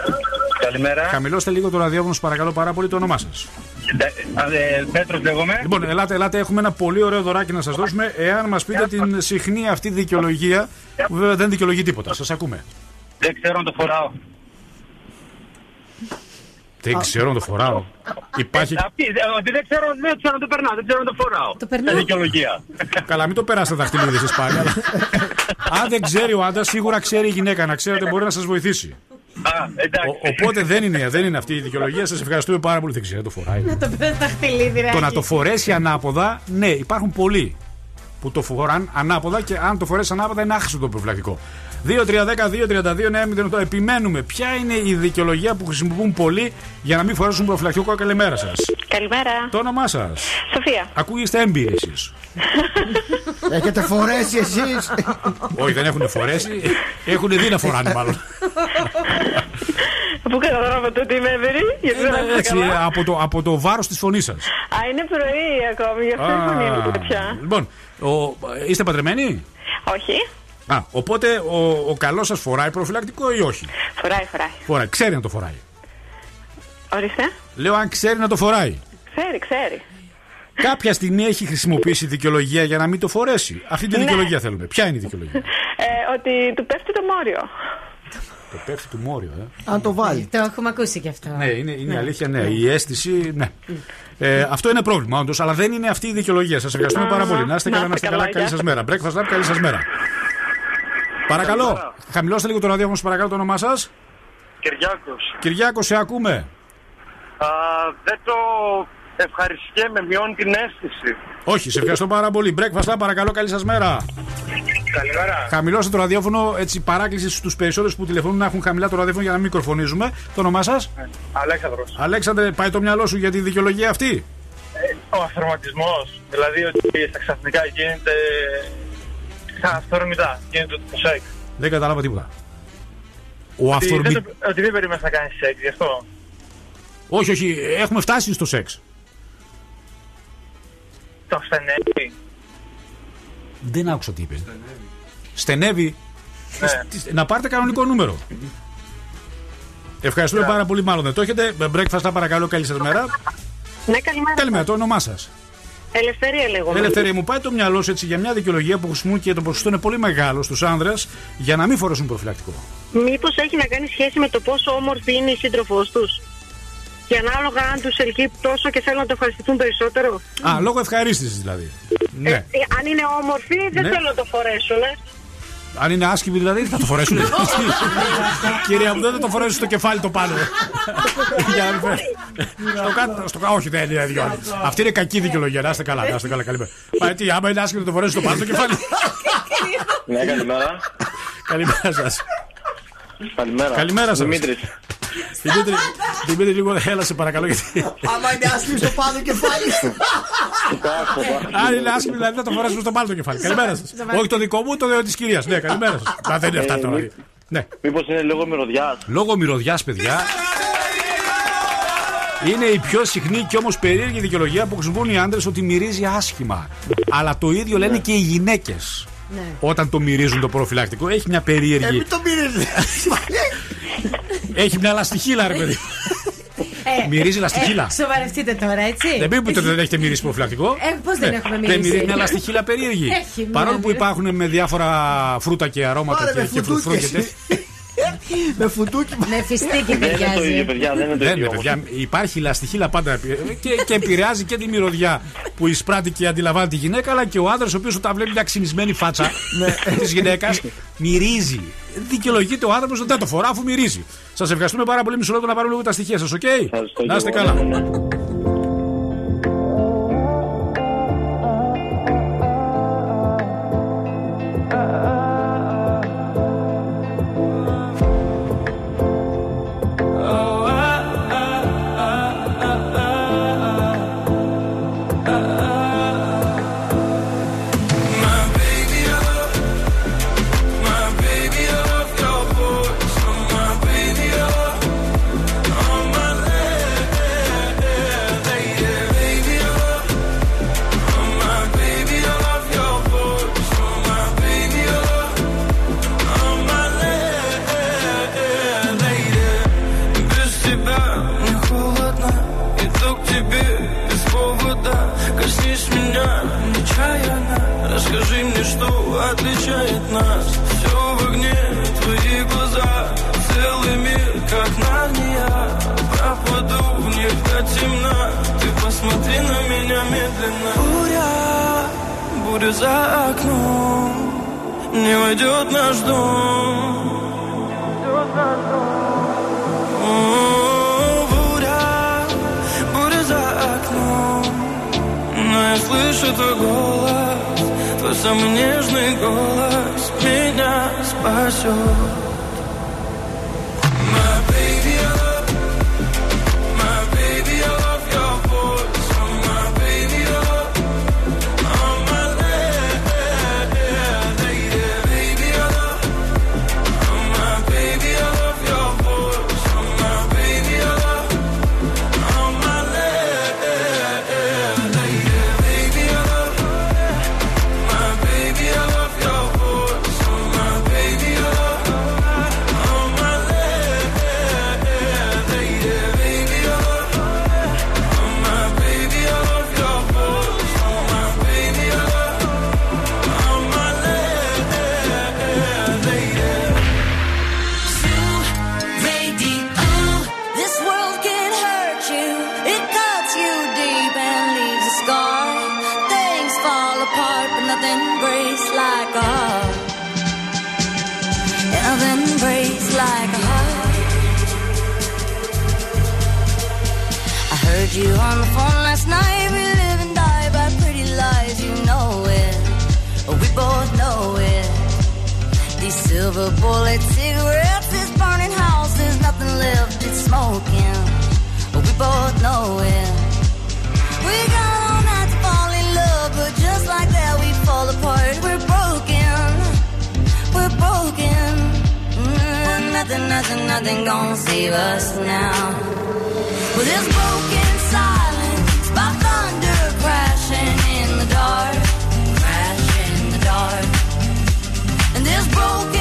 Καλημέρα. Χαμηλώστε λίγο το ραδιόφωνο, σας παρακαλώ πάρα πολύ το όνομά σας. Πέτρος λέγομαι. Λοιπόν, ελάτε, ελάτε, έχουμε ένα πολύ ωραίο δωράκι να σας δώσουμε. Εάν μας πείτε την συχνή αυτή δικαιολογία, που βέβαια δεν δικαιολογεί τίποτα. Σας ακούμε. Δεν ξέρω αν το φοράω. Δεν ξέρω να το φοράω. Υπάρχει. Αυτή, ε, Ότι δεν ξέρω, δεν ξέρω αν το περνάω, δεν ξέρω αν το φοράω. Το περνάω. Ε, δικαιολογία. Καλά, μην το περάσετε δαχτυλίδι σας πάλι. αλλά- Αν δεν ξέρει ο άντρα, σίγουρα ξέρει η γυναίκα. Να ξέρετε, μπορεί να σας βοηθήσει. Α, εντάξει. Ο- οπότε δεν είναι, δεν είναι αυτή η δικαιολογία. Σας ευχαριστούμε πάρα πολύ. Δεν ξέρω, το φοράει. Να το πες τα χτυλίδι, Το να το φορέσει ανάποδα, ναι, υπάρχουν πολλοί που το φοράν ανάποδα και αν το φορέσει ανάποδα είναι άχρηστο το προφυλακτικό. 2-3-10-2-32-9-08. Επιμένουμε. Ποια είναι η δικαιολογία που χρησιμοποιούν πολλοί για να μην φορέσουν προφυλακτικό. Καλημέρα σας. Καλημέρα. Το όνομά σας. Σοφία. Ακούγεστε έμπειροι εσείς. Έχετε φορέσει εσείς. Όχι, δεν έχουν φορέσει. Έχουν δει να φοράνε μάλλον. Πού καταλάβατε ότι είμαι ευρύ, γιατί δεν Ε, άκουσα Έτσι, καλά. από το, από το βάρος της φωνής σας. Α, είναι πρωί ακόμη, γι' αυτό η φωνή είναι τέτοια. Λοιπόν, ο, είστε παντρεμένοι; Όχι. Α, οπότε ο, ο καλός σας φοράει προφυλακτικό ή όχι; Φοράει, φοράει. Φοράει, ξέρει να το φοράει. Ορίστε. Λέω αν ξέρει να το φοράει. Ξέρει, ξέρει. Κάποια στιγμή έχει χρησιμοποιήσει δικαιολογία για να μην το φορέσει. Αυτή τη Ναι. δικαιολογία θέλουμε. Ποια είναι η δικαιολογία; Ε, ότι του πέφτει το μόριο. το πέφτει του μόριο, ε. Αν το βάλει. Το έχουμε ακούσει κι αυτό. Ναι, είναι, είναι αλήθεια, ναι. Η αίσθηση, ναι. Ε, αυτό είναι πρόβλημα, όντως, αλλά δεν είναι αυτή η δικαιολογία. Σας ευχαριστούμε πάρα πολύ. Να είστε καλά, να είστε καλά. Καλή σας μέρα. Breakfast Lab, καλή σας μέρα. Παρακαλώ, χαμηλώστε λίγο το ραδιόφωνο, σας παρακαλώ το όνομά σας. Κυριάκος. Κυριάκος, σε ακούμε. Α, δεν το ευχαριστιέμαι, μειώνει την αίσθηση. Όχι, σε ευχαριστώ πάρα πολύ. Breakfast Lab, παρακαλώ, καλή σας μέρα. Καλημέρα. Χαμηλώστε το ραδιόφωνο, έτσι παράκληση στους περισσότερους που τηλεφωνούν να έχουν χαμηλά το ραδιόφωνο για να μην μικροφωνίζουμε. Το όνομά σας; Αλέξανδρος. Αλέξανδρε, πάει το μυαλό σου για τη δικαιολογία αυτή; Ε, ο αυθορματισμός, δηλαδή ότι στα ξαφνικά γίνεται σαν αυθόρμητα, γίνεται το σεξ. Δεν κατάλαβα τίποτα. Ο Ότι δεν, αυθορμη... το- ότι δεν περίμενες να κάνεις σεξ, γι' αυτό. Όχι, όχι, έχουμε φτάσει στο σεξ. Το στενεύει. Δεν άκουσα τι είπε. Στενεύει. Ναι. Τι- Να πάρετε κανονικό νούμερο. Ευχαριστούμε πάρα πολύ, μάλλον δεν το έχετε. Breakfast, παρακαλώ, καλή σας μέρα. Ναι, καλημέρα. Καλημέρα, το όνομά σας. Ελευθερία λέγομαι. Ελευθερία, μου πάει το μυαλό σου έτσι για μια δικαιολογία που χρησιμοποιούν και το ποσοστό είναι πολύ μεγάλο στους άνδρες για να μην φορέσουν προφυλακτικό. Μήπως έχει να κάνει σχέση με το πόσο όμορφη είναι η σύντροφός τους; Και ανάλογα αν τους ελκύει τόσο και θέλουν να το ευχαριστηθούν περισσότερο; Α, λόγω ευχαρίστησης δηλαδή. Ναι. Ε, αν είναι όμορφη, δεν Ναι. θέλουν να το φορέσουν. ε. Αν είναι άσχημη δηλαδή, θα το φορέσουν. Κυρία μου, δεν θα το φορέσουν στο κεφάλι το πάνω. Για να μην φέρει. Στο κάτω, στο κάτω, όχι, δεν είναι δυο. Αυτή είναι κακή δικαιολογία. Να είστε καλά, να είστε καλά. Καλημέρα. Μα τι, άμα είναι άσχημη, θα το φορέσουν στο πάνω το κεφάλι. Ναι, καλημέρα. Καλημέρα σας. Καλημέρα. Καλημέρα σας. Δημήτρης. Δημήτρη, Δημήτρη, λίγο έλα σε παρακαλώ γιατί. Άμα είναι άσχημη στο πάνω κεφάλι. Αν είναι άσχημη, δηλαδή θα το φορέσουμε στο πάνω το κεφάλι. Καλημέρα σας. Όχι το δικό μου, το της κυρίας. Ναι, καλημέρα σας. Δεν είναι αυτά τώρα. Ναι. Μήπως είναι λόγω μυρωδιάς. Λόγω μυρωδιάς, παιδιά. Είναι η πιο συχνή και όμως περίεργη δικαιολογία που χρησιμοποιούν οι άντρες ότι μυρίζει άσχημα. Αλλά το ίδιο λένε και οι γυναίκες. Ναι. Όταν το μυρίζουν το προφυλακτικό, έχει μια περίεργη. Μην το μυρίζεις. Έχει μια λαστιχίλα, ρε παιδί. Ε, Μυρίζει λαστιχίλα. ε, σοβαρευτείτε τώρα, έτσι. Δεν πει ότι δεν έχετε μυρίσει προφυλακτικό. Ε, πώς δεν Ναι. έχουμε Δεν μυρίσει. μυρίζει μια λαστιχίλα περίεργη. Έχει μια Παρόλο που μυρί- υπάρχουν με διάφορα φρούτα και αρώματα Πάρε και, με και φρουφρού και φουντούκες. τέτοια. Με φουντούκι. Με φιστίκι Δεν είναι το ίδιο, ταιριάζει. παιδιά, δεν είναι το Δεν ίδιο. είναι, παιδιά. Υπάρχει λαστιχίλα πάντα και, και επηρεάζει και τη μυρωδιά που εισπράττει και αντιλαμβάνει τη γυναίκα, αλλά και ο άντρας ο οποίος όταν βλέπει μια ξυνισμένη φάτσα της γυναίκας μυρίζει. Δικαιολογείται ο άνθρωπος ότι δεν το φορά αφού μυρίζει. Σας ευχαριστούμε πάρα πολύ. Μισό λεπτό να πάρουμε λίγο τα στοιχεία σας, οκ; Να είστε καλά. You're the midnight special nothing gonna save us now. Well, there's broken silence by thunder crashing in the dark, crashing in the dark, and there's broken.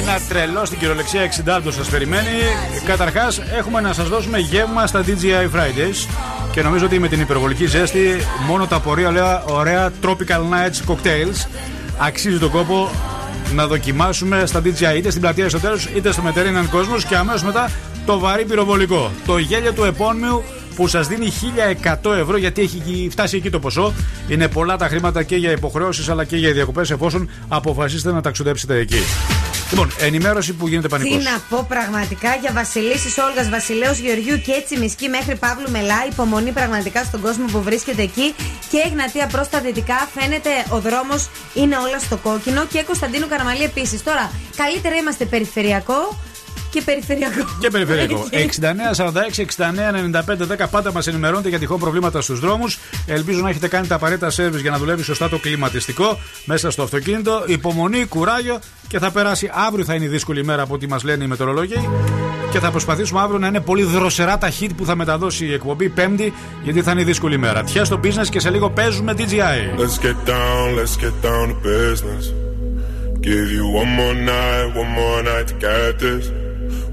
Ένα τρελό στην κυριολεκσία εξητάζοντας σας περιμένει. Καταρχάς, έχουμε να σας δώσουμε γεύμα στα DJI Fridays. Και νομίζω ότι με την υπερβολική ζέστη, μόνο τα πορεία ωραία, ωραία Tropical Nights Cocktails αξίζει τον κόπο να δοκιμάσουμε στα DJI είτε στην πλατεία στο τέλος είτε στο μετερύναν κόσμος και αμέσως μετά το βαρύ πυροβολικό. Το γέλιο του επώνυμου που σας δίνει 1100 ευρώ γιατί έχει φτάσει εκεί το ποσό. Είναι πολλά τα χρήματα και για υποχρεώσεις αλλά και για διακοπές εφόσον αποφασίσετε να ταξιδέψετε εκεί. Λοιπόν, ενημέρωση που γίνεται πανικός. Τι να πω πραγματικά για Βασιλίσης Όλγας Βασιλέο Γεωργιού και έτσι Μισκή μέχρι Παύλου Μελά. Υπομονή πραγματικά στον κόσμο που βρίσκεται εκεί. Και Εγνατία προς τα δυτικά. Φαίνεται ο δρόμος είναι όλα στο κόκκινο. Και Κωνσταντίνου Καραμαλή επίσης. Τώρα, καλύτερα είμαστε περιφερειακό και περιφερειακό. Και περιφερειακό. Έτσι. 69-46-69-95-10 πάντα μας ενημερώνετε για τυχόν προβλήματα στους δρόμους. Ελπίζω να έχετε κάνει τα απαραίτητα σερβις για να δουλεύει σωστά το κλιματιστικό μέσα στο αυτοκίνητο. Υπομονή, κουράγιο και θα περάσει. Αύριο θα είναι η δύσκολη ημέρα από ό,τι μας λένε οι μετεωρολόγοι. Και θα προσπαθήσουμε αύριο να είναι πολύ δροσερά τα hit που θα μεταδώσει η εκπομπή Πέμπτη, γιατί θα είναι η δύσκολη ημέρα. Τυχαία στο business και σε λίγο παίζουμε DJI. Let's get down, let's get down to business. Give you one more night, one more night to get this.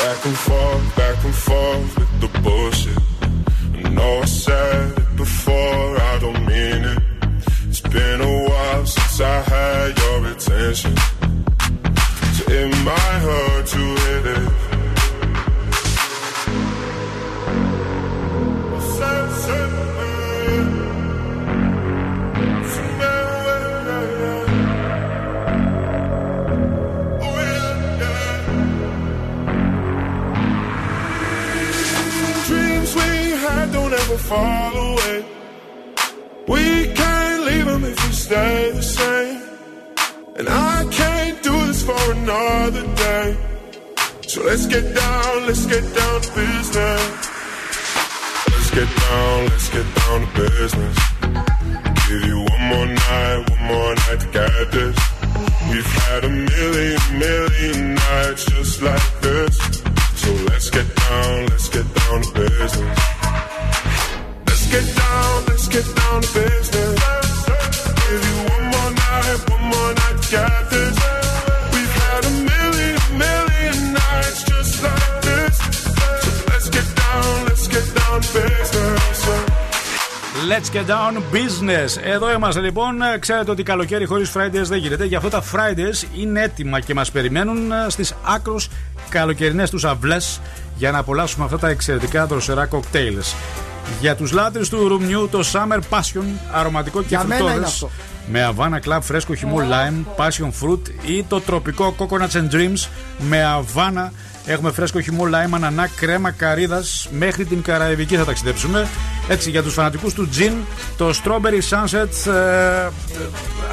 Back and forth, back and forth with the bullshit. I know I said down business. Εδώ είμαστε λοιπόν. Ξέρετε ότι καλοκαίρι χωρίς Fridays δεν γίνεται. Γι' αυτό τα Fridays είναι έτοιμα και μας περιμένουν στις άκρω καλοκαιρινές τους αυλές για να απολαύσουμε αυτά τα εξαιρετικά δροσερά κοκτέιλς. Για τους λάτρε του ρουμνιού, το Summer Passion, αρωματικό και Για μένα είναι φρουτόδες, αυτό. με Havana Club φρέσκο χυμό lime, passion fruit ή το τροπικό coconuts and dreams με Havana. Έχουμε φρέσκο χυμό lime, ανανά, κρέμα, καρύδα. Μέχρι την Καραϊβική θα ταξιδέψουμε. Έτσι, για του φανατικού του gin, το strawberry sunset. ε,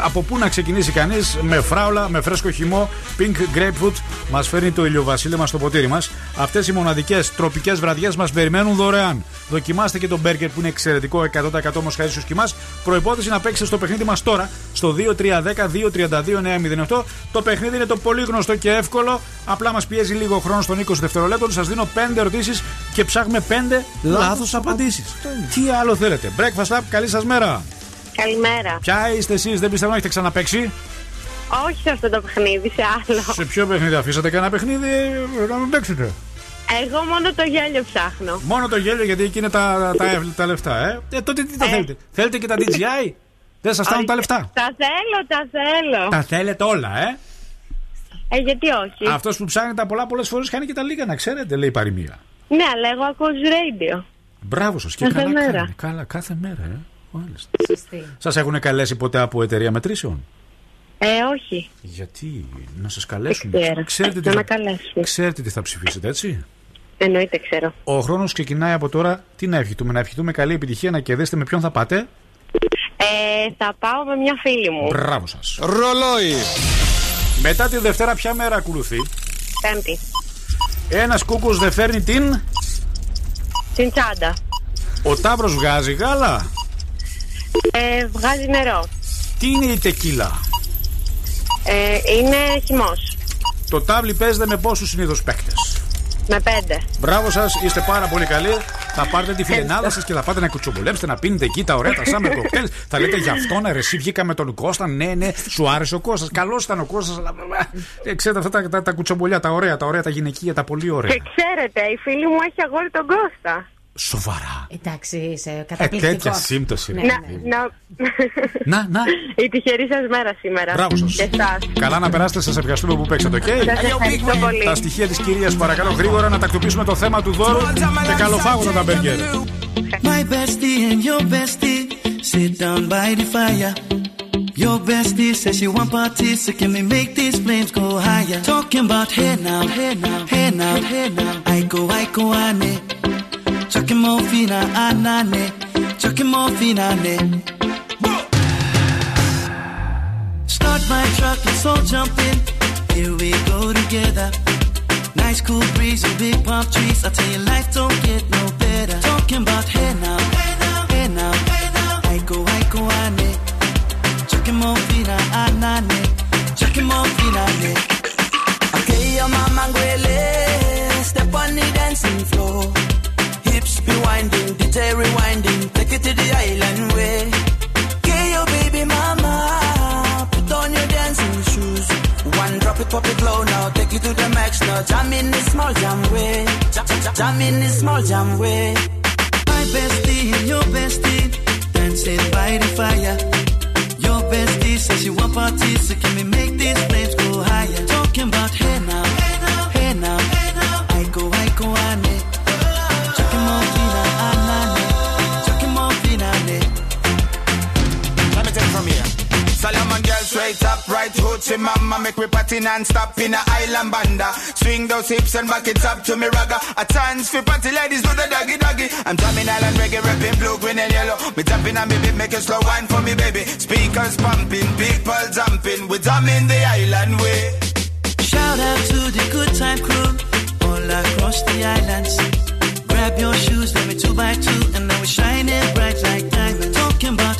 από πού να ξεκινήσει κανεί, με φράουλα, με φρέσκο χυμό, pink grapefruit. Μα φέρνει το ηλιοβασίλεμα στο ποτήρι μα. Αυτέ οι μοναδικέ τροπικέ βραδιέ μα περιμένουν δωρεάν. Δοκιμάστε και το μπέργκερ που είναι εξαιρετικό 100% όμω χαρί στου κοιμά. Προπόθεση να παίξετε στο παιχνίδι μα τώρα στο 2310-232-908. Το παιχνίδι είναι το πολύ γνωστό και εύκολο. Απλά μα πιέζει λίγο χρόνο στον 20 δευτερολέπτων. Σας δίνω 5 ερωτήσεις και ψάχνουμε 5 λάθος απαντήσεις. Τι άλλο θέλετε; Breakfast Lab, καλή σας μέρα. Καλημέρα. Ποια είστε εσείς, δεν πιστεύω να έχετε ξαναπέξει; Όχι σε αυτό το παιχνίδι, σε άλλο. Σε ποιο παιχνίδι αφήσατε κανένα παιχνίδι ε, να μην παίξετε. Εγώ μόνο το γέλιο ψάχνω. Μόνο το γέλιο γιατί εκεί είναι τα, τα, τα λεφτά, ε. ε τότε τι τα θέλετε; Θέλετε και τα DJI. Δεν σας φτάνουν τα λεφτά. Τα θέλω, τα θέλω. Τα θέλετε όλα, ε. Ε, γιατί όχι; Αυτός που ψάχνει τα πολλά πολλές φορές χάνει και τα λίγα, να ξέρετε, λέει η παροιμία. Ναι, αλλά εγώ ακούω radio. Μπράβο σας και Κάθε καλά μέρα. κάνει. Καλά, κάθε μέρα, ε. Σας έχουν καλέσει ποτέ από εταιρεία μετρήσεων; Ε, όχι. Γιατί; Να σας καλέσουν. Δεν ξέρω. Ξέρετε, τι Να θα, με καλέσουν. ξέρετε τι θα ψηφίσετε, έτσι; Εννοείται, ξέρω. Ο χρόνος ξεκινάει από τώρα. Τι να ευχηθούμε, να ευχηθούμε καλή επιτυχία, να κερδίσετε με ποιον θα πάτε; Ε, θα πάω με μια φίλη μου. Μπράβο σας. Ρολόι. Μετά τη Δευτέρα, ποια μέρα ακολουθεί; Πέμπτη. Ένας κούκο δεν φέρνει την. Την τσάντα. Ο τάβρο βγάζει γάλα; Ε, βγάζει νερό. Τι είναι η τεκίλα; Ε, είναι χυμός. Το τάβλι παίζεται με πόσους συνήθως παίκτες; Με πέντε. Μπράβο σας, είστε πάρα πολύ καλοί. Θα πάρετε τη φιλενάδα σας και θα πάτε να κουτσομπολέψετε, να πίνετε εκεί τα ωραία τα summer cocktails. θα λέτε για αυτόν, ρε, εσύ βγήκα με τον Κώστα. Ναι, ναι, σου άρεσε ο Κώστας. Καλός ήταν ο Κώστας, αλλά. Ε, ξέρετε αυτά τα, τα, τα κουτσομπολιά, τα ωραία, τα ωραία, τα γυναικεία, τα πολύ ωραία. Και ξέρετε, η φίλη μου έχει αγόρι τον Κώστα. Σοβαρά. Εντάξει, είσαι Ε, καταπληκτικός. τέτοια σύμπτωση. ρε. Να, να... Να, να. Η τυχερή σας μέρα σήμερα. Μπράβο σας. Και εσάς. Καλά να περάσετε, σας ευχαριστούμε που παίξατε, οκ; Σας ευχαριστώ πολύ. Τα στοιχεία της κυρίας, παρακαλώ γρήγορα να τακτοποιήσουμε το θέμα του δώρου και καλοφάγωτα τα μπέργκερ. My bestie and your bestie sit down by the fire. Your bestie says she want parties, so can we make these flames go higher? Talking about hey now, hey now, hey now, hey now. I go, I go, ane. Chucking more fina, anane. Chucking more fina, ane. Start my truck, let's all jump in. Here we go together. Nice cool breeze and big palm trees. I tell you, life don't get no better. Talking about hey now, hey now, hey now, hey now. I go, I go, ane. Chucking more fina, anane. Chucking more fina, ane. Okay, your mama. Step on the dancing floor. Hips be winding, DJ rewinding. Take it to the island way. Okay, your baby mama. Put on your dancing shoes. One drop it, pop it low now. Take it to the max now. Jam in the small jam way. Jam, in the small jam way. My bestie and your bestie dancing by the fire. Your bestie says she want parties, so can we make these flames go higher? Talking about hey now, up, right hoochie mama Make me party non-stop in a island banda. Swing those hips and back it up to me ragga. A chance for party ladies do the doggy doggy. I'm jamming island reggae, rapping blue, green and yellow. Me tapping on me beat, make a slow wine for me baby. Speakers pumping, people jumping. We jamming the island way. Shout out to the good time crew all across the islands. Grab your shoes, let me two by two, and now we're shining bright like diamonds. Talking about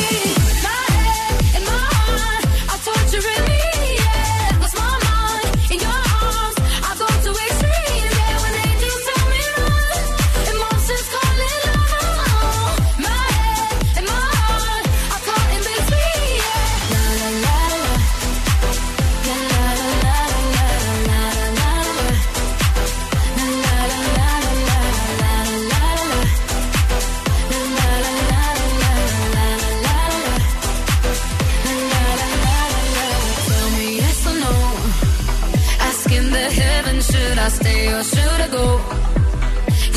Stay or should I go?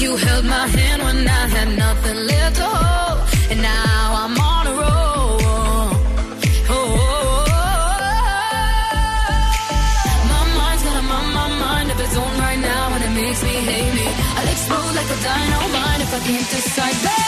You held my hand when I had nothing left to hold, and now I'm on a roll. Oh, my mind's got a my, mind of its own right now, and it makes me hate me. I'll explode like a dynamite if I can't decide, baby.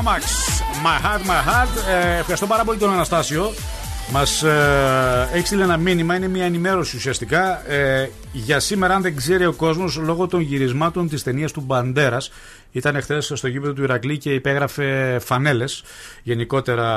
Ava Max. My heart, my heart. Ε, ευχαριστώ πάρα πολύ τον Αναστάσιο. Μας ε, έχει στείλει ένα μήνυμα, είναι μια ενημέρωση ουσιαστικά. Ε, για σήμερα, αν δεν ξέρει ο κόσμος, λόγω των γυρισμάτων της ταινίας του Μπαντέρας, ήταν χθες στο γήπεδο του Ηρακλή και υπέγραφε φανέλες. Γενικότερα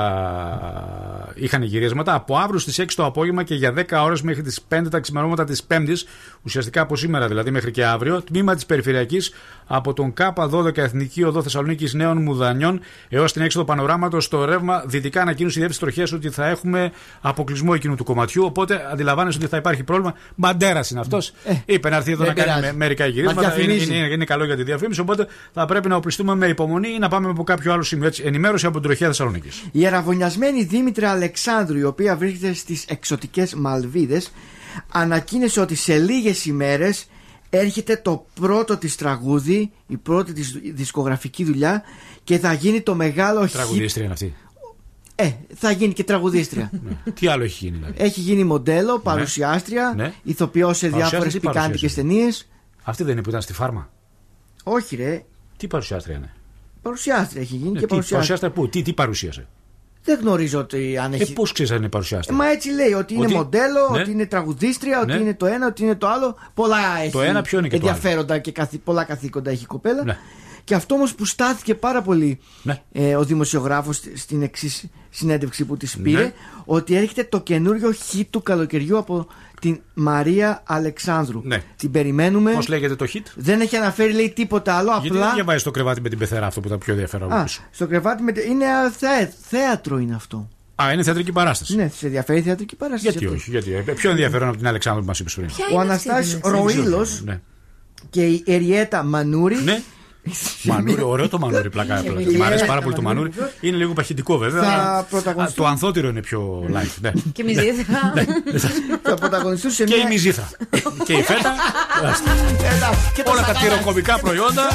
είχαν γυρίσματα. Από αύριο στις 6 το απόγευμα και για 10 ώρες μέχρι τις 5 τα ξημερώματα της Πέμπτης, ουσιαστικά από σήμερα δηλαδή μέχρι και αύριο, τμήμα της Περιφερειακής από τον ΚΑΠΑ12 Εθνική Οδό Θεσσαλονίκης Νέων Μουδανιών έως την έξοδο πανοράματος στο ρεύμα δυτικά ανακοίνωση διεύθυνση τροχές ότι θα έχουμε αποκλεισμό εκείνου του κομματιού. Οπότε αντιλαμβάνεσαι ότι θα υπάρχει πρόβλημα. Μπαντέρας είναι αυτός. Είπε να έρθει εδώ Ε, δεν να κάνει πειράζει. με- μερικά γυρίσματα. Μας Είναι, διαφημίζει. είναι, είναι καλό για τη διαφήμιση. Οπότε θα πρέπει να οπλιστούμε με υπομονή ή να πάμε από κάποιο άλλο σημείο. Έτσι, ενημέρωση από την τροχιά Θεσσαλονίκης. Η αραβωνιασμένη Δήμητρα Αλεξάνδρου, η οποία βρίσκεται στις εξωτικές Μαλβίδες, ανακοίνωσε ότι σε λίγες ημέρες έρχεται το πρώτο της τραγούδι, η πρώτη της δισκογραφική δουλειά και θα γίνει το μεγάλο hit. Τραγουδίστρια είναι αυτή. Ε, θα γίνει και τραγουδίστρια. Τι άλλο έχει γίνει δηλαδή; Έχει γίνει μοντέλο, παρουσιάστρια, Ναι. ηθοποιός σε Παρουσιάστρια, διάφορες τι πικάντικες παρουσιάστρια; ταινίες. Αυτή δεν είναι που ήταν στη φάρμα; Όχι ρε, Τι παρουσιάστρια είναι; παρουσιάστρια έχει γίνει Ε, και τι, παρουσιάστρια. παρουσιάστρια πού, τι, τι παρουσίασε; Δεν γνωρίζω ότι αν Ε, έχει... πώς ξέρεις αν είναι παρουσιάστρια; Μα έτσι λέει ότι είναι Ότι- μοντέλο, Ναι. ότι είναι τραγουδίστρια, ότι Ναι. είναι το ένα, ότι είναι το άλλο. Πολλά έχει ένα ποιο είναι και το άλλο. ενδιαφέροντα και καθη- πολλά καθήκοντα έχει η κοπέλα. Ναι. Και αυτό όμως που στάθηκε πάρα πολύ Ναι. ε, ο δημοσιογράφος στη- στην εξής συνέντευξη που της πήρε, Ναι. ότι έρχεται το καινούριο hit του καλοκαιριού από την Μαρία Αλεξάνδρου. Ναι. Την περιμένουμε. Πώς λέγεται το hit; Δεν έχει αναφέρει λέει τίποτα άλλο. Γιατί δεν απλά. διαβάζει το κρεβάτι με την πεθερά αυτό που ήταν πιο ενδιαφέρον. Α, πίσω. στο κρεβάτι με... είναι α, θεά- θέατρο είναι αυτό. Α, είναι θεατρική παράσταση. Ναι, σε ενδιαφέρει η θεατρική παράσταση. Γιατί αυτό. όχι, γιατί. ε, Πιο ενδιαφέρον από την Αλεξάνδρου που μας είπε πριν. Ο Αναστάσης Ροήλος Ναι. και η Εριέτα Μανούρη. Ναι. Μανούρι, ωραίο το μανούρι, πλάκα. πλάκα. Η Μ' αρέσει Εριέτα πάρα πολύ το μανούρι. Μανούρη. Είναι λίγο παχυντικό βέβαια. Θα αλλά- πρωταγωνιστούν. Α, Το ανθότυρο είναι πιο light. ναι. Και μυζήθρα. θα πρωταγωνιστούν σε Και μια. η μυζήθρα. Και η φέτα. και το Όλα τα σαγανάκι. τυροκομικά προϊόντα.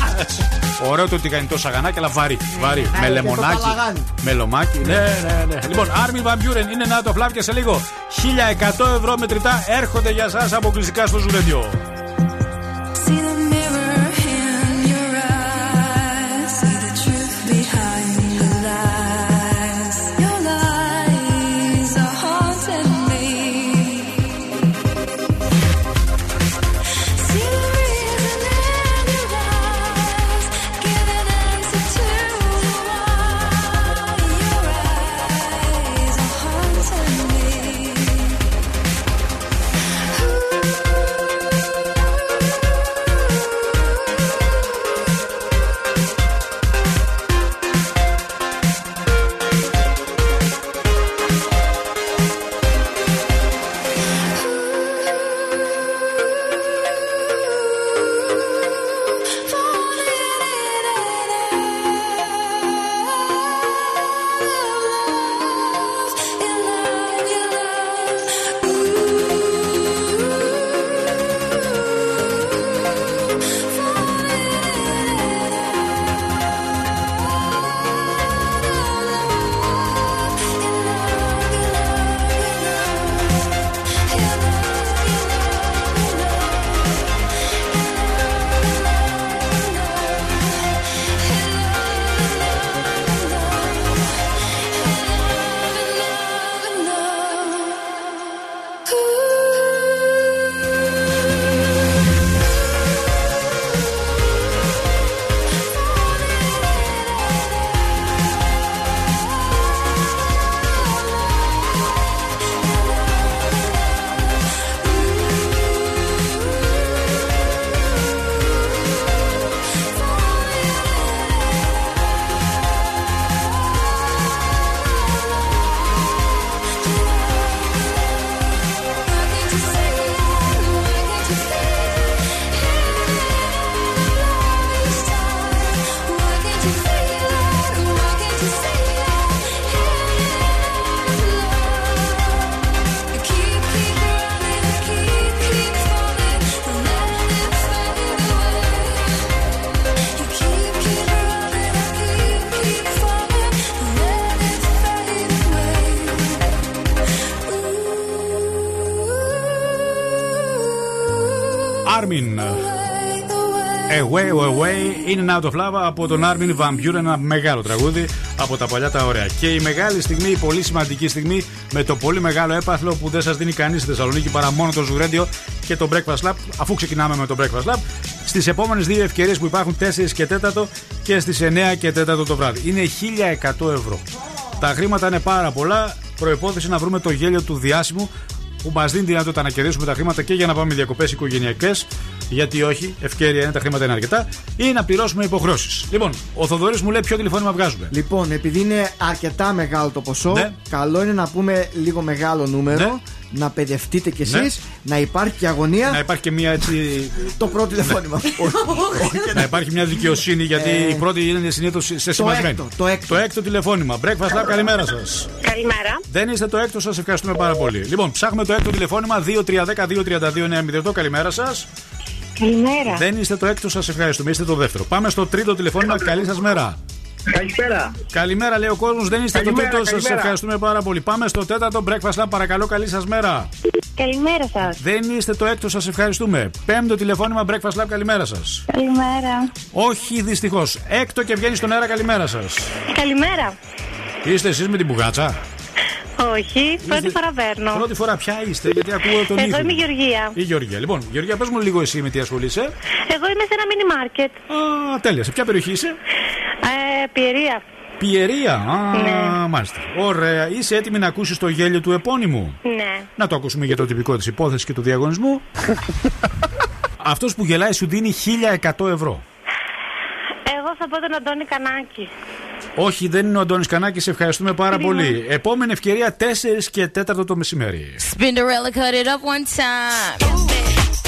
Ωραίο το τηγανιτό σαγανάκι, αλλά βαρύ. βαρύ. Με και το λεμονάκι. παλαγάνι. Με λομάκι. Ναι, ναι, ναι. Λοιπόν, Armin Van Buren είναι να το φλάβ σε λίγο. 1100 ευρώ μετρητά έρχονται για εσά αποκλειστικά στο Ζουρέντιο. Away, away, in and out of love από τον Armin Van Buren. Ένα μεγάλο τραγούδι από τα παλιά τα ωραία. Και η μεγάλη στιγμή, η πολύ σημαντική στιγμή με το πολύ μεγάλο έπαθλο που δεν σας δίνει κανείς στη Θεσσαλονίκη παρά μόνο το Ζουρέντιο και το Breakfast Lab. Αφού ξεκινάμε με το Breakfast Lab, στις επόμενες δύο ευκαιρίες που υπάρχουν 4 και 4 και στις 9 και 4 το βράδυ. Είναι 1100 ευρώ. Τα χρήματα είναι πάρα πολλά. Προπόθεση να βρούμε το γέλιο του διάσημου που μας δίνει τη δυνατότητα να κερδίσουμε τα χρήματα και για να πάμε διακοπές οικογενειακές. Γιατί όχι, ευκαιρία είναι, τα χρήματα είναι αρκετά. Ή να πληρώσουμε υποχρεώσεις. Λοιπόν, ο Θοδωρής μου λέει ποιο τηλεφώνημα βγάζουμε. Λοιπόν, επειδή είναι αρκετά μεγάλο το ποσό, Ναι. καλό είναι να πούμε λίγο μεγάλο νούμερο. Να παιδευτείτε κι εσείς, Ναι. να υπάρχει και αγωνία. Να υπάρχει και μια έτσι. Το πρώτο τηλεφώνημα. να υπάρχει μια δικαιοσύνη γιατί Ε, η πρώτη είναι συνήθως σε σημασμένη. έκτο, το έκτο. Το έκτο τηλεφώνημα. Breakfast Lab, καλημέρα σας. Καλημέρα. Δεν είστε το έκτο, σας ευχαριστούμε πάρα πολύ. Λοιπόν, ψάχνουμε το έκτο τηλεφώνημα 2310-232-908. Καλημέρα σας. Καλημέρα. Δεν είστε το έκτο, σας ευχαριστούμε. Είστε το δεύτερο. Πάμε στο τρίτο τηλεφώνημα. Καλή σας μέρα. Καλησπέρα. Καλημέρα, λέει ο κόσμος. Δεν είστε Καλημέρα, το τρίτο, σας καλημέρα. ευχαριστούμε πάρα πολύ. Πάμε στο τέταρτο breakfast lab. Παρακαλώ, καλή σας μέρα. Καλημέρα σας. Δεν είστε το έκτος, σας ευχαριστούμε. Πέμπτο τηλεφώνημα breakfast lab. Καλημέρα σας. Καλημέρα. Όχι, δυστυχώς. Έκτο και βγαίνει στον αέρα. Καλημέρα σας. Καλημέρα. Είστε εσείς με την μπουγάτσα; Όχι, πρώτη φορά παίρνω. Πρώτη φορά πια είστε, γιατί ακούω τον ήχο. Εγώ είμαι η Γεωργία. Η Γεωργία. Λοιπόν, Γεωργία, πες μου λίγο εσύ με τι ασχολείσαι. Εγώ είμαι σε ένα μίνι μάρκετ. Α, τέλεια. Σε ποια περιοχή είσαι, Ε, Πιερία. Πιερία. Α, Ναι. μάλιστα. Ωραία. Είσαι έτοιμη να ακούσεις το γέλιο του επώνυμου; Ναι. Να το ακούσουμε για το τυπικό της υπόθεση και του διαγωνισμού. Αυτός που γελάει σου δίνει 1100 ευρώ. Εγώ θα πω τον Αντώνη Κανάκη. Όχι, δεν είναι ο Αντώνης Κανάκης, σε ευχαριστούμε πάρα Κρίμα. πολύ. Επόμενη ευκαιρία 4 και 4 το μεσημέρι. Spinderella cut it up one time.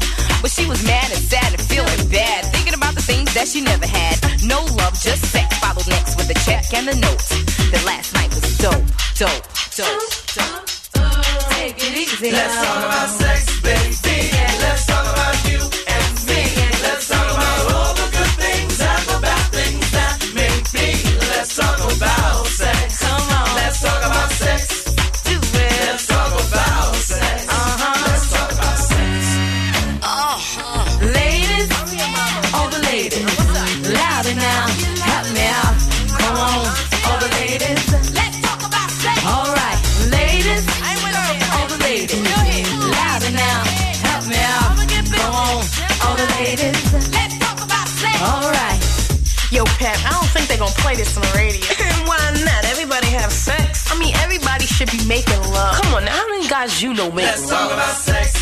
Was mad and sad and feeling bad, thinking about the things that she never had. No love, just sex. Followed next with the check and the note. That last night was dope, dope, dope, dope. Take it easy. Let's talk about sex, baby. Guys you know make Let's talk about sex,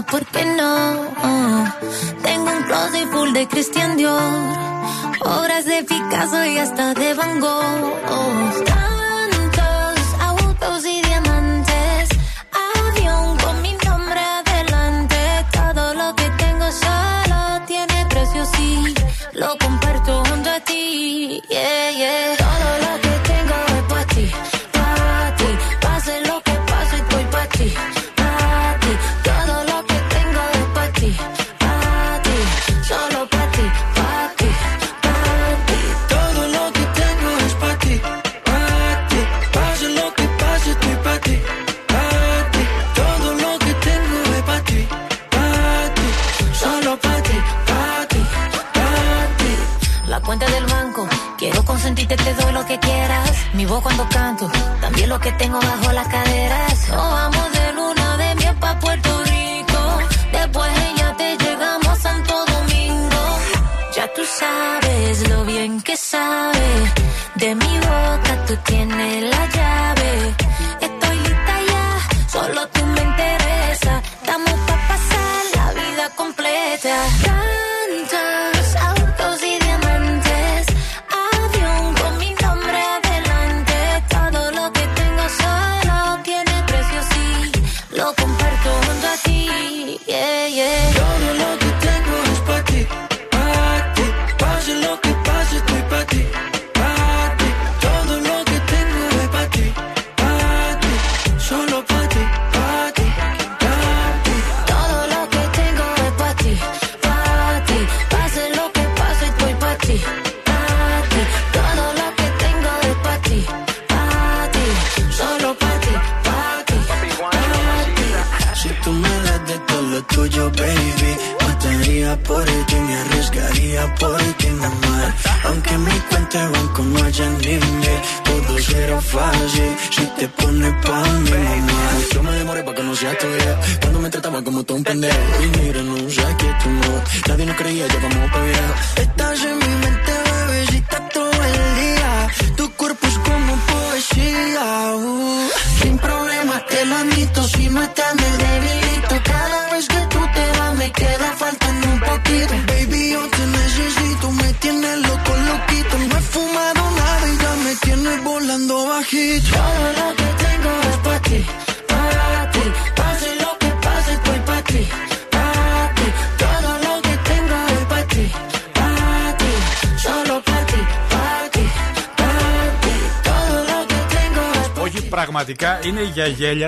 ¿por qué no? Tengo un closet full de Christian Dior. Obras de Picasso y hasta de Van Gogh.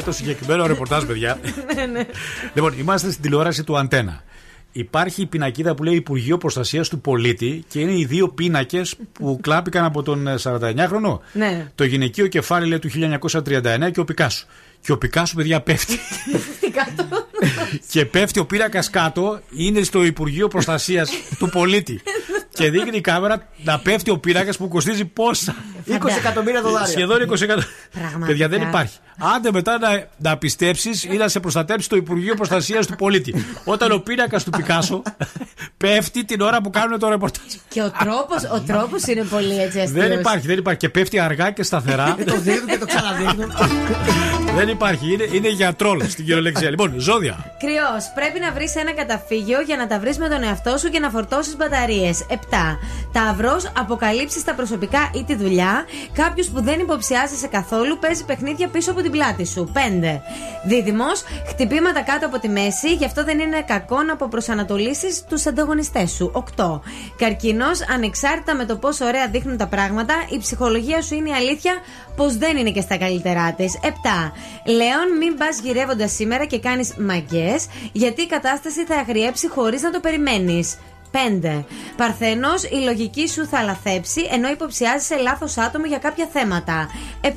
Το συγκεκριμένο ρεπορτάζ, παιδιά. λοιπόν, είμαστε στην τηλεόραση του Αντένα. Υπάρχει η πινακίδα που λέει Υπουργείο Προστασίας του Πολίτη και είναι οι δύο πίνακες που κλάπηκαν από τον ε, 49χρονο. Ναι. Το γυναικείο κεφάλι λέει του 1939 και ο Πικάσο. Και ο Πικάσο, παιδιά, πέφτει. και πέφτει ο πίνακας κάτω, είναι στο Υπουργείο Προστασίας του Πολίτη. Και δείχνει η κάμερα να πέφτει ο πίνακας που κοστίζει πόσα. 20 εκατομμύρια δολάρια. Σχεδόν 20 εκατομμύρια. Πραγματικά. Παιδιά δεν υπάρχει. Άντε μετά να, να πιστέψεις ή να σε προστατέψει το Υπουργείο Προστασίας του Πολίτη. Όταν ο πίνακας του Πικάσο πέφτει την ώρα που κάνουν το ρεπορτάζ. Και ο τρόπο ο τρόπος είναι πολύ έτσι αστείος. Δεν υπάρχει, δεν υπάρχει. Και πέφτει αργά και σταθερά. το δείχνουν και το ξαναδείχνουν. δεν υπάρχει. Είναι, είναι για τρόλ στην κυριολεξία. Λοιπόν, ζώδια. Κρυός, πρέπει να βρεις ένα καταφύγιο για να τα βρεις με τον εαυτό σου και να φορτώσεις μπαταρίες. 7. Ταυρό, αποκαλύψεις τα προσωπικά ή τη δουλειά. Κάποιος που δεν υποψιάζεσαι καθόλου παίζει παιχνίδια πίσω από την πλάτη σου. 5. Δίδυμος, χτυπήματα κάτω από τη μέση, γι' αυτό δεν είναι κακό να αποπροσανατολίσεις τους ανταγωνιστές σου. 8. Καρκίνος, ανεξάρτητα με το πόσο ωραία δείχνουν τα πράγματα, η ψυχολογία σου είναι η αλήθεια πως δεν είναι και στα καλύτερά της. 7. Λέων, μην πας γυρεύοντας σήμερα και κάνεις μαγκές, γιατί η κατάσταση θα αγριέψει χωρίς να το περιμένεις. 5. Παρθένος, η λογική σου θα αλαθέψει ενώ υποψιάζεσαι λάθος άτομο για κάποια θέματα. 7.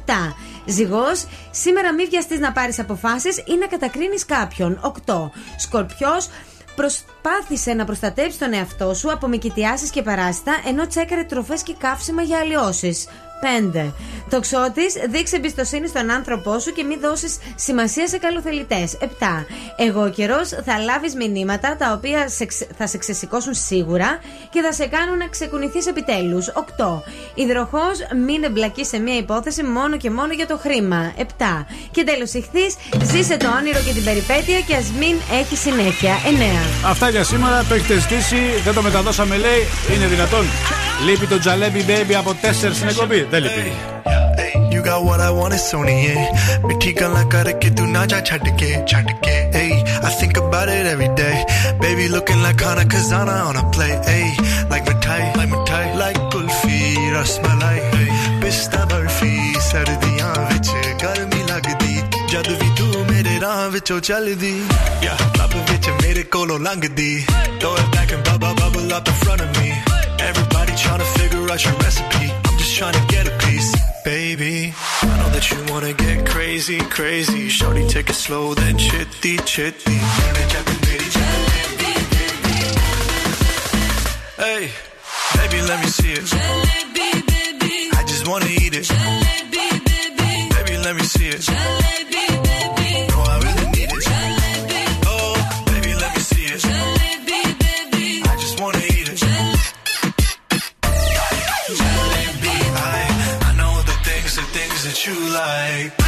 Ζυγός, σήμερα μην βιαστείς να πάρεις αποφάσεις ή να κατακρίνεις κάποιον. 8. Σκορπιός, προσπάθησε να προστατεύσει τον εαυτό σου από μικητιάσεις και παράσιτα ενώ τσέκαρε τροφές και καύσιμα για αλλοιώσεις. 5. Τοξότης, δείξε εμπιστοσύνη στον άνθρωπό σου και μην δώσεις σημασία σε καλοθελητές. 7. Εγώ ο καιρός θα λάβεις μηνύματα τα οποία σε ξε- θα σε ξεσηκώσουν σίγουρα και θα σε κάνουν να ξεκουνηθείς επιτέλους. 8. Υδροχός, μην εμπλακείς σε μια υπόθεση μόνο και μόνο για το χρήμα. 7. Και τέλος, ηχθείς, ζήσε το όνειρο και την περιπέτεια και ας μην έχει συνέχεια. 9. Αυτά για σήμερα το έχετε ζητήσει, δεν το μεταδώσαμε λέει, είναι δυνατόν. Λείπει το Jalebi Baby από 4 στην εκπομπή. dale, hey, You got what I want is Sony, yeah. Mithi galan karke tu na ja chhad ke, chhad ke. Hey, I think about it every day. Baby looking like Hana Kazana on a play. Hey, like mithai, like mithai, like kulfi, rasmalai. Hey, pista barfi, sardiyan vich garmi lagdi. ਜਦ ਵੀ ਤੂੰ ਮੇਰੇ ਰਾਹ ਵਿੱਚੋਂ chaldi. ਯਾ ਕਲੱਬ ਵਿੱਚ ਮੇਰੇ ਕੋਲੋਂ ਲੰਘਦੀ throw it back and bubble bubble up in front of me Everybody trying to figure out your recipe trying to get a piece baby I know that you wanna get crazy crazy shorty take it slow then chitty chitty Hey, baby, let me see it. I just wanna eat it. Baby, let me see it. Like.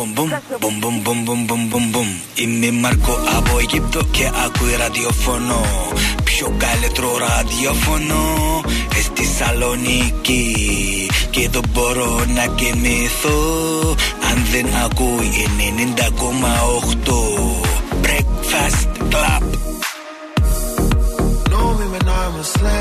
μπομ μπομ Μπομ μπομ μπομ μπομ μπομ μπομ μπομ Είμαι Μάρκο από Αιγύπτο και ακούει ραδιοφωνό. Πιο καλύτερο ραδιοφωνό. Στη Θεσσαλονίκη. Και δεν μπορώ να κοιμηθώ Αν δεν ακούει 90,8 Breakfast Club. Know me when I'm a slave.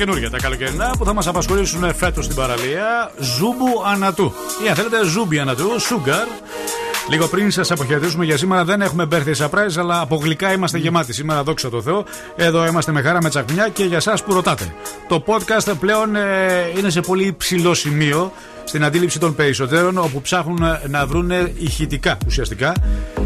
Καινούργια, τα καλοκαιρινά που θα μας απασχολήσουν φέτος στην παραλία. Ζούμπου Ανατού. Ή αν θέλετε, Ζούμπι Ανατού, Σούγκαρ. Λίγο πριν σας αποχαιρετήσουμε για σήμερα, δεν έχουμε birthday surprise, αλλά από γλυκά είμαστε γεμάτοι. Σήμερα, δόξα τω Θεώ, εδώ είμαστε με χαρά με τσακμιά και για εσά που ρωτάτε. Το podcast πλέον ε, είναι σε πολύ υψηλό σημείο στην αντίληψη των περισσότερων, όπου ψάχνουν να βρουν ηχητικά ουσιαστικά.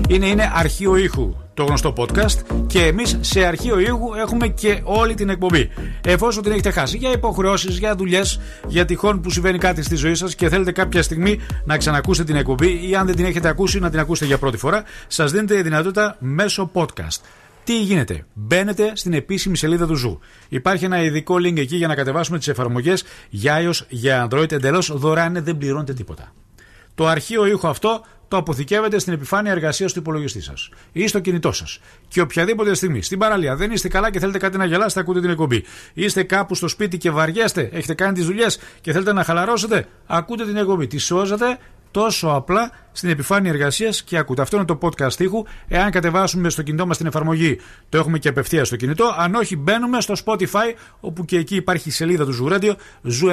Είναι, είναι αρχείο ήχου το γνωστό podcast και εμείς σε αρχείο ήχου έχουμε και όλη την εκπομπή. Εφόσον την έχετε χάσει για υποχρεώσεις, για δουλειές, για τυχόν που συμβαίνει κάτι στη ζωή σας και θέλετε κάποια στιγμή να ξανακούσετε την εκπομπή ή αν δεν την έχετε ακούσει να την ακούσετε για πρώτη φορά, σας δίνεται η δυνατότητα μέσω podcast. Τι γίνεται, μπαίνετε στην επίσημη σελίδα του Zoo. Υπάρχει ένα ειδικό link εκεί για να κατεβάσουμε τις εφαρμογές για iOS, για Android εντελώς δωρεάν, δεν πληρώνετε τίποτα. Το αρχείο ήχου αυτό το αποθηκεύετε στην επιφάνεια εργασίας του υπολογιστή σας ή στο κινητό σας. Και οποιαδήποτε στιγμή στην παραλία δεν είστε καλά και θέλετε κάτι να γελάσετε, ακούτε την εκπομπή. Είστε κάπου στο σπίτι και βαριέστε, έχετε κάνει τις δουλειές και θέλετε να χαλαρώσετε, ακούτε την εκπομπή. Τη σώζετε τόσο απλά στην επιφάνεια εργασίας και ακούτε. Αυτό είναι το podcast ήχου. Εάν κατεβάσουμε στο κινητό μας την εφαρμογή, το έχουμε και απευθείας στο κινητό. Αν όχι, μπαίνουμε στο Spotify, όπου και εκεί υπάρχει η σελίδα του Zoo Radio, Zoo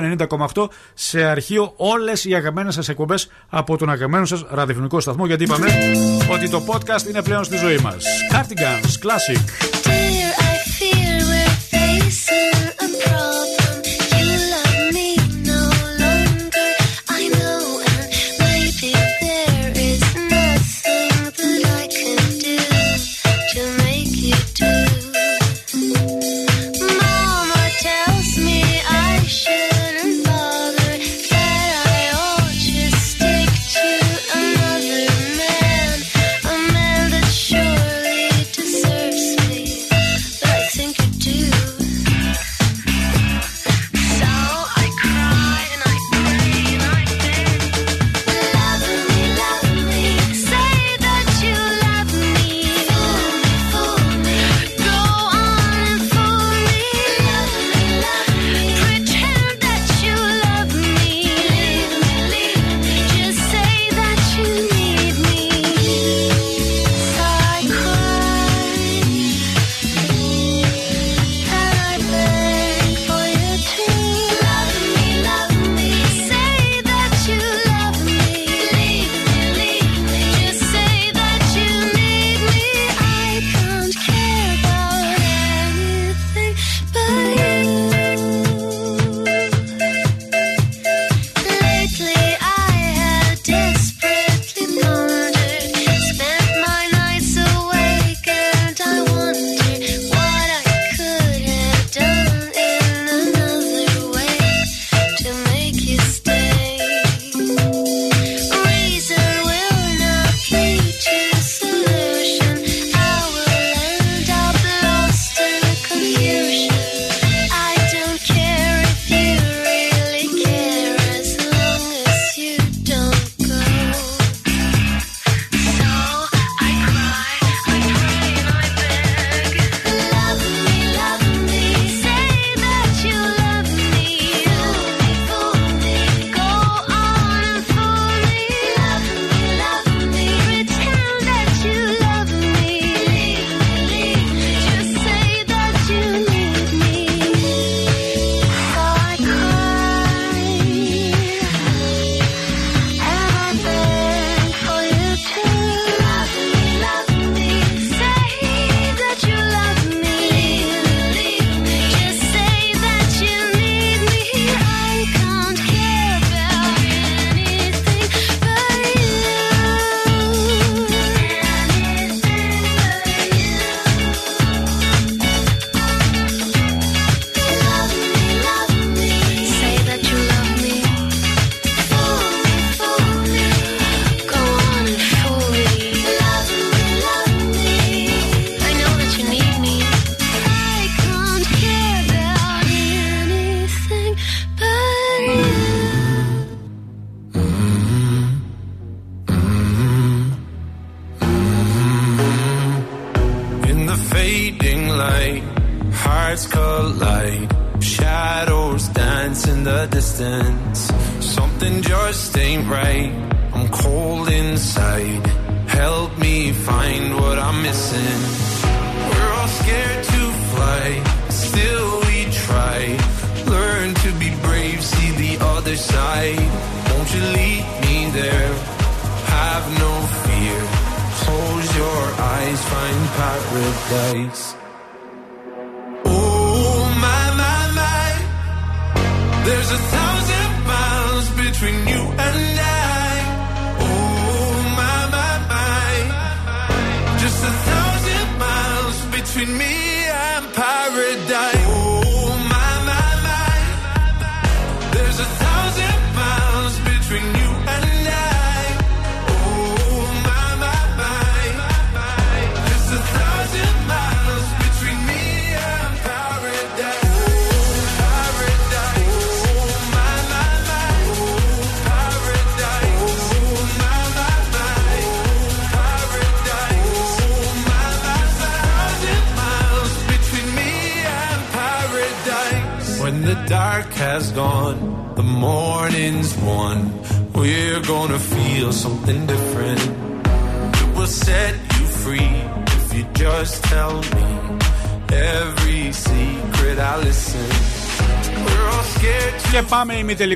90,8, σε αρχείο όλες οι αγαπημένες σας εκπομπές από τον αγαπημένο σας ραδιοφωνικό σταθμό. Γιατί είπαμε ότι το podcast είναι πλέον στη ζωή μας. Cardigans Classic. Dear, I fear we're facing a problem;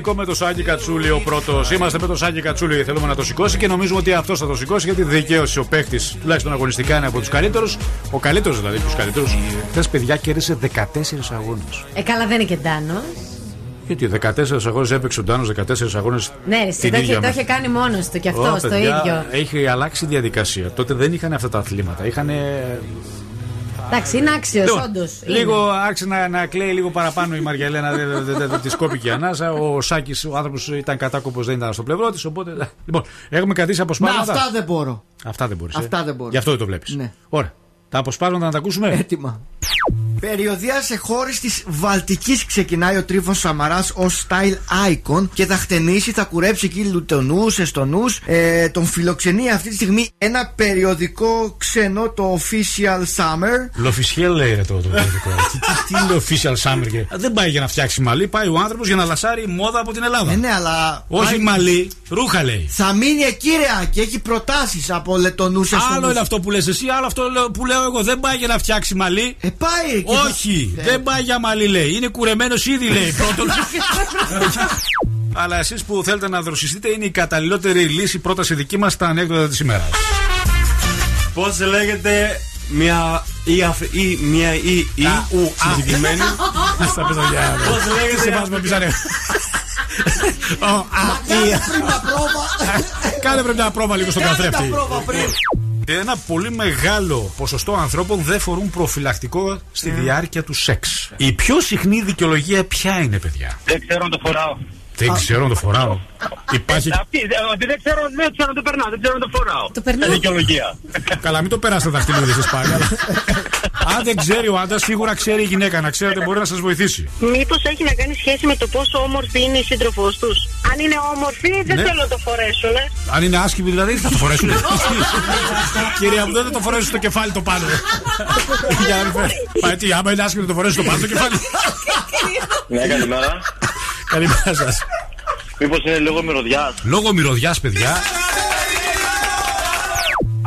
Πάμε ημιτελικό με το Σάκη Κατσούλη ο πρώτος. Είμαστε με το Σάκη Κατσούλη, θέλουμε να το σηκώσει και νομίζουμε ότι αυτός θα το σηκώσει γιατί δικαίωσε ο παίχτης, τουλάχιστον αγωνιστικά είναι από τους καλύτερους. Ο καλύτερος δηλαδή, τους καλύτερους. Χθε παιδιά κέρδισε 14 αγώνες. Ε, καλά, δεν είναι και Ντάνο. Γιατί 14 αγώνες έπαιξε ο Ντάνος, 14 αγώνες. Ναι, ρε, εσύ το, είχε, το είχε κάνει μόνος του και αυτός το ίδιο. Έχει αλλάξει η διαδικασία. Τότε δεν είχαν αυτά τα αθλήματα. Είχαν. Εντάξει, είναι άξιος, Λοιπόν, όντως. Λίγο άρχισε να, να κλαίει λίγο παραπάνω η Μαργιαλένα, δεν δε, δε, δε, τη κόπηκε η ανάσα. Ο Σάκης, ο άνθρωπος ήταν κατάκοπος, δεν ήταν στο πλευρό της. Οπότε. Λοιπόν, έχουμε κρατήσει Με αποσπάσματα. αυτά δεν μπορώ. Αυτά δεν μπορείς. Αυτά δεν μπορώ. Γι' αυτό δεν το βλέπεις. Ναι. Ωραία. Τα αποσπάσματα να τα ακούσουμε. Έτοιμα. Περιοδία σε χώρες της Βαλτικής ξεκινάει ο Τρίφων Σαμαράς ως style icon και θα χτενίσει, θα κουρέψει εκεί Λουτονούς, Εστονούς. Ε, τον φιλοξενεί αυτή τη στιγμή ένα περιοδικό ξενό, το Official Summer. Λοφισιέλ λέει ρε, το, το περιοδικό. τι, τι, τι είναι official summer και. Δεν πάει για να φτιάξει μαλλί, πάει ο άνθρωπος για να λασάρει μόδα από την Ελλάδα. Ε, ναι, αλλά. Όχι πάει- μαλλί, ρούχα λέει. Θα μείνει εκεί ρε και έχει προτάσεις από Λετονούς Εστονούς. Άλλο είναι αυτό που λες εσύ, άλλο αυτό λέω- που λέω εγώ. Δεν πάει για να φτιάξει μαλλί. Ε, πάει και θα- Όχι, Ε. δεν πάει για μαλλί λέει. Είναι κουρεμένος ήδη λέει. Πρώτον. Αλλά εσείς που θέλετε να δροσιστείτε είναι η καταλληλότερη λύση πρόταση δική μας στα ανέκδοτα της ημέρας. Πώς λέγεται μια ή, αφ- ή μια ή ή Α, ου, α. συγκεκριμένη. Στα παιδιά. Πώς λέγεται. Σε εμάς με πείσανε. Ω, α, Κάνε ή. πριν τα πρόβα. Κάνε πρέπει ένα πρόβα λίγο στον Κάνε τα καθρέφτη. Πρόβα πριν. Ένα πολύ μεγάλο ποσοστό ανθρώπων δεν φορούν προφυλακτικό στη διάρκεια του σεξ. Η πιο συχνή δικαιολογία ποια είναι, παιδιά; Δεν ξέρω αν το φοράω. Δεν ξέρω να το φοράω. Υπάρχει. Αυτή, ε, ότι δεν ξέρω, δεν ξέρω αν το περνάω, δεν ξέρω αν το φοράω. Το περνάω. Ε, Δικαιολογία. Καλά, μην το περάσετε τα δαχτυλίδια σας πάλι. αλλά- Αν δεν ξέρει ο άντρα, σίγουρα ξέρει η γυναίκα. Να ξέρετε, μπορεί να σας βοηθήσει. Μήπως έχει να κάνει σχέση με το πόσο όμορφη είναι η σύντροφός τους; Αν είναι όμορφη, δεν Ναι. θέλω να το φορέσουν. ε. Αν είναι άσχημη, δηλαδή, θα το φορέσουν. Κυρία μου, δεν θα το φορέσουν στο κεφάλι το πάνω. Για να μην φέρει. Μα τι, άμα είναι άσχημη, θα το φορέσουν το πάνω το κεφάλι. Ναι, καλημέρα. Καλημέρα σας. Μήπως είναι λόγω μυρωδιάς; Λόγω μυρωδιάς, παιδιά.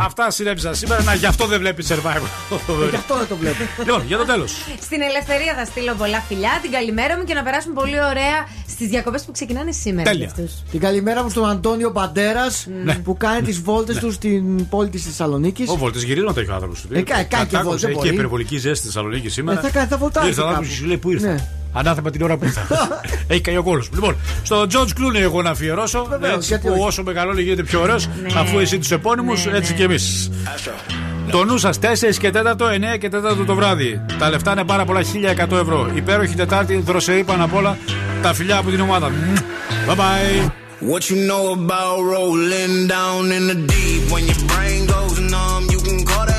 Αυτά συνέβησαν σήμερα. Να γι' αυτό δεν βλέπεις survivor. Γι' αυτό δεν το βλέπω. Λοιπόν, για το τέλος. Στην ελευθερία θα στείλω πολλά φιλιά, την καλημέρα μου και να περάσουμε πολύ ωραία στις διακοπές που ξεκινάνε σήμερα. Τέλεια. για αυτούς. Την καλημέρα μου στον Αντώνιο Μπαντέρα Ναι. που κάνει τις βόλτες του στην πόλη της Θεσσαλονίκης. Ο Βόλτες γυρίζοντα έχει ο άνθρωπος του. Ε, κα- κάνει και βόλτες, δεν Έχει μπορεί. υπερβολική ζέστη στη Θεσσαλονίκη σήμερα. Ε, θα κάνει- θα βολτάρει Ήρθε ο κάπου. άνθρωπος και σου λέει πού ήρθα. Ναι. Ανάθεμα την ώρα που ήρθα. έχει καεί ο κόλος. Λοιπόν, στο George Clooney εγώ να αφιερώσω. Βεβαίως, έτσι γιατί που όχι. όσο μεγαλώνει γίνεται πιο ωραίος. Ναι. Αφού εσύ τους επώνυμους, Ναι, έτσι ναι. κι εμείς. Το νου σας 4 και 4, 9 και 4 το βράδυ. Τα λεφτά είναι πάρα πολλά, 1100 ευρώ. Υπέροχη Τετάρτη, δροσερή πάνω απ' όλα. Τα φιλιά από την ομάδα. Bye bye. What you know about rolling down in the deep? When your brain goes numb, you can call that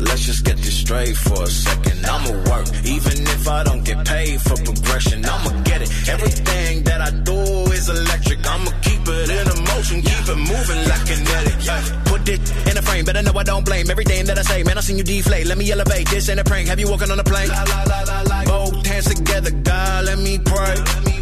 Let's just get this straight for a second. I'ma work, even if I don't get paid for progression. I'ma get it. Everything that I do is electric. I'ma keep it in a motion, keep it moving like kinetic. Put it in a frame, better know I don't blame everything that I say. Man, I seen you deflate. Let me elevate. This ain't a prank. Have you walking on a plane? Both hands together, God, let me pray.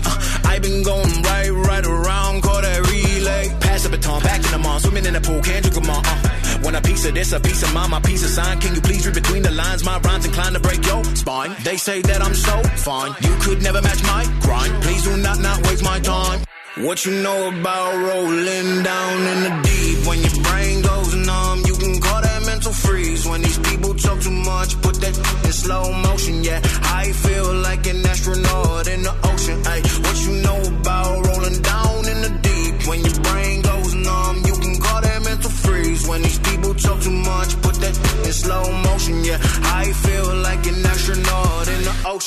Uh, I been going right, right around, call that relay. Pass the baton, back in the mall, swimming in the pool, can't drink 'em all. Uh. Want a piece of this, a piece of mine, my piece of sign. Can you please read between the lines? My rhymes inclined to break your spine. They say that I'm so fine. You could never match my grind. Please do not not waste my time. What you know about rolling down in the deep? When your brain goes numb, you can call that mental freeze. When these people talk too much, put that in slow motion. Yeah, I feel like an astronaut in the ocean. Ay, what you know about rolling down in the deep? When your brain when these people talk too much. Put that in slow motion, yeah. I feel like an astronaut in the ocean.